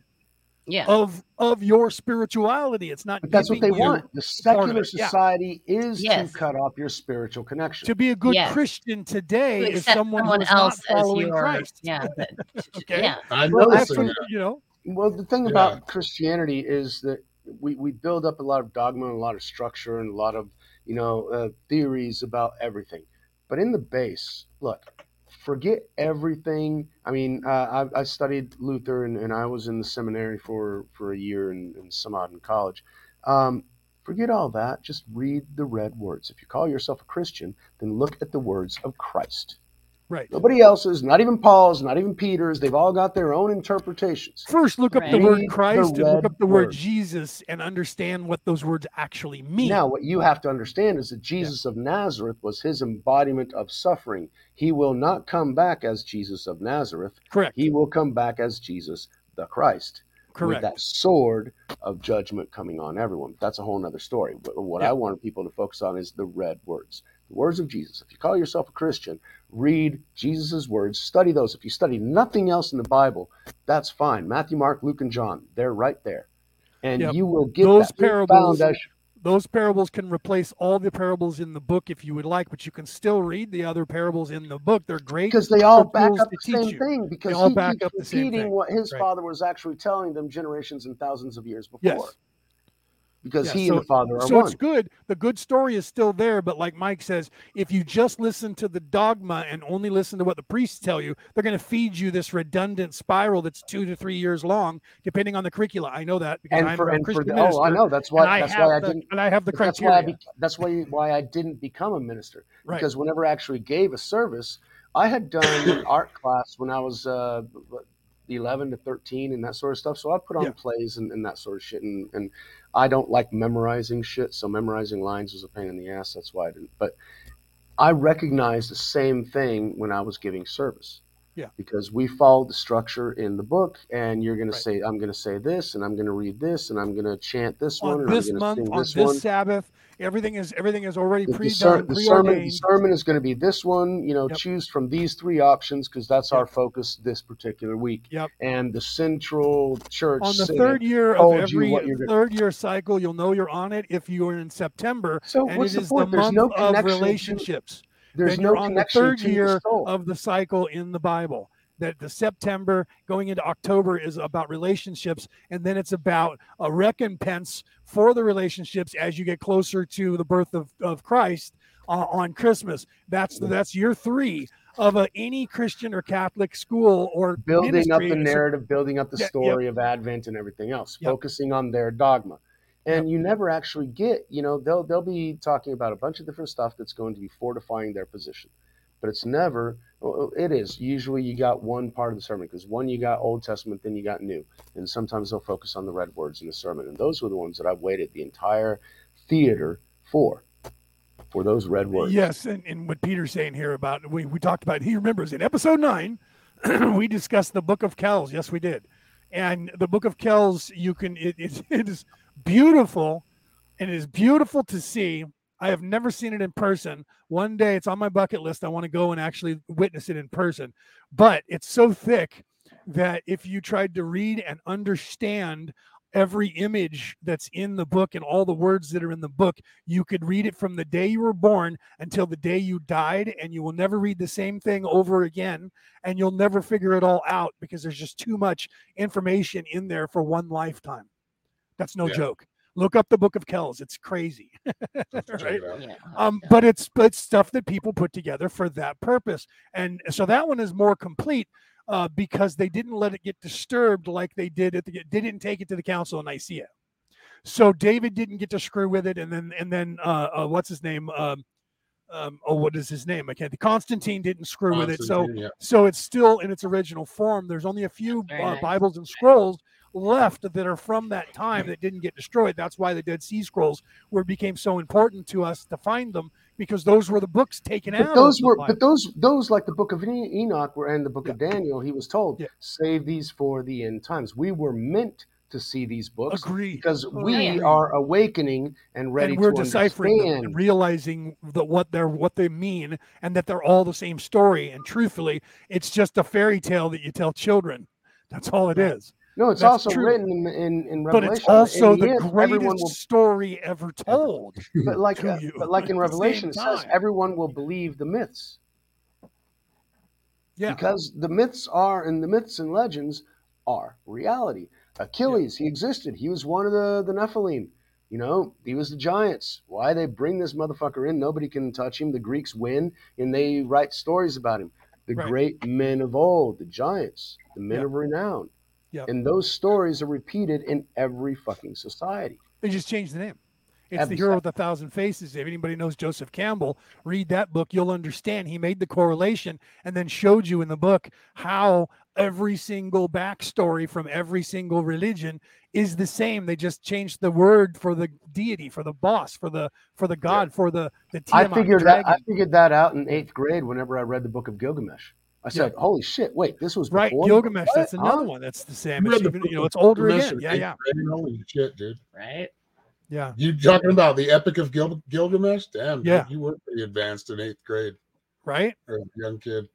Yeah. of of your spirituality. It's not. But that's what they want. The secular it, yeah. society is Yes. to cut off your spiritual connection. To be a good Yes. Christian To today is someone, someone else not as following your Christ. yeah. but- *laughs* Okay. Yeah. I'm Well, noticing actually- that. You know, Well, the thing Yeah. about Christianity is that we, we build up a lot of dogma and a lot of structure and a lot of you know uh, theories about everything, but in the base, look, forget everything. I mean, uh, I, I studied Luther and, and I was in the seminary for for a year and, and some odd in college. Um, forget all that. Just read the red words. If you call yourself a Christian, then look at the words of Christ. Right. Nobody else's, not even Paul's, not even Peter's. They've all got their own interpretations. First, look up the word Read the Christ and look up the word word. Jesus and understand what those words actually mean. Now, what you have to understand is that Jesus of Nazareth was his embodiment of suffering. He will not come back as Jesus of Nazareth. Correct. He will come back as Jesus the Christ. Correct. With that sword of judgment coming on everyone. That's a whole other story. But what Yeah. I want people to focus on is the red words. The words of Jesus. If you call yourself a Christian, read Jesus' words, study those. If you study nothing else in the Bible, that's fine. Matthew, Mark, Luke, and John, they're right there. And Yep. you will get Those parables- foundation- Those parables can replace all the parables in the book if you would like, but you can still read the other parables in the book. They're great. because they all back up the same you. thing because all he back up the same repeating thing. what his Right. father was actually telling them generations and thousands of years before Yes. Because Yeah, he so- and the father are so one it's good. The good story is still there, but like Mike says, if you just listen to the dogma and only listen to what the priests tell you, they're going to feed you this redundant spiral that's two to three years long, depending on the curricula. I know that because and I'm for a and for Christian the, oh I know that's why that's why I the, didn't and I have the but that's why I that's why why I didn't become a minister Right. because whenever I actually gave a service I had done an *coughs* art class when I was uh, 11 to 13 and that sort of stuff so I put on Yeah. plays and, and that sort of shit and, and I don't like memorizing shit so memorizing lines was a pain in the ass that's why I didn't but I recognized the same thing when I was giving service. Yeah. Because we followed the structure in the book, and you're going Right. to say, I'm going to say this, and I'm going to read this, and I'm going to chant this one, on and this I'm going month, to sing on this this. Sabbath, everything is everything is already The, the, pre-done, ser- the sermon, the sermon is going to be this one. You know, Yep. choose from these three options because that's Yep. our focus this particular week. Yep. And the central church on the third year of every you're third year cycle, you'll know you're on it if you are in September, So and what's it the is point? the There's month no of connection to- relationships. There's no on the connection third the year soul. of the cycle in the Bible. That the September going into October is about relationships, and then it's about a recompense for the relationships as you get closer to the birth of, of Christ uh, on Christmas. That's that's year three of a, any Christian or Catholic school or building up the narrative, building up the Yeah, yep. story of Advent and everything else, Yep. focusing on their dogma. And you never actually get, you know, they'll they'll be talking about a bunch of different stuff that's going to be fortifying their position, but it's never. It is usually you got one part of the sermon because one you got Old Testament, then you got New, and sometimes they'll focus on the red words in the sermon, and those were the ones that i've waited the entire theater for, for those red words. Yes, and, and what Peter's saying here about we, we talked about he remembers in episode nine, *clears throat* we discussed the book of Kells. Yes, we did. And the book of Kells, you can it, it, it is beautiful and it is beautiful to see. I have never seen it in person. One day it's on my bucket list. I want to go and actually witness it in person. But it's so thick that if you tried to read and understand every image that's in the book and all the words that are in the book, you could read it from the day you were born until the day you died, and you will never read the same thing over again, and you'll never figure it all out because there's just too much information in there for one lifetime. That's no Yeah. joke. Look up the Book of Kells; it's crazy. Have to check Right. it. Yeah. Um, but it's but stuff that people put together for that purpose, and so that one is more complete uh, because they didn't let it get disturbed like they did at the. They didn't take it to the Council of Nicaea, so David didn't get to screw with it, and then and then uh, uh, what's his name? Um, um, oh, what is his name? I can't. Constantine didn't screw with it, so yeah. so it's still in its original form. There's only a few uh, nice. Bibles and scrolls left that are from that time that didn't get destroyed. That's why the Dead Sea Scrolls were became so important to us to find them because those were the books taken out. But those of were, Bible. but those, those like the Book of Enoch were and the Book of Daniel. He was told, Yeah. save these for the end times. We were meant to see these books Agreed. because Oh, we yeah. are awakening and ready and we're to deciphering them and realizing that what they're what they mean and that they're all the same story. And truthfully, it's just a fairy tale that you tell children. That's all it is. No, it's that's also true. written in, in, in But Revelation. it's also In the end, greatest will story ever told. *laughs* But like, uh, but like *laughs* in Revelation, it says everyone will believe the myths Yeah. because the myths are, and the myths and legends are reality. Achilles, he existed. He was one of the the Nephilim. You know, he was the giants. Why they bring this motherfucker in? Nobody can touch him. The Greeks win, and they write stories about him. The Right. great men of old, the giants, the men Yeah. of renown. Yeah. And those stories are repeated in every fucking society. They just changed the name. It's the hero with a thousand faces. If anybody knows Joseph Campbell, read that book. You'll understand. He made the correlation and then showed you in the book how every single backstory from every single religion is the same. They just changed the word for the deity, for the boss, for the for the god, for the the I figured that I figured that out in eighth grade whenever I read the book of Gilgamesh. I said, "Holy shit! Wait, this was Right, before Gilgamesh. What? That's another Huh? one. That's the same. You It's the even, you know, it's older Gilgamesh again. in Yeah, yeah. Holy shit, dude! Right? yeah. You talking about the Epic of Gil- Gilgamesh? Damn, dude, Yeah. you were pretty advanced in eighth grade Right. or a young kid.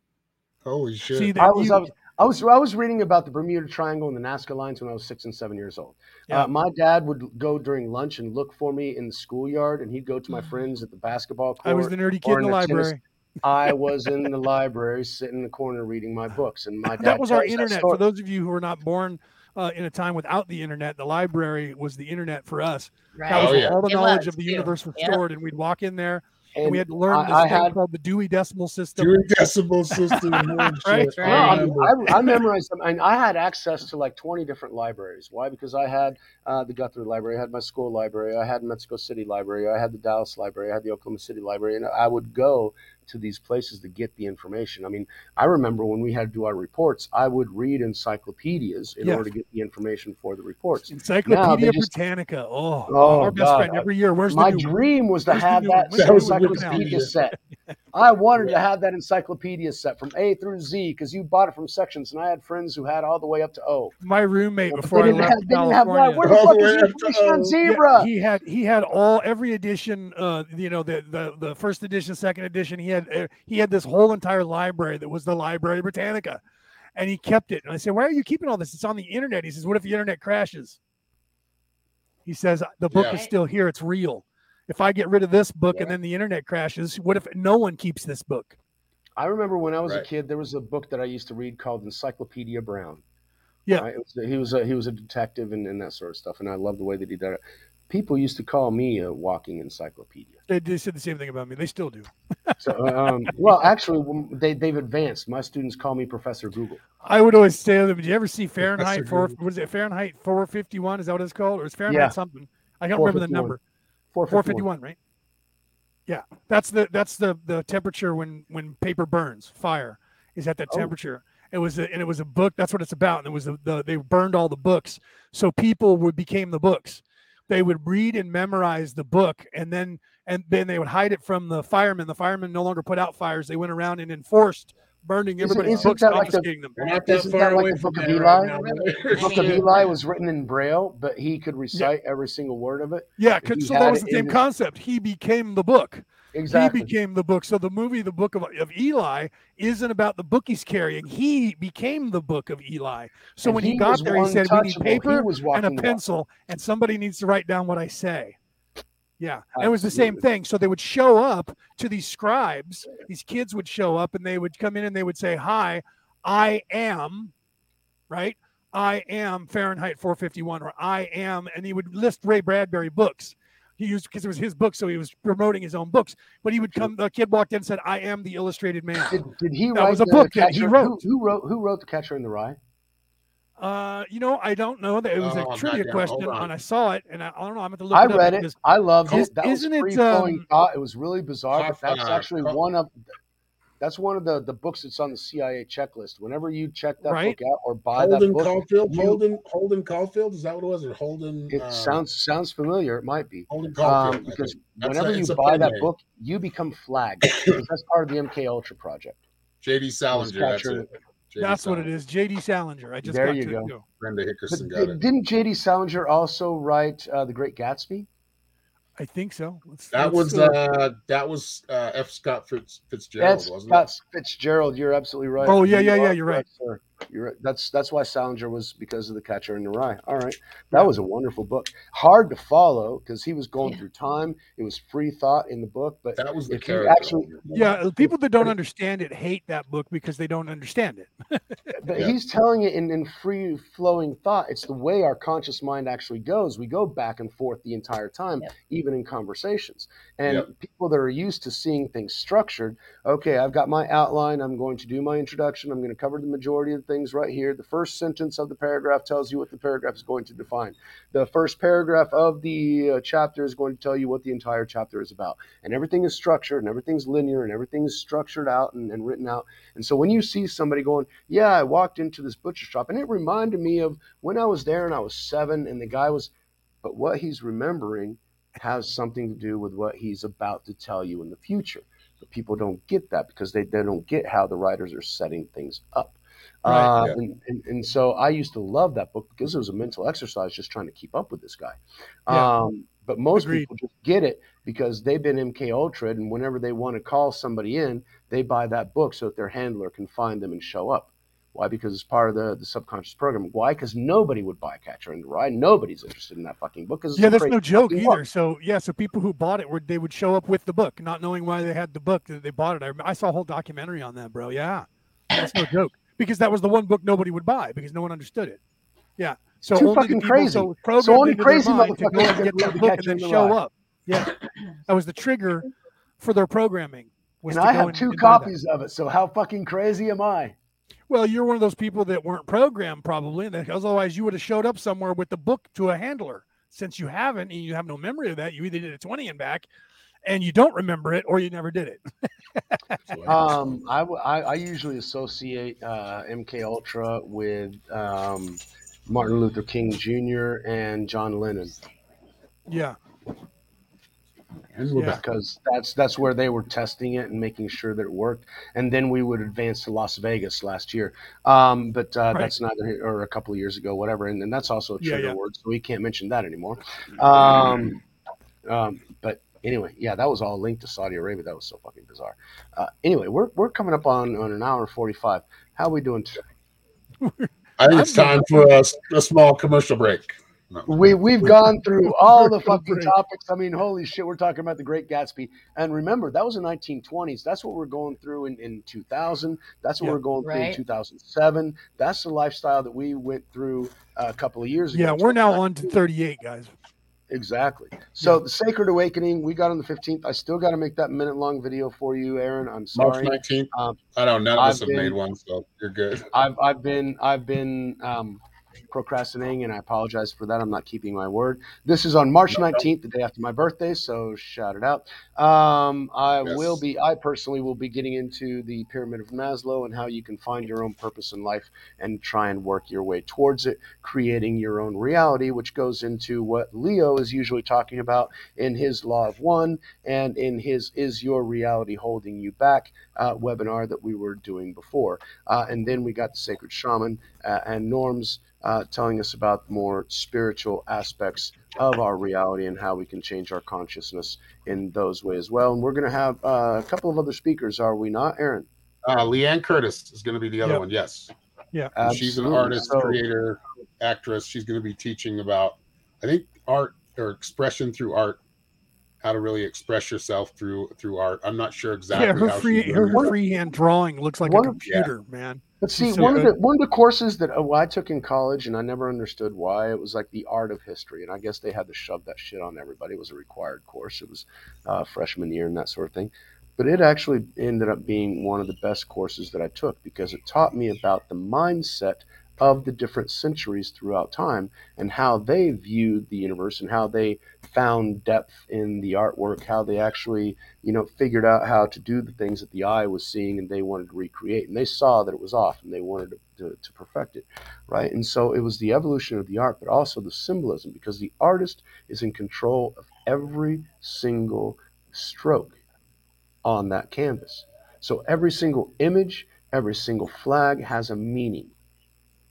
Holy shit! See that I was, you- I was I was I was reading about the Bermuda Triangle and the Nazca lines when I was six and seven years old. Yeah. Uh, my dad would go during lunch and look for me in the schoolyard, and he'd go to my *gasps* friends at the basketball court. I was the nerdy kid in the in the tennis- library. I was in the library, sitting in the corner reading my books, and my dad. that was our internet. For those of you who were not born uh, in a time without the internet, the library was the internet for us. Right. That was Oh, yeah. all the It knowledge was, of the too. universe was Yep. stored, and we'd walk in there and, And we had to learn I- this I thing had- called the Dewey Decimal System. Dewey Decimal System. *laughs* Right, right. I, I, I memorized them, and I had access to like 20 different libraries. Why? Because I had uh, the Guthrie Library, I had my school library, I had Mexico City Library, I had the Dallas Library, I had the Oklahoma City Library, and I would go to these places to get the information. I mean, I remember when we had to do our reports, I would read encyclopedias in Yeah. order to get the information for the reports. Encyclopedia just- Britannica. Oh, Oh, our best God. friend every year. Where's My the new one? dream was to Where's have new that one? When's the encyclopedia set. *laughs* I wanted to have that encyclopedia set from A through Z because you bought it from sections, and I had friends who had all the way up to O. My roommate But before I they didn't left have, they didn't have California. that. Where the All fuck the is the up on O. Yeah, he had he had all every edition. Uh, you know the the the first edition, second edition. He had uh, he had this whole entire library that was the Library Britannica, and he kept it. And I said, "Why are you keeping all this? It's on the internet." He says, "What if the internet crashes?" He says, "The book Yeah. is still here. It's real. If I get rid of this book and then the internet crashes, what if no one keeps this book?" I remember when I was a kid, there was a book that I used to read called Encyclopedia Brown. Yeah. Right? It was- he was a he was a detective and, and that sort of stuff, and I loved the way that he did it. People used to call me a walking encyclopedia. They, they said the same thing about me. They still do. *laughs* So, um, well, actually, they they've advanced. My students call me Professor Google. I would always say to them, "Did you ever see Fahrenheit Professor four? Google. What is it? Fahrenheit four fifty one? Is that what it's called, or is Fahrenheit Yeah. something? I can't remember the number. Four Four fifty one, right? Yeah, that's the that's the the temperature when when paper burns. Fire is at that Oh. temperature. It was a, and it was a book. That's what it's about. And it was the, the they burned all the books, so people would became the books. They would read and memorize the book, and then and then they would hide it from the firemen. The firemen no longer put out fires. They went around and enforced burning Isn't- isn't books, that like the, them not that Isn't far that like the Book of Eli? right. *laughs* The Book of Eli was written in Braille, but he could recite every single word of it. Yeah, so that was the same in- concept. He became the book. Exactly. He became the book. So the movie, the book of, of Eli, isn't about the book he's carrying. He became the book of Eli. So And when he, he got there, he said, "We need paper was and a pencil, and somebody needs to write down what I say." Yeah, and it was the same thing. So they would show up to these scribes. These kids would show up, and they would come in and they would say, "Hi, I am," right? I am Fahrenheit 451, or I am, and he would list Ray Bradbury books. He used because it was his book, so he was promoting his own books. But he would come. The kid walked in and said, "I am the Illustrated Man." Did, did he That write was a the book that he Catcher- wrote. Who, who wrote? Who wrote the Catcher in the Rye? Uh, you know, I don't know that it was Oh, a not trivia question, on. and I saw it, and I, I don't know. I'm going to look. I it read it. because- I loved Is- it. That was isn't it, free flowing um, thought. It was really bizarre, but that's actually one of that's one of the the books that's on the CIA checklist. Whenever you check that Right. book out or buy that Holden book, Caulfield, you- Holden Holden Caulfield, is that what it was, or Holden? it uh, sounds sounds familiar. It might be. Holden Caulfield. Um, because whenever a- you buy that name. book, you become flagged. because that's part of the MK Ultra project. J.D. Salinger, that's capture- it. J.D. That's what it is. J.D. Salinger. I just There got you to go. go. Brenda But Hickerson got did, it. didn't J.D. Salinger also write uh, The Great Gatsby? I think so. Let's, That let's, was uh, uh, that was uh, F. Scott Fitz, Fitzgerald, That's wasn't it? Scott Fitzgerald. You're absolutely right. Oh, yeah, yeah, yeah, you're right. correct, sir. You're right. That's that's why Salinger was because of the Catcher in the Rye. All right, that was a wonderful book. Hard to follow because he was going Yeah. through time. It was free thought in the book, but? That was the character. actually- Yeah, people that don't understand it hate that book because they don't understand it. *laughs* but Yeah. he's telling it in, in free flowing thought. It's the way our conscious mind actually goes. We go back and forth the entire time, Yep. even in conversations. And Yep. people that are used to seeing things structured, okay, I've got my outline. I'm going to do my introduction. I'm going to cover the majority of the things right here. The first sentence of the paragraph tells you what the paragraph is going to define. The first paragraph of the uh, chapter is going to tell you what the entire chapter is about. And everything is structured and everything's linear and everything's structured out and, and written out. And so when you see somebody going, yeah, I walked into this butcher shop and it reminded me of when I was there and I was seven and the guy was, but what he's remembering has something to do with what he's about to tell you in the future. But people don't get that because they, they don't get how the writers are setting things up. Right. Uh, Yeah. and, and, and so I used to love that book because it was a mental exercise just trying to keep up with this guy. Yeah. Um, but most Agreed. people just get it because they've been MK Ultra, and whenever they want to call somebody in, they buy that book so that their handler can find them and show up. Why? Because it's part of the, the subconscious program. Why? Because nobody would buy Catcher in the Rye. Nobody's interested in that fucking book. 'cause Yeah, that's no joke either. book. So yeah, so people who bought it were they would show up with the book, not knowing why they had the book. that They bought it. I, I saw a whole documentary on that, bro. Yeah, that's no joke because that was the one book nobody would buy because no one understood it. Yeah, so Too only fucking crazy. So, it was programmed So only crazy mind to go motherfuckers and get get rid of that the book and then show up. Yeah, that was the trigger for their programming. Was And to I go have two copies of it. So how fucking crazy am I? Well, you're one of those people that weren't programmed, probably, because otherwise you would have showed up somewhere with the book to a handler. Since you haven't, and you have no memory of that, you either did a twenty and back, and you don't remember it, or you never did it. I Um, I, w- I, I usually associate uh, MK Ultra with um, Martin Luther King Jr. and John Lennon Yeah, yeah. because that's that's where they were testing it and making sure that it worked. And then we would advance to Las Vegas last year, um, but uh, Right. that's neither here- or a couple of years ago, whatever. And, and that's also a Yeah, trigger yeah. word, so we can't mention that anymore. Um, um, but anyway, yeah, that was all linked to Saudi Arabia. That was so fucking bizarre. Uh, anyway, we're we're coming up on, on an hour and forty five. How are we doing today? *laughs* I think it's time for a, a small commercial break. No. We we've gone through *laughs* all the fucking topics. I mean, holy shit, we're talking about the Great Gatsby. And remember, that was the 1920s. That's what we're going through in, in 2000. That's what Yeah. we're going through in 2007. That's the lifestyle that we went through uh, a couple of years ago. yeah. We're now on to thirty-eight, guys. Exactly. So the Sacred Awakening, we got on the 15th. I still got to make that minute long video for you, Aaron. I'm sorry. March sorry. 19th. Um, I don't know. None of us have made one, so you're good. I've I've been I've been um, procrastinating, and I apologize for that. I'm not keeping my word. This is on March 19th, the day after my birthday, so shout it out. Um, I Yes. will be. I personally will be getting into the pyramid of Maslow and how you can find your own purpose in life and try and work your way towards it, creating your own reality, which goes into what Leo is usually talking about in his Law of One and in his Is Your Reality Holding You Back uh, webinar that we were doing before. Uh, and then we got the Sacred Shaman uh, and Norm's uh, telling us about more spiritual aspects of our reality and how we can change our consciousness in those ways as well. And we're going to have uh, a couple of other speakers, are we not, Aaron? Uh, Leanne Curtis is going to be the other Yep. one. Yes. Yeah. And She's an artist, So- creator, actress. She's going to be teaching about, I think, art or expression through art, how to really express yourself through through art. I'm not sure exactly yeah, her how free she's her, her freehand drawing looks like One a of- computer, man. But see, so one of the one of the courses that uh, I took in college, and I never understood why, it was like the art of history, and I guess they had to shove that shit on everybody. It was a required course. It was uh, freshman year and that sort of thing. But it actually ended up being one of the best courses that I took because it taught me about the mindset of the different centuries throughout time and how they viewed the universe and how they found depth in the artwork, how they actually, you know, figured out how to do the things that the eye was seeing and they wanted to recreate. And they saw that it was off and they wanted to, to, to perfect it, right? And so it was the evolution of the art, but also the symbolism because the artist is in control of every single stroke on that canvas. So every single image, every single flag has a meaning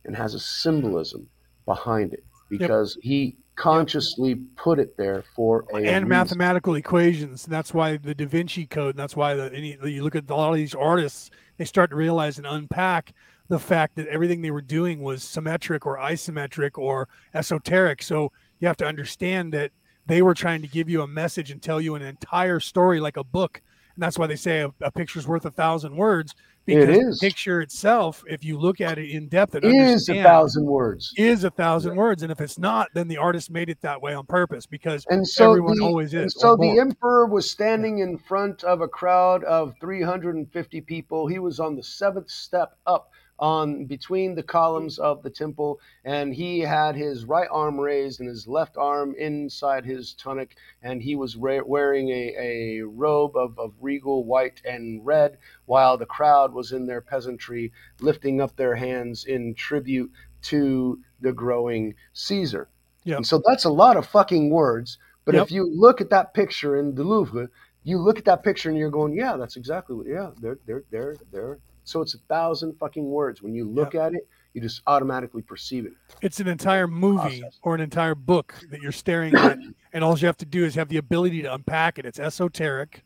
and has a symbolism behind it because he consciously put it there for a and reason. mathematical equations. And that's why the Da Vinci Code. And that's why the any, you look at a lot of these artists, they start to realize and unpack the fact that everything they were doing was symmetric or isometric or esoteric. So you have to understand that they were trying to give you a message and tell you an entire story like a book. And that's why they say a, a picture's worth a thousand words because is. the picture itself, if you look at it in depth and is a thousand words. is a thousand words. And if it's not, then the artist made it that way on purpose because And so everyone the, always is. and so the emperor was standing in front of a crowd of 350 people. He was on the seventh step up on between the columns of the temple, and he had his right arm raised and his left arm inside his tunic, and he was ra- wearing a, a robe of, of regal white and red, while the crowd was in their peasantry, lifting up their hands in tribute to the growing Caesar. Yeah. And so that's a lot of fucking words. But Yep. if you look at that picture in the Louvre, you look at that picture and you're going, yeah, that's exactly what, yeah, they're, they're, they're, they're. So it's a thousand fucking words. When you look at it, you just automatically perceive it. it's an entire movie process. or an entire book that you're staring *laughs* at, and all you have to do is have the ability to unpack it. It's esoteric,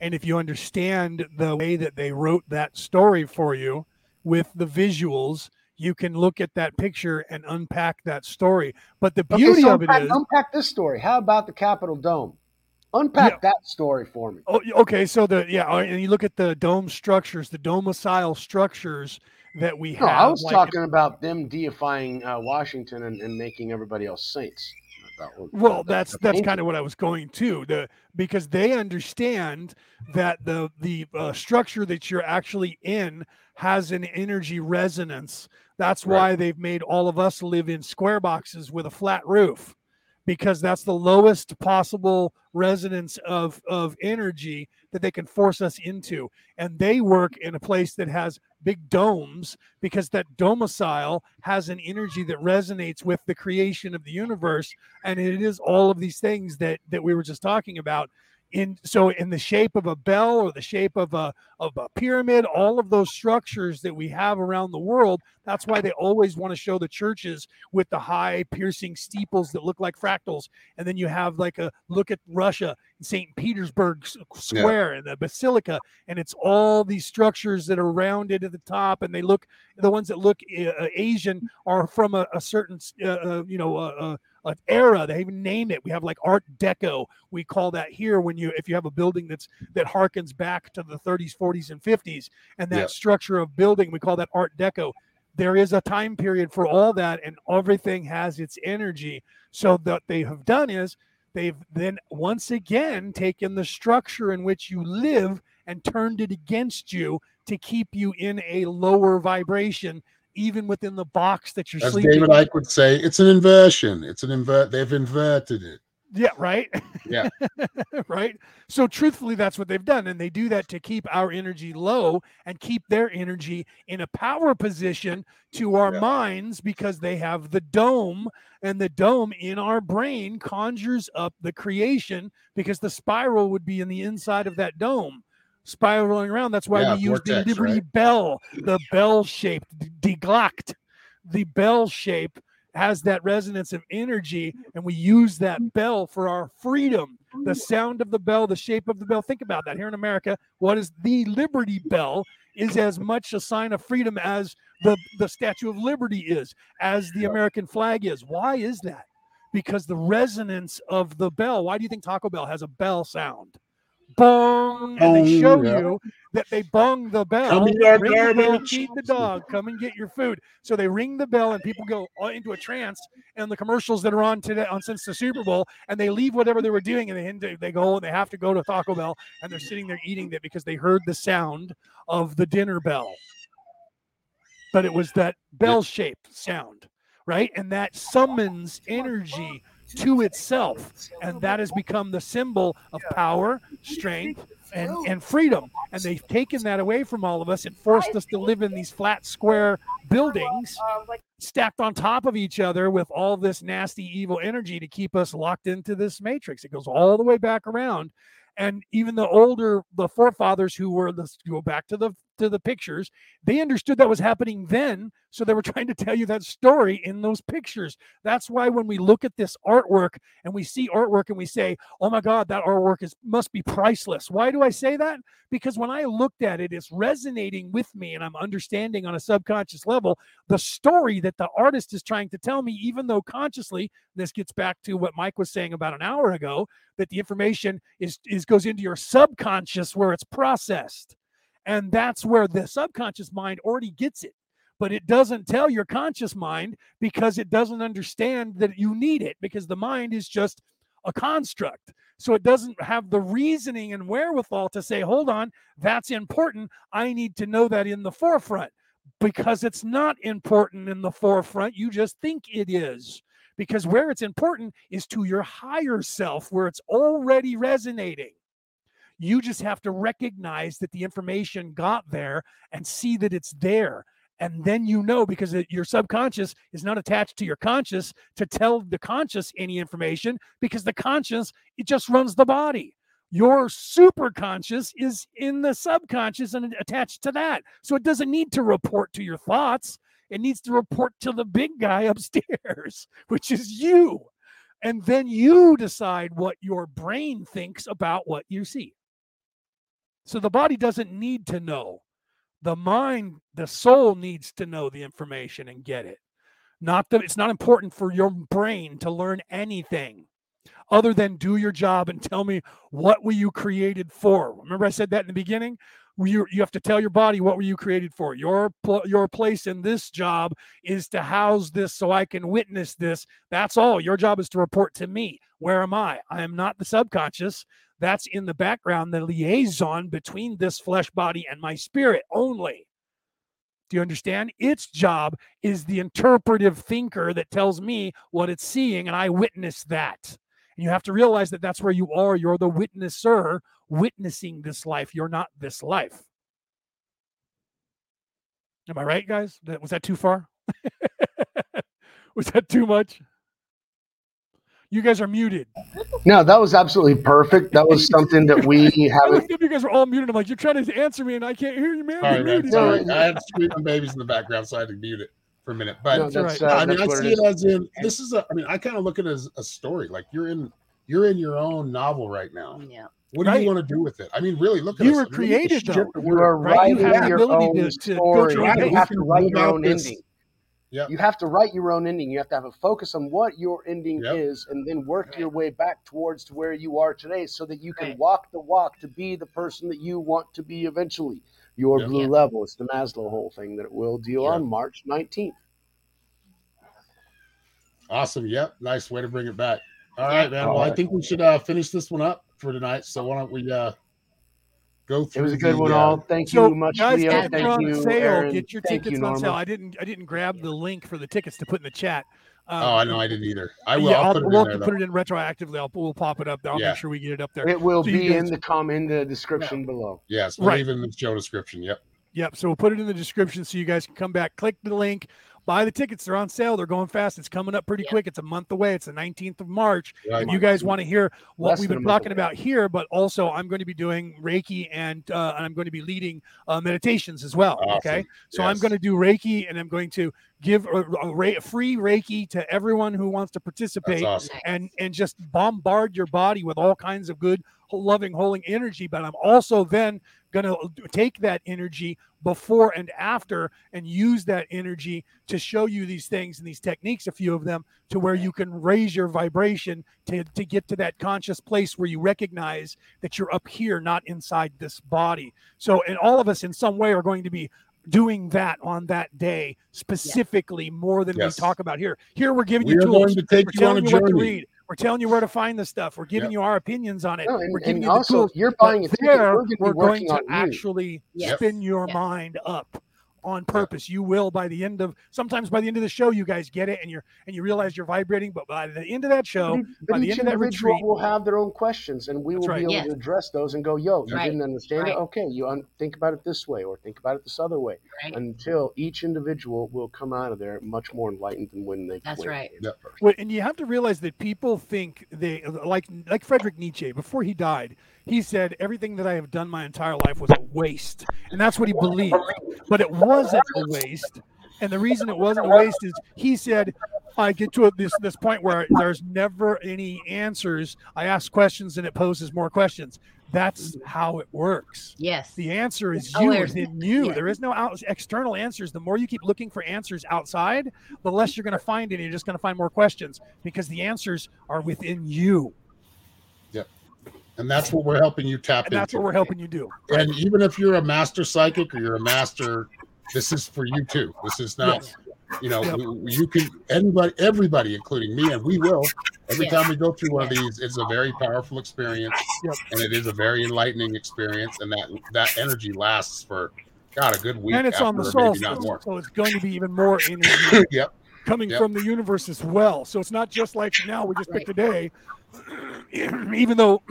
and if you understand the way that they wrote that story for you with the visuals, you can look at that picture and unpack that story. But the Okay, beauty so of it unpack, is, unpack this story. How about the Capitol Dome? Unpack Yeah. that story for me. Oh, okay. So the yeah, uh, and you look at the dome structures, the domicile structures that we have. I was like- talking about them deifying uh, Washington and, and making everybody else saints. That was- Well, that- that's that's kind of what I was going to the because they understand that the the uh, structure that you're actually in has an energy resonance. That's Right. why they've made all of us live in square boxes with a flat roof because that's the lowest possible resonance of of energy that they can force us into. And they work in a place that has big domes because that domicile has an energy that resonates with the creation of the universe. And it is all of these things that that we were just talking about in so in the shape of a bell or the shape of a of a pyramid all of those structures that we have around the world that's why they always want to show the churches with the high piercing steeples that look like fractals. And then you have like a look at russia st petersburg square and the basilica and it's all these structures that are rounded at the top and they look the ones that look uh, asian are from a, a certain uh, uh, you know uh, uh, an era they even name it. We have like art deco. We call that here when you if you have a building that's that harkens back to the 30s 40s and 50s and that Yeah. structure of building we call that art deco. There is a time period for all that and everything has its energy. So what they have done is they've then once again taken the structure in which you live and turned it against you to keep you in a lower vibration even within the box that you're As sleeping David. Icke would say, it's an inversion. It's an invert. They've inverted it. yeah right Yeah. *laughs* right so truthfully that's what they've done and they do that to keep our energy low and keep their energy in a power position to our Yeah. minds because they have the dome and the dome in our brain conjures up the creation because the spiral would be in the inside of that dome spiraling around. That's why Yeah, we use the liberty right? bell the bell shaped deglact the bell shape has that resonance of energy and we use that bell for our freedom. The sound of the bell the shape of the bell think about that. Here in america what is the liberty bell is as much a sign of freedom as the the statue of liberty is as the american flag is. Why is that? Because the resonance of the bell why do you think taco bell has a bell sound bong and they show yeah. you that they bong the bell. Come eat our ring the bell, feed the dog? Come and get your food. So they ring the bell and people go into a trance and the commercials that are on today on since the super bowl and they leave whatever they were doing and they end- they go and they have to go to taco bell and they're sitting there eating that because they heard the sound of the dinner bell. But it was that bell shaped sound, right? And that summons energy to itself. And that has become the symbol of power, strength, and, and freedom. And they've taken that away from all of us and forced us to live in these flat, square buildings stacked on top of each other with all this nasty, evil energy to keep us locked into this matrix. It goes all the way back around. And even the older, the forefathers who were, let's go back to the to the pictures, they understood that was happening then. So they were *laughs* trying to tell you that story in those pictures. That's why when we look at this artwork and we see artwork and we say, oh my God, that artwork is must be priceless. Why do I say that? Because when I looked at it, it's resonating with me and I'm understanding on a subconscious level the story that the artist is trying to tell me, even though consciously, this gets back to what Mike was saying about an hour ago, that the information is, is goes into your subconscious where it's processed. And that's where the subconscious mind already gets it. But it doesn't tell your conscious mind because it doesn't understand that you need it because the mind is just a construct. So it doesn't have the reasoning and wherewithal to say, hold on, that's important. I need to know that in the forefront because it's not important in the forefront. You just think it is. Because where it's important is to your higher self, where it's already resonating. You just have to recognize that the information got there and see that it's there. And then you know because it, your subconscious is not attached to your conscious to tell the conscious any information because the conscious, it just runs the body. Your super conscious is in the subconscious and attached to that. So it doesn't need to report to your thoughts. It needs to report to the big guy *laughs* upstairs, which is you. And then you decide what your brain thinks about what you see. So the body doesn't need to know. The mind, the soul needs to know the information and get it. Not that it's not important for your brain to learn anything other than do your job and tell me what were you created for. Remember I said that in the beginning? You, you have to tell your body what were you created for. Your your place in this job is to house this so I can witness this. That's all. Your job is to report to me. Where am I? I am not the subconscious that's in the background, the liaison between this flesh body and my spirit only. Do you understand? Its job is the interpretive thinker that tells me what it's seeing, and I witness that. And you have to realize that that's where you are. You're the witnesser witnessing this life. You're not this life. Am I right, guys? Was that too far? *laughs* was that too much? You guys are muted. No, that was absolutely perfect. That was something that we *laughs* haven't. you guys were all muted. I'm like, you're trying to answer me, and I can't hear you, man. Sorry, You're man. muted. Sorry. I had screaming babies in the background, so I had to mute it for a minute. But No, that's, right. uh, I mean, I see it it is. as in this is a. I mean, I kind of look at it as a story. Like you're in, you're in your own novel right now. Yeah. What do Right. you want to do with it? I mean, really, look at You us. were I mean, look created, though. You we're- Right, writing have your own to- to go story. You have to write your own ending. Yep. You have to write your own ending. You have to have a focus on what your ending Yep. is, and then work your way back towards to where you are today, so that you can walk the walk to be the person that you want to be eventually. Your Yep. blue Yeah. level. It's the Maslow whole thing that it will deal Yep. on March 19th. Awesome. Yep. Nice way to bring it back. All Yeah. right, man. Well, I think we should uh, finish this one up for tonight. So why don't we uh, go It through? was a good the, one, uh, all. Thank you So, you much, guys, Leo. tickets Thank on you, sale. Aaron. Get your Thank tickets you, on sale. I didn't. I didn't grab the link for the tickets to put in the chat. Um, Oh, I know I didn't either. I will. yeah, I'll I'll, put it we'll in there. put it in retroactively. I'll we'll pop it up. I'll Yeah. make sure we get it up there. It will So be guys- in the com in the description below. Yes, we'll Right. leave it in the show description. Yep. Yep. So we'll put it in the description so you guys can come back, click the link, buy the tickets. They're on sale. They're going fast. It's coming up pretty Yep. quick. It's a month away. It's the 19th of March. Right. If you guys want to hear what Less we've been talking away. about here, but also I'm going to be doing Reiki and uh, and I'm going to be leading uh, meditations as well. Okay. Awesome. So I'm going to do Reiki and I'm going to give a, a, a free Reiki to everyone who wants to participate awesome. and and just bombard your body with all kinds of good loving holding energy but i'm also then going to take that energy before and after and use that energy to show you these things and these techniques a few of them to where you can raise your vibration to, to get to that conscious place where you recognize that you're up here not inside this body so and all of us in some way are going to be doing that on that day specifically more than Yes. we talk about here here we're giving We you are tools going to take we're you on a telling you what to journey. Read. We're telling you where to find the stuff. We're giving Yep. you our opinions on it. No, and, we're giving and you the also, tools. you're But buying a ticket. there, We're going to we're going to on you. actually Yes. spin your Yes. mind up on purpose. You will by the end of sometimes by the end of the show, you guys get it and you're and you realize you're vibrating. But by the end of that show, But by the each end of that individual retreat- will have their own questions, and we will right. be able Yes. to address those and go, "Yo, you Right. didn't understand Right. it? Okay, you un- think about it this way, or think about it this other way." Right. Until each individual will come out of there much more enlightened than when they. That's went right. in Yep. Well, and you have to realize that people think they like like Frederick Nietzsche before he died. He said everything that I have done my entire life was a waste, and that's what he believed. But it wasn't a waste, and the reason it wasn't a waste is he said, "I get to this this point where there's never any answers. I ask questions, and it poses more questions. That's how it works." Yes. The answer is Oh, you there's- within you. yeah. There is no out, external answers. The more you keep looking for answers outside, the less you're going to find, and you're just going to find more questions because the answers are within you, And that's what we're helping you tap and that's what we're helping you do. And even if you're a master psychic or you're a master, this is for you too. This is not, Yes. you know, Yep. you can anybody, everybody, including me, and we will. Every Yes. time we go through one of these, it's a very powerful experience, Yep. and it is a very enlightening experience, and that that energy lasts for God a good week. and it's on the soul, maybe solstice, not more. so it's going to be even more energy *laughs* Yep. coming Yep. from the universe as well. So it's not just like now we just picked a day, *clears throat* even though.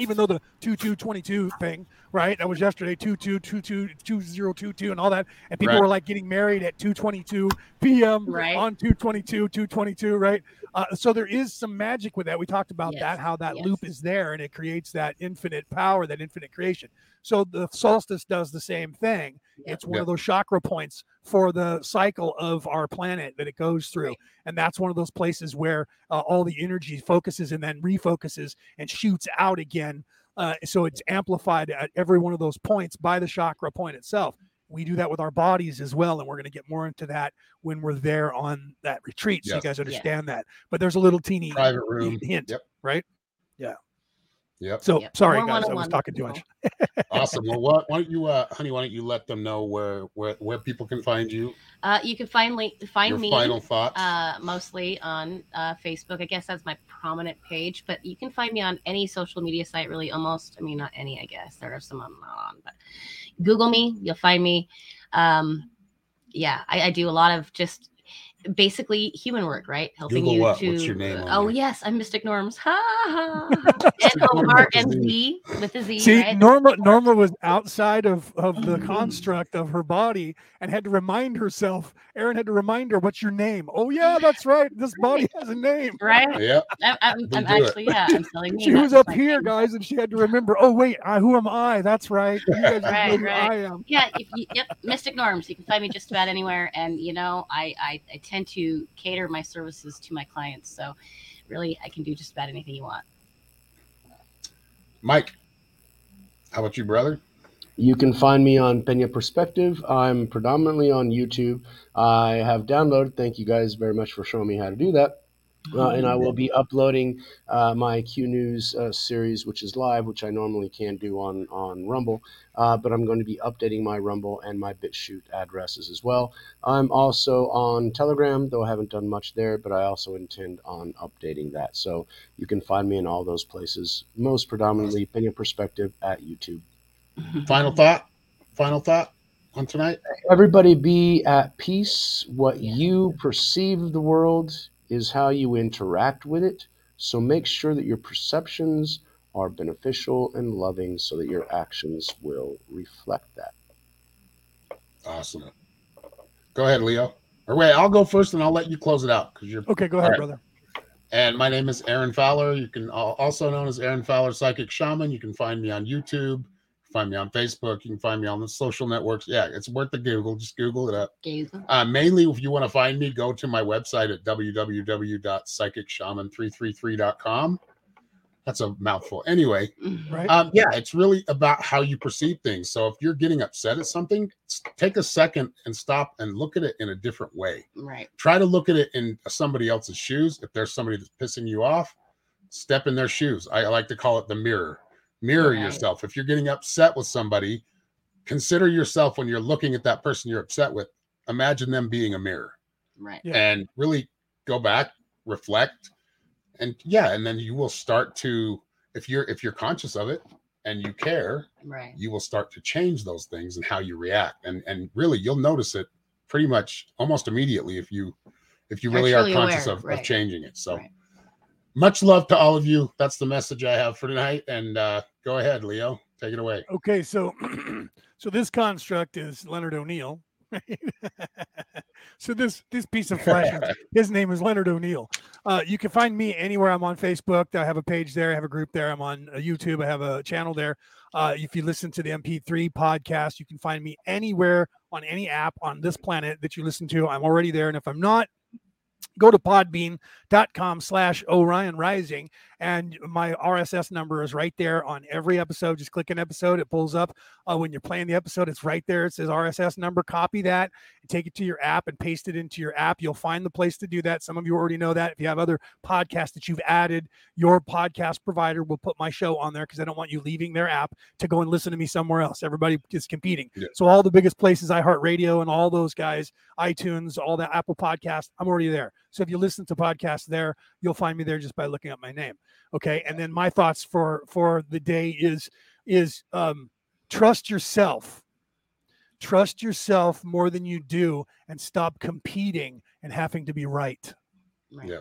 Even though the two two twenty two thing, right? That was yesterday, two two two two two zero two two, and all that, and people Right. were like getting married at two twenty two p.m. Right. on 222 222 right uh, so there is some magic with that we talked about Yes, that how that yes. loop is there and it creates that infinite power that infinite creation so the solstice does the same thing Yep. it's one Yep. of those chakra points for the cycle of our planet that it goes through Right. and that's one of those places where uh, all the energy focuses and then refocuses and shoots out again uh, so it's amplified at every one of those points by the chakra point itself we do that with our bodies as well and we're going to get more into that when we're there on that retreat so Yes. you guys understand that but there's a little teeny Private room. hint Yep. right Yep. so Yep. sorry guys i was talking too much *laughs* Awesome. Well, what, why don't you, uh, honey? Why don't you let them know where where where people can find you? Uh, you can finally find Your me final thoughts. uh, mostly on uh, Facebook. I guess that's my prominent page, but you can find me on any social media site, really, almost. I mean, not any, I guess. There are some I'm not on, but Google me, you'll find me. Um, yeah, I, I do a lot of just basically human work, right? Helping Google you what? to. What's your name on oh, there? yes, I'm Mystic Normz. Ha ha. *laughs* N O R M Z with a Z, see right? norma norma was *laughs* outside of of the mm-hmm. construct of her body and had to remind herself aaron had to remind her what's your name oh yeah that's right this body *laughs* has a name right? Yep. I'm, I'm, I'm do it. actually, yeah, I'm telling you. she was up here name. guys and she had to remember oh wait I, who am i that's right you guys don't know Right, who right. i am yeah if you, yep mystic normz you can find me just about anywhere and you know I, I i tend to cater my services to my clients so really i can do just about anything you want Mike, how about you, brother? You can find me on Pena Perspective. I'm predominantly on YouTube. I have downloaded. Thank you guys very much for showing me how to do that. Uh, and I will be uploading uh, my Q News uh, series, which is live, which I normally can't do on on Rumble. Uh, but I'm going to be updating my Rumble and my BitChute addresses as well. I'm also on Telegram, though I haven't done much there, but I also intend on updating that. So you can find me in all those places. Most predominantly, Pena Perspective at YouTube. Final thought. Final thought on tonight. Everybody be at peace. What you perceive of the world is how you interact with it. So make sure that your perceptions are beneficial and loving so that your actions will reflect that. Awesome. Go ahead, Leo. Or wait, I'll go first and I'll let you close it out because you're. okay go ahead All right. brother And my name is Aaron Fowler. You can also known as Aaron Fowler Psychic Shaman. You can find me on YouTube. Find me on Facebook. You can find me on the social networks. Yeah, it's worth the Google. Just Google it up. Gazel. Uh, mainly, if you want to find me, go to my website at www.psychicshaman333.com. That's a mouthful. Anyway, right um, yeah, it's really about how you perceive things. So if you're getting upset at something, take a second and stop and look at it in a different way. right Try to look at it in somebody else's shoes. If there's somebody that's pissing you off, step in their shoes. I like to call it the mirror. Mirror Right. yourself. If you're getting upset with somebody, consider yourself when you're looking at that person you're upset with. Imagine them being a mirror right Yeah. and really go back, reflect, and yeah, and then you will start to if you're if you're conscious of it, and you care, Right. you will start to change those things and how you react. And and really you'll notice it pretty much almost immediately if you if you Are really are conscious aware, of, right. of changing it. So Right. Much love to all of you. That's the message I have for tonight. And uh, go ahead, Leo. Take it away. Okay, so *clears throat* so this construct is Leonard O'Neill. right? *laughs* so this this piece of flesh, *laughs* his name is Leonard O'Neill. Uh, you can find me anywhere. I'm on Facebook. I have a page there. I have a group there. I'm on uh, YouTube. I have a channel there. Uh, if you listen to the MP3 podcast, you can find me anywhere on any app on this planet that you listen to. I'm already there, and if I'm not, go to podbean.com slash orion rising and my rss number is right there on every episode. Just click an episode it pulls up uh, when you're playing the episode it's right there. It says rss number copy that take it to your app and paste it into your app. You'll find the place to do that. Some of you already know that. If you have other podcasts that you've added your podcast provider will put my show on there because i don't want you leaving their app to go and listen to me somewhere else. Everybody is competing. Yeah. so all the biggest places iheartradio and all those guys itunes all the apple podcast i'm already there so if you listen to podcasts there you'll find me there just by looking up my name okay? And then my thoughts for for the day is is um trust yourself. Trust yourself more than you do and stop competing and having to be right. Right. Yeah.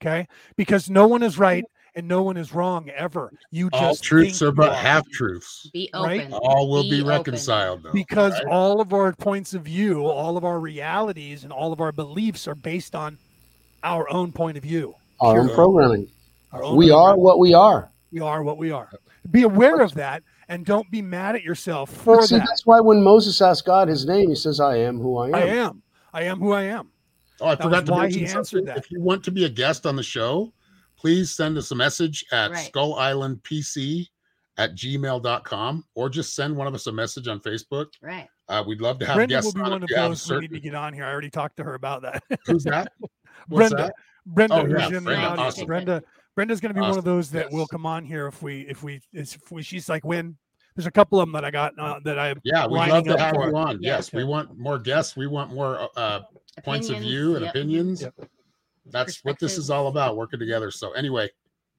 okay? Because no one is right and no one is wrong ever you All just truths are but half truths. Be Right? open. All will be, Be reconciled though. because right? all of our points of view all of our realities and all of our beliefs are based on our own point of view Our own programming. our own We are what we are. we are what we are be aware of that and don't be mad at yourself for See, that that's why when Moses asked God his name, he says, I am who I am. i am i am who i am Oh, I That forgot was to why mention he answered something. that. If you want to be a guest on the show, please send us a message at Right. Skull Island PC at gmail.com or just send one of us a message on Facebook. Right. Uh, we'd love to have brenda guests will be on one of you have those who need to get on here i already talked to her about that Who's that? *laughs* What's brenda that? brenda Oh, yeah, in Brenda, the awesome. brenda brenda's going to be one of those that will come on here if we if we if we she's like when there's a couple of them that i got uh, that i Yeah, we'd love to have you it. on. Yeah. Yes, we want more guests. We want more uh, points of view and yep. opinions. Yep. That's what this is all about, working together. So anyway,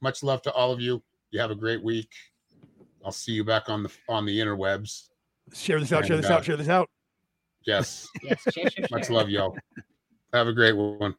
much love to all of you. You have a great week. I'll see you back on the on the interwebs. share this out share this uh, out share this out Yes. Yes. Share, share, Much love, y'all. Have a great one.